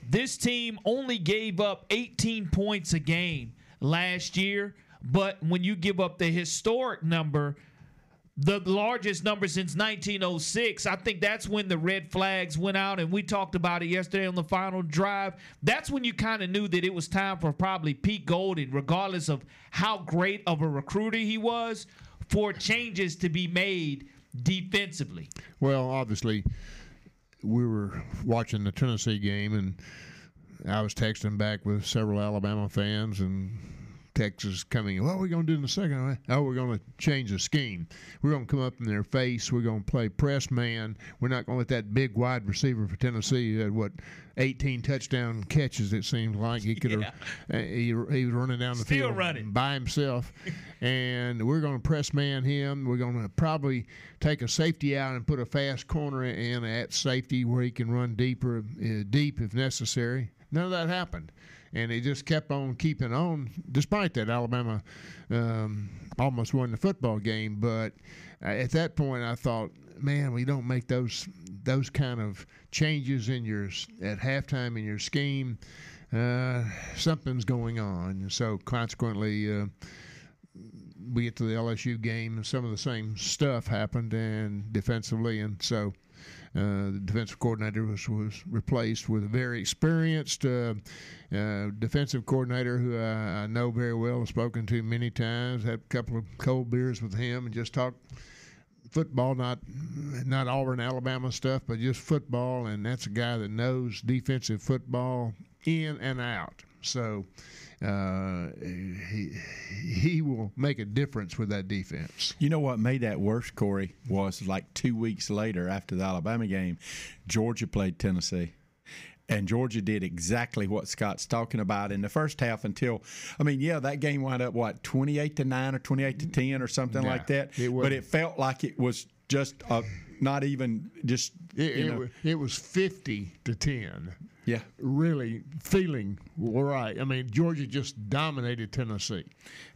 this team only gave up 18 points a game last year. But when you give up the historic number, the largest number since 1906. I think that's when the red flags went out, and we talked about it yesterday on the final drive. That's when you kind of knew that it was time for probably Pete Golding, regardless of how great of a recruiter he was, for changes to be made defensively. Well, obviously, we were watching the Tennessee game, and I was texting back with several Alabama fans and Texas coming. What are we going to do in the second? Oh, we're going to change the scheme. We're going to come up in their face. We're going to play press man. We're not going to let that big wide receiver for Tennessee who had what 18 touchdown catches. It seemed like he could have. Yeah. Uh, he, he was running down the Still field running. by himself, and we're going to press man him. We're going to probably take a safety out and put a fast corner in at safety where he can run deeper, uh, deep if necessary. None of that happened and he just kept on keeping on. Despite that, Alabama um, almost won the football game. But at that point, I thought, man, we don't make those those kind of changes in your at halftime in your scheme. Uh, something's going on, so consequently. Uh, we get to the LSU game, and some of the same stuff happened, and defensively, and so uh, the defensive coordinator was, was replaced with a very experienced uh, uh, defensive coordinator who I, I, know very well, have spoken to many times, had a couple of cold beers with him, and just talked football, not not Auburn, Alabama stuff, but just football. And that's a guy that knows defensive football in and out. So uh, he he will make a difference with that defense. You know what made that worse, Corey, was like two weeks later after the Alabama game, Georgia played Tennessee. And Georgia did exactly what Scott's talking about in the first half until, I mean, yeah, that game wound up, what, 28 to 9 or 28 to 10 or something like that. It but it felt like it was just a, not even just. It, it, it was 50 to 10 Yeah. really feeling right. I mean, Georgia just dominated Tennessee.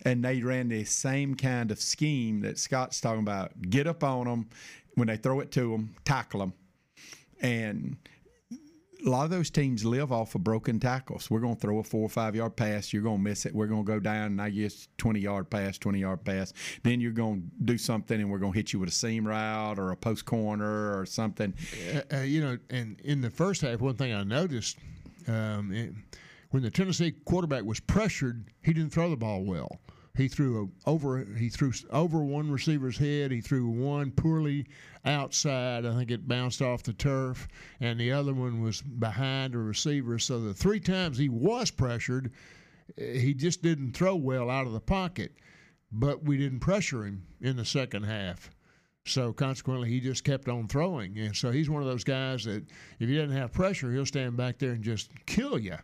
And they ran the same kind of scheme that Scott's talking about. Get up on them when they throw it to them, tackle them. And a lot of those teams live off of broken tackles. We're going to throw a four or five yard pass. You're going to miss it. We're going to go down, and I guess 20 yard pass, 20 yard pass. Then you're going to do something, and we're going to hit you with a seam route or a post corner or something. Uh, uh, you know, and in the first half, one thing I noticed um, it, when the Tennessee quarterback was pressured, he didn't throw the ball well. He threw a, over he threw over one receiver's head. He threw one poorly outside. I think it bounced off the turf, and the other one was behind a receiver. So the three times he was pressured, eh, he just didn't throw well out of the pocket. But we didn't pressure him in the second half. So consequently, he just kept on throwing, and so he's one of those guys that if he doesn't have pressure, he'll stand back there and just kill you.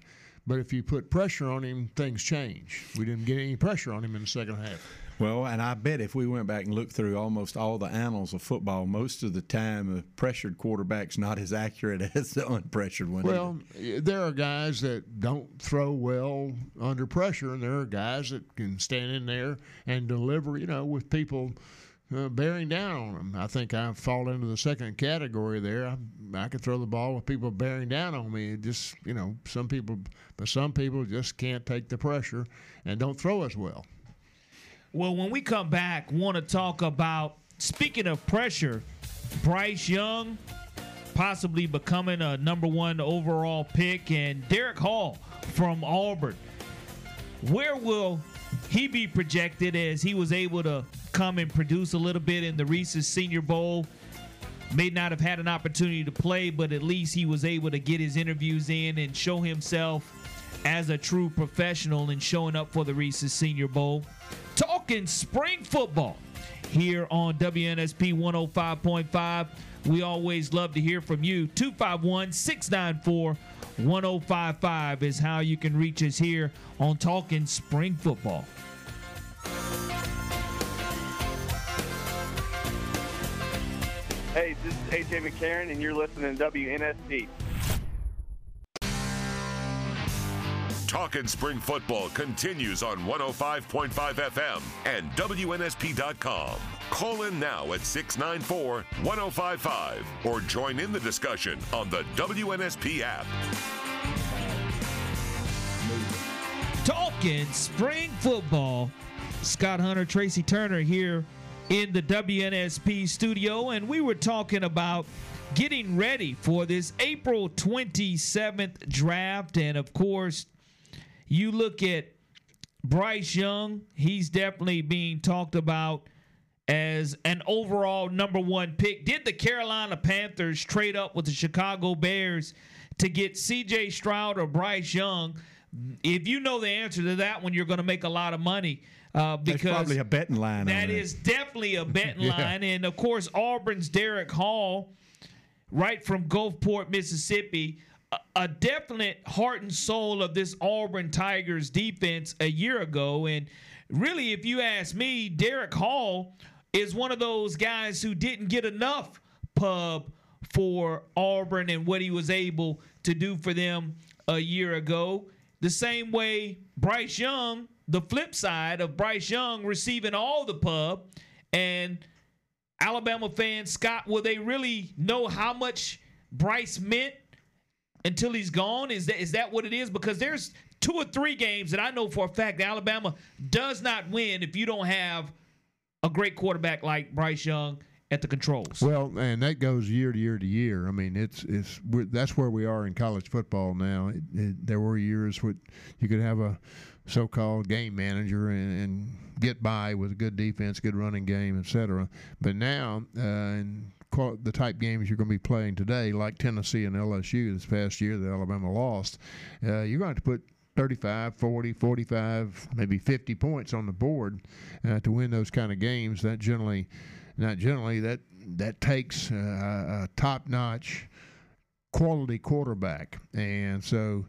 But if you put pressure on him, things change. We didn't get any pressure on him in the second half. Well, and I bet if we went back and looked through almost all the annals of football, most of the time a pressured quarterback's not as accurate as the unpressured one. Well, there are guys that don't throw well under pressure, and there are guys that can stand in there and deliver, you know, with people uh, bearing down on them. I think I fall into the second category there. I, I could throw the ball with people bearing down on me. It just, you know, some people, but some people just can't take the pressure and don't throw as well. Well, when we come back, want to talk about speaking of pressure, Bryce Young possibly becoming a number one overall pick, and Derick Hall from Auburn. Where will he be projected as he was able to come and produce a little bit in the Reese's Senior Bowl? May not have had an opportunity to play, but at least he was able to get his interviews in and show himself as a true professional and showing up for the Reese's Senior Bowl. Talking spring football here on WNSP 105.5. We always love to hear from you. 251 694 1055 is how you can reach us here on Talking Spring Football. Hey, this is AJ McCarron, and you're listening to WNSP. Talking Spring Football continues on 105.5 FM and WNSP.com. Call in now at 694 1055 or join in the discussion on the WNSP app. Talking spring football. Scott Hunter, Tracy Turner here in the WNSP studio, and we were talking about getting ready for this April 27th draft. And of course, you look at Bryce Young, he's definitely being talked about as an overall number one pick. Did the Carolina Panthers trade up with the Chicago Bears to get CJ Stroud or Bryce Young? If you know the answer to that one, you're going to make a lot of money. Uh, because That's probably a betting line. That is definitely a betting Yeah. line. And of course, Auburn's Derick Hall, right from Gulfport, Mississippi, a, a definite heart and soul of this Auburn Tigers defense a year ago. And really, if you ask me, Derick Hall is one of those guys who didn't get enough pub for Auburn and what he was able to do for them a year ago. The same way Bryce Young, the flip side of Bryce Young receiving all the pub and Alabama fans, Scott, will they really know how much Bryce meant until he's gone? Is that is that what it is? Because there's two or three games that I know for a fact that Alabama does not win if you don't have a great quarterback like Bryce Young at the controls. Well, and that goes year to year to year. I mean, it's it's that's where we are in college football now. It, it, there were years where you could have a so-called game manager and, and get by with a good defense, good running game, etc. But now, uh, in the type games you're going to be playing today, like Tennessee and LSU this past year that Alabama lost, uh, you're going to have to put 35, 40, 45, maybe 50 points on the board uh, to win those kind of games. That generally, not generally, that that takes uh, a top-notch quality quarterback, and so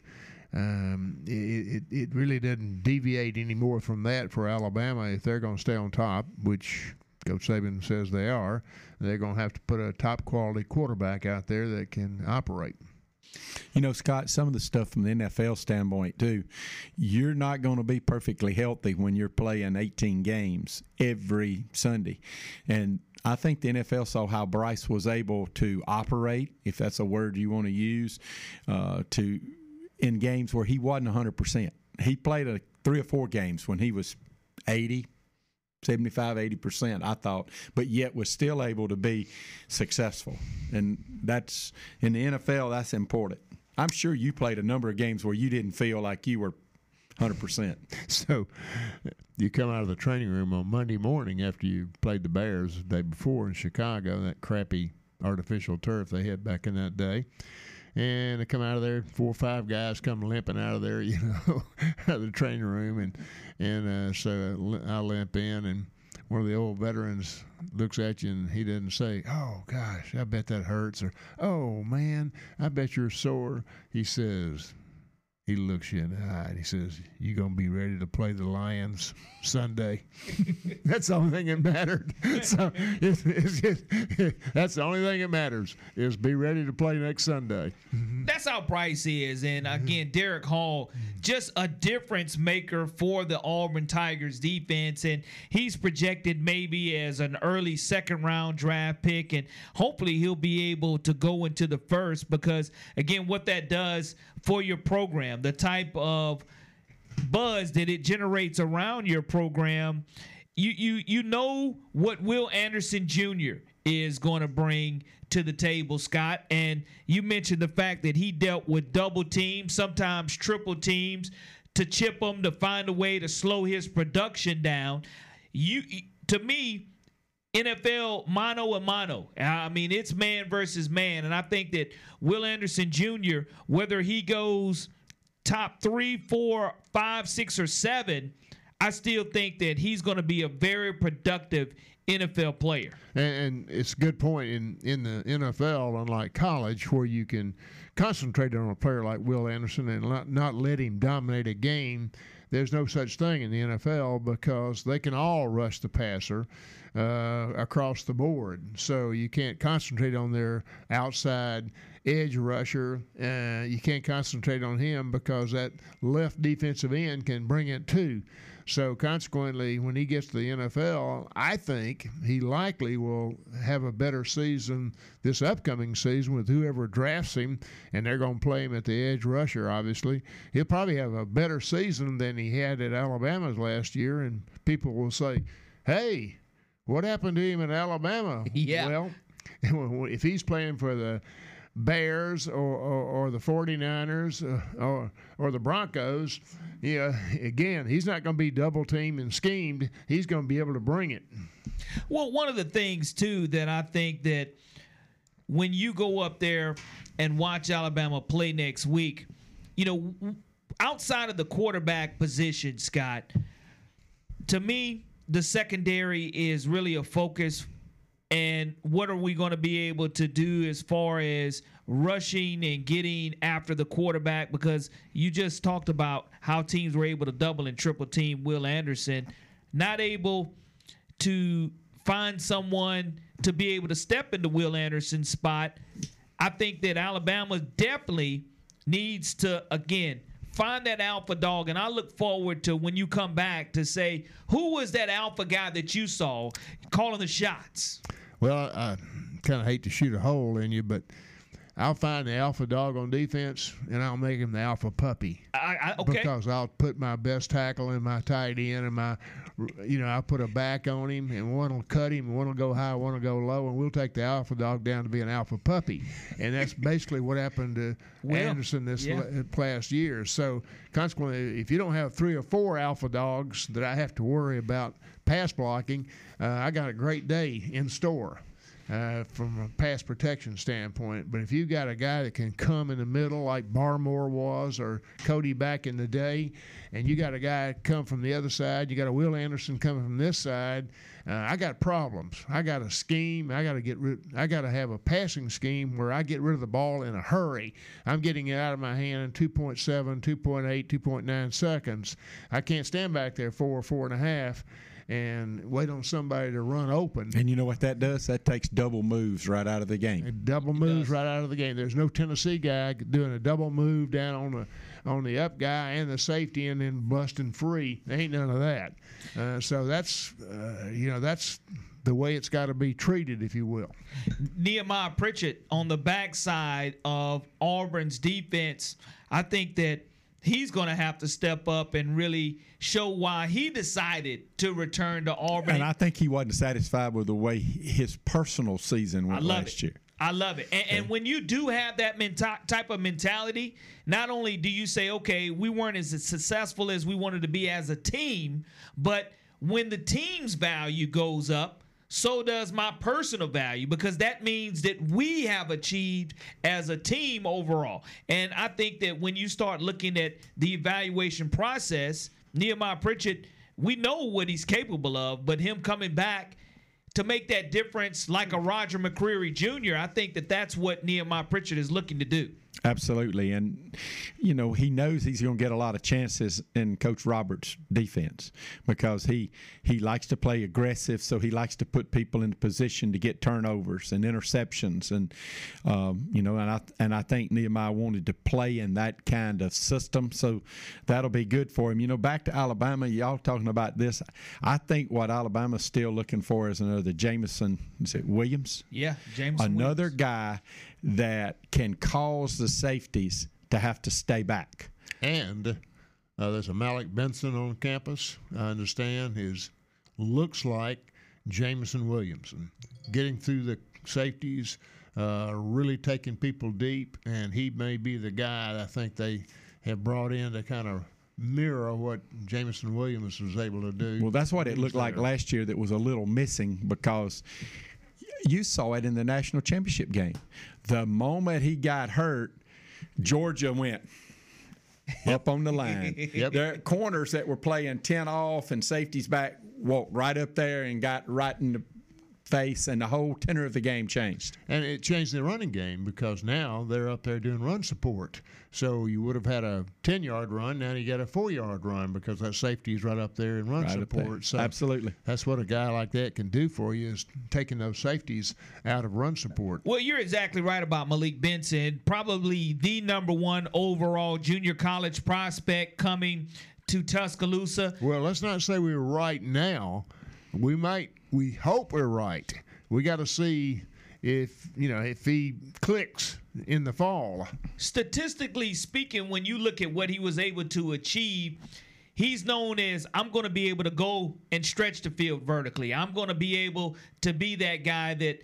um, it, it it really doesn't deviate any more from that for Alabama if they're going to stay on top, which Coach Saban says they are. They're going to have to put a top quality quarterback out there that can operate. You know, Scott, some of the stuff from the NFL standpoint, too, you're not going to be perfectly healthy when you're playing 18 games every Sunday. And I think the NFL saw how Bryce was able to operate, if that's a word you want to use, uh, to in games where he wasn't 100%. He played a, three or four games when he was 80, 75 80% i thought but yet was still able to be successful. And that's in the nfl that's important. I'm sure you played a number of games where you didn't feel like you were 100% so you come out of the training room on monday morning after you played the bears the day before in chicago that crappy artificial turf they had back in that day and they come out of there. Four or five guys come limping out of there, you know, out of the training room, and and uh, so I limp in, and one of the old veterans looks at you and he doesn't say, "Oh gosh, I bet that hurts," or "Oh man, I bet you're sore." He says, he looks you in the eye and he says, "You gonna be ready to play the Lions Sunday?" that's the only thing that mattered. so it's, it's, it's, that's the only thing that matters is be ready to play next Sunday. Mm-hmm. That's how Bryce is, and mm-hmm. again, Derick Hall, just a difference maker for the Auburn Tigers defense, and he's projected maybe as an early second round draft pick, and hopefully he'll be able to go into the first because again, what that does for your program, the type of buzz that it generates around your program, you you you know what Will Anderson Jr. is going to bring to the table, Scott. And you mentioned the fact that he dealt with double teams, sometimes triple teams, to chip him to find a way to slow his production down. You to me. NFL mano a mano. I mean, it's man versus man. And I think that Will Anderson Jr., whether he goes top three, four, five, six, or seven, I still think that he's going to be a very productive NFL player. And, and, it's a good point in in the NFL, unlike college, where you can concentrate on a player like Will Anderson and not, not let him dominate a game. There's no such thing in the NFL because they can all rush the passer uh, across the board. So you can't concentrate on their outside edge rusher. Uh, you can't concentrate on him because that left defensive end can bring it too. So consequently, when he gets to the NFL, I think he likely will have a better season this upcoming season with whoever drafts him, and they're going to play him at the edge rusher. Obviously, he'll probably have a better season than he had at Alabama's last year, and people will say, "Hey, what happened to him in Alabama?" Yeah. Well, if he's playing for the Bears or, or, or, the 49ers uh, or, or the Broncos, yeah, again, he's not going to be double teamed and schemed. He's going to be able to bring it. Well, one of the things, too, that I think that when you go up there and watch Alabama play next week, you know, outside of the quarterback position, Scott, to me, the secondary is really a focus and what are we going to be able to do as far as rushing and getting after the quarterback? Because you just talked about how teams were able to double and triple team Will Anderson. Not able to find someone to be able to step into Will Anderson's spot. I think that Alabama definitely needs to again find that alpha dog. And I look forward to when you come back to say who was that alpha guy that you saw calling the shots well, I kind of hate to shoot a hole in you, but I'll find the alpha dog on defense and I'll make him the alpha puppy. I, I, okay. Because I'll put my best tackle in my tight end and my, you know, I'll put a back on him and one will cut him and one will go high, one will go low, and we'll take the alpha dog down to be an alpha puppy. And that's basically what happened to well, Anderson this yeah. last year. So consequently, if you don't have three or four alpha dogs that I have to worry about pass blocking, uh, I got a great day in store. Uh, from a pass protection standpoint. But if you got a guy that can come in the middle like Barmore was or Cody back in the day, and you got a guy come from the other side, you got a Will Anderson coming from this side, uh, I got problems. I got a scheme. I got to get rid. I got to have a passing scheme where I get rid of the ball in a hurry. I'm getting it out of my hand in 2.7, 2.8, 2.9 seconds. I can't stand back there four, four and a half and wait on somebody to run open. And you know what that does? That takes double moves right out of the game. It double moves right out of the game. There's no Tennessee guy doing a double move down on the on the up guy and the safety and then busting free. There ain't none of that. Uh, so that's uh, you know that's the way it's got to be treated, if you will. Nehemiah Pritchett on the backside of Auburn's defense, I think that he's going to have to step up and really show why he decided to return to Auburn. And I think he wasn't satisfied with the way his personal season went last it. year. I love it. And, and, when you do have that menta- type of mentality, not only do you say, okay, we weren't as successful as we wanted to be as a team, but when the team's value goes up, so does my personal value because that means that we have achieved as a team overall. And I think that when you start looking at the evaluation process, Nehemiah Pritchett, we know what he's capable of, but him coming back to make that difference like a Roger McCreary Jr., I think that that's what Nehemiah Pritchett is looking to do. Absolutely. And, you know, he knows he's going to get a lot of chances in Coach Roberts' defense because he, he likes to play aggressive. So he likes to put people in position to get turnovers and interceptions. And, um, you know, and I, and I think Nehemiah wanted to play in that kind of system. So that'll be good for him. You know, back to Alabama, y'all talking about this. I think what Alabama's still looking for is another Jameson, is it Williams? Yeah, Jameson. Another Williams. guy that can cause the safeties to have to stay back. And uh, there's a Malik Benson on campus. I understand his looks like Jameson Williamson, getting through the safeties, uh, really taking people deep, and he may be the guy I think they have brought in to kind of mirror what Jameson Williams was able to do. Well, that's what it looked like last year. That was a little missing because you saw it in the national championship game. The moment he got hurt, Georgia went up on the line. Yep. Their corners that were playing 10 off and safeties back walked right up there and got right in the face, and the whole tenor of the game changed. And it changed the running game because now they're up there doing run support. So you would have had a 10 yard run, now you got a four yard run because that safety is right up there in run Right support. So Absolutely. That's what a guy like that can do for you is taking those safeties out of run support. Well, you're exactly right about Malik Benson. Probably the number one overall junior college prospect coming to Tuscaloosa. Well, let's not say we're right now. We might, we hope we're right. We got to see if, you know, if he clicks in the fall. Statistically speaking, when you look at what he was able to achieve, he's known as I'm going to be able to go and stretch the field vertically. I'm going to be able to be that guy that,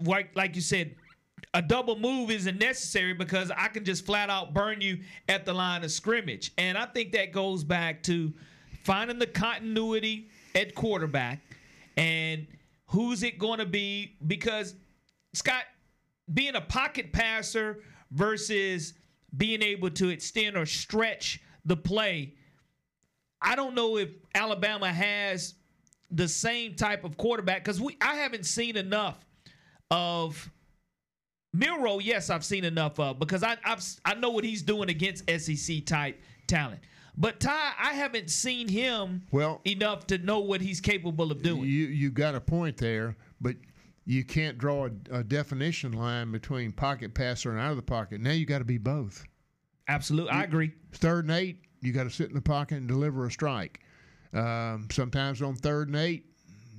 like, like you said, a double move isn't necessary because I can just flat out burn you at the line of scrimmage. And I think that goes back to finding the continuity at quarterback and who's it going to be because Scott being a pocket passer versus being able to extend or stretch the play I don't know if Alabama has the same type of quarterback because we I haven't seen enough of Milroe. Yes, I've seen enough of because I I've, I know what he's doing against SEC type talent. But Ty, I haven't seen him well enough to know what he's capable of doing. You you got a point there, but you can't draw a, a definition line between pocket passer and out of the pocket. Now you got to be both. Absolutely, I agree. Third and eight, you got to sit in the pocket and deliver a strike. Um, sometimes on third and eight,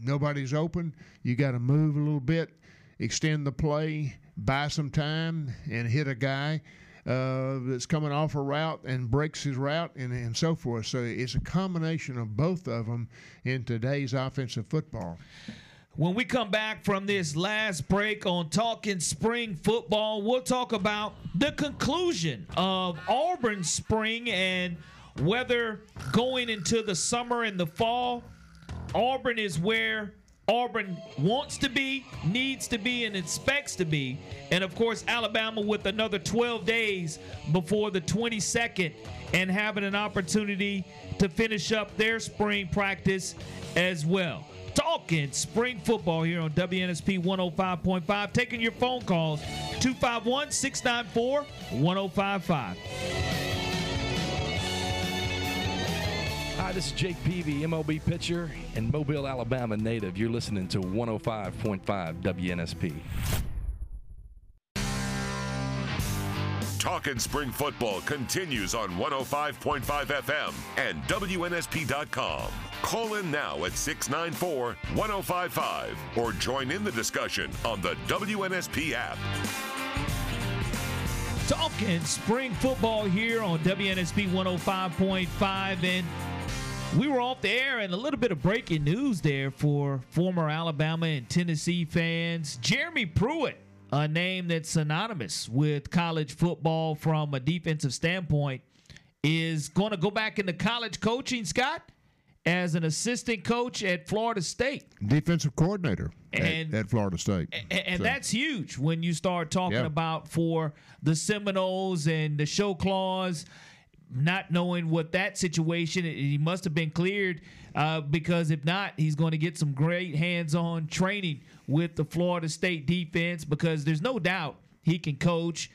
nobody's open. You got to move a little bit, extend the play, buy some time, and hit a guy uh, that's coming off a route and breaks his route and, and so forth. So it's a combination of both of them in today's offensive football. When we come back from this last break on Talking Spring Football, we'll talk about the conclusion of Auburn Spring and whether going into the summer and the fall, Auburn is where Auburn wants to be, needs to be, and expects to be. And of course, Alabama with another 12 days before the 22nd and having an opportunity to finish up their spring practice as well. Talking spring football here on WNSP 105.5. Taking your phone calls 251 694 1055. Hi, this is Jake Peavy, MLB pitcher and Mobile, Alabama native. You're listening to 105.5 WNSP. Talking Spring Football continues on 105.5 FM and WNSP.com. Call in now at 694 1055 or join in the discussion on the WNSP app. Talking spring football here on WNSP 105.5. And we were off the air and a little bit of breaking news there for former Alabama and Tennessee fans. Jeremy Pruitt, a name that's synonymous with college football from a defensive standpoint, is going to go back into college coaching, Scott, as an assistant coach at Florida State. Defensive coordinator And- at, at Florida State. And, and So, that's huge when you start talking Yeah. about for the Seminoles and the show cause, not knowing what that situation, he must have been cleared uh, because if not, he's going to get some great hands on training with the Florida State defense because there's no doubt he can coach.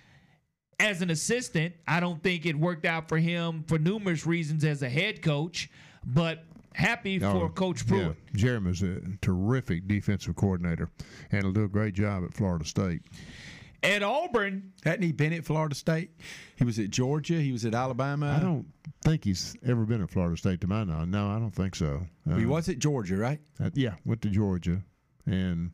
As an assistant, I don't think it worked out for him for numerous reasons as a head coach, but happy Oh, for Coach Pruitt. Yeah, Jeremy's a terrific defensive coordinator, and he'll do a great job at Florida State. At Auburn, hadn't he been at Florida State? He was at Georgia. He was at Alabama. I don't think he's ever been at Florida State, to my knowledge. No, I don't think so. He Uh, was at Georgia, right? uh, yeah, went to Georgia, and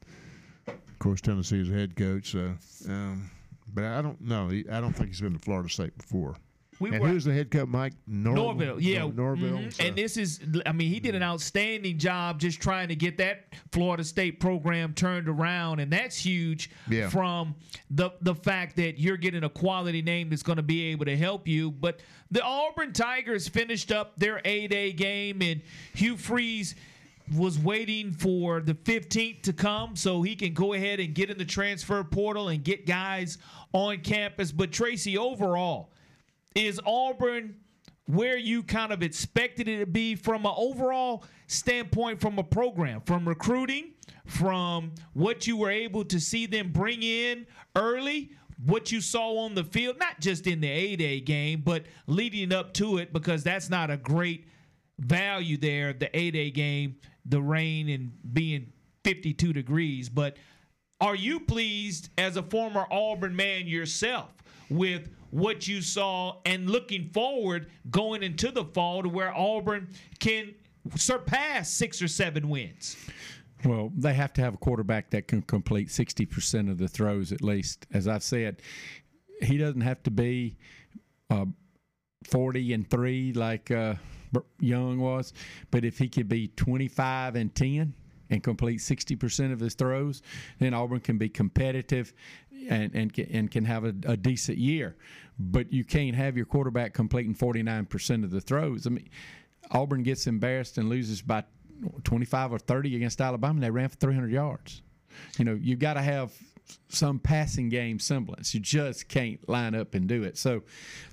of course Tennessee is a head coach. So, um, but I don't know. I don't think he's been to Florida State before. We and were- who's the head coach? Mike Nor- Norvell, yeah, Nor- Norvell. mhm. So- And this is, I mean, he did an outstanding job just trying to get that Florida State program turned around, and that's huge Yeah. from the the fact that you're getting a quality name that's going to be able to help you. But the Auburn Tigers finished up their A Day game, and Hugh Freeze was waiting for the 15th to come so he can go ahead and get in the transfer portal and get guys on campus. But Tracy, overall, is Auburn where you kind of expected it to be from an overall standpoint from a program, from recruiting, from what you were able to see them bring in early, what you saw on the field, not just in the A Day game, but leading up to it, because that's not a great value there, the A Day game, the rain and being 52 degrees. But are you pleased as a former Auburn man yourself with what you saw and looking forward going into the fall to where Auburn can surpass six or seven wins? Well, they have to have a quarterback that can complete 60% of the throws at least. As I've said, he doesn't have to be uh, 40 and 3 like uh, Young was, but if he could be 25 and 10 and complete 60% of his throws, then Auburn can be competitive and and can, and can have a, a decent year. But you can't have your quarterback completing 49% of the throws. I mean, Auburn gets embarrassed and loses by 25 or 30 against Alabama. They ran for 300 yards. You know, you've got to have some passing game semblance. You just can't line up and do it. So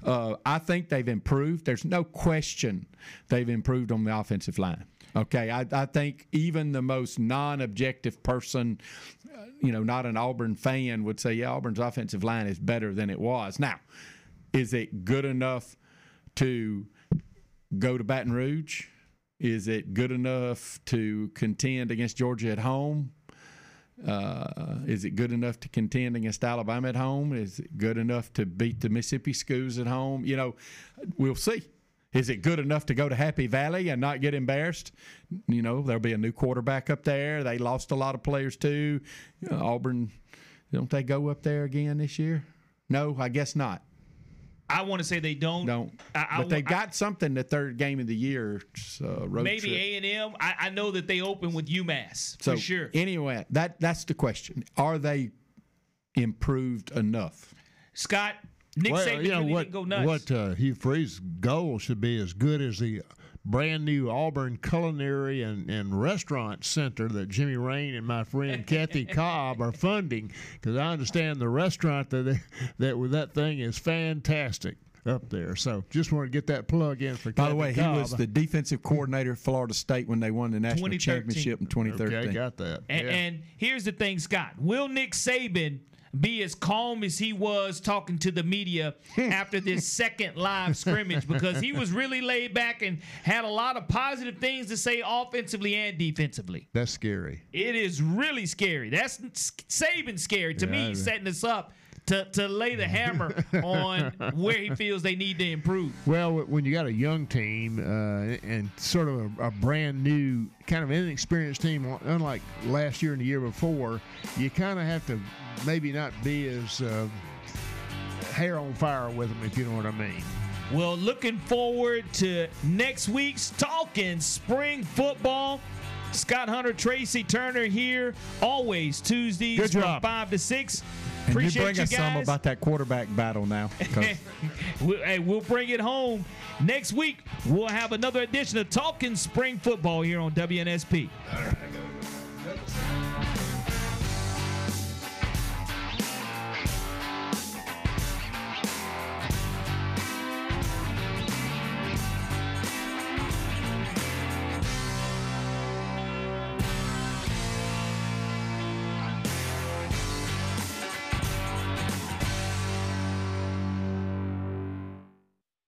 uh, I think they've improved. There's no question they've improved on the offensive line. Okay, I, I think even the most non-objective person, uh, you know, not an Auburn fan, would say, yeah, Auburn's offensive line is better than it was. Now, is it good enough to go to Baton Rouge? Is it good enough to contend against Georgia at home? Uh, is it good enough to contend against Alabama at home? Is it good enough to beat the Mississippi schools at home? You know, we'll see. Is it good enough to go to Happy Valley and not get embarrassed? You know, there'll be a new quarterback up there. They lost a lot of players too. Uh, Auburn, don't they go up there again this year? No, I guess not. I want to say they don't. Don't. I, I, but they I- got something the third game of the year. Uh, maybe. A and M. I, I know that they open with UMass So for sure. anyway, that that's the question. Are they improved enough? Scott, Nick well, Saban you know couldn't what? even go nuts. What uh, Hugh Freeze's goal should be as good as the brand new Auburn Culinary and, and Restaurant Center that Jimmy Rane and my friend Kathy Cobb are funding. Because I understand the restaurant that they, that with that thing is fantastic up there. So just want to get that plug in for. Kathy. By the Kathy way, he was the defensive coordinator at Florida State when they won the national championship in 2013. Okay, got that. And, yeah. and here's the thing, Scott. Will Nick Saban be as calm as he was talking to the media after this second live scrimmage because he was really laid back and had a lot of positive things to say offensively and defensively. That's scary. It is really scary. That's Saban scary to Yeah, me, setting us up to, to lay the hammer on where he feels they need to improve. Well, when you got a young team uh, and sort of a, a brand new, kind of inexperienced team, unlike last year and the year before, you kind of have to maybe not be as uh, hair on fire with them, if you know what I mean. Well, looking forward to next week's Talking Spring Football. Scott Hunter, Tracy Turner here, always Tuesdays Good from job. 5 to 6. And Appreciate you bring you us some about that quarterback battle now. We'll- hey, we'll bring it home. Next week, we'll have another edition of Talking Spring Football here on WNSP.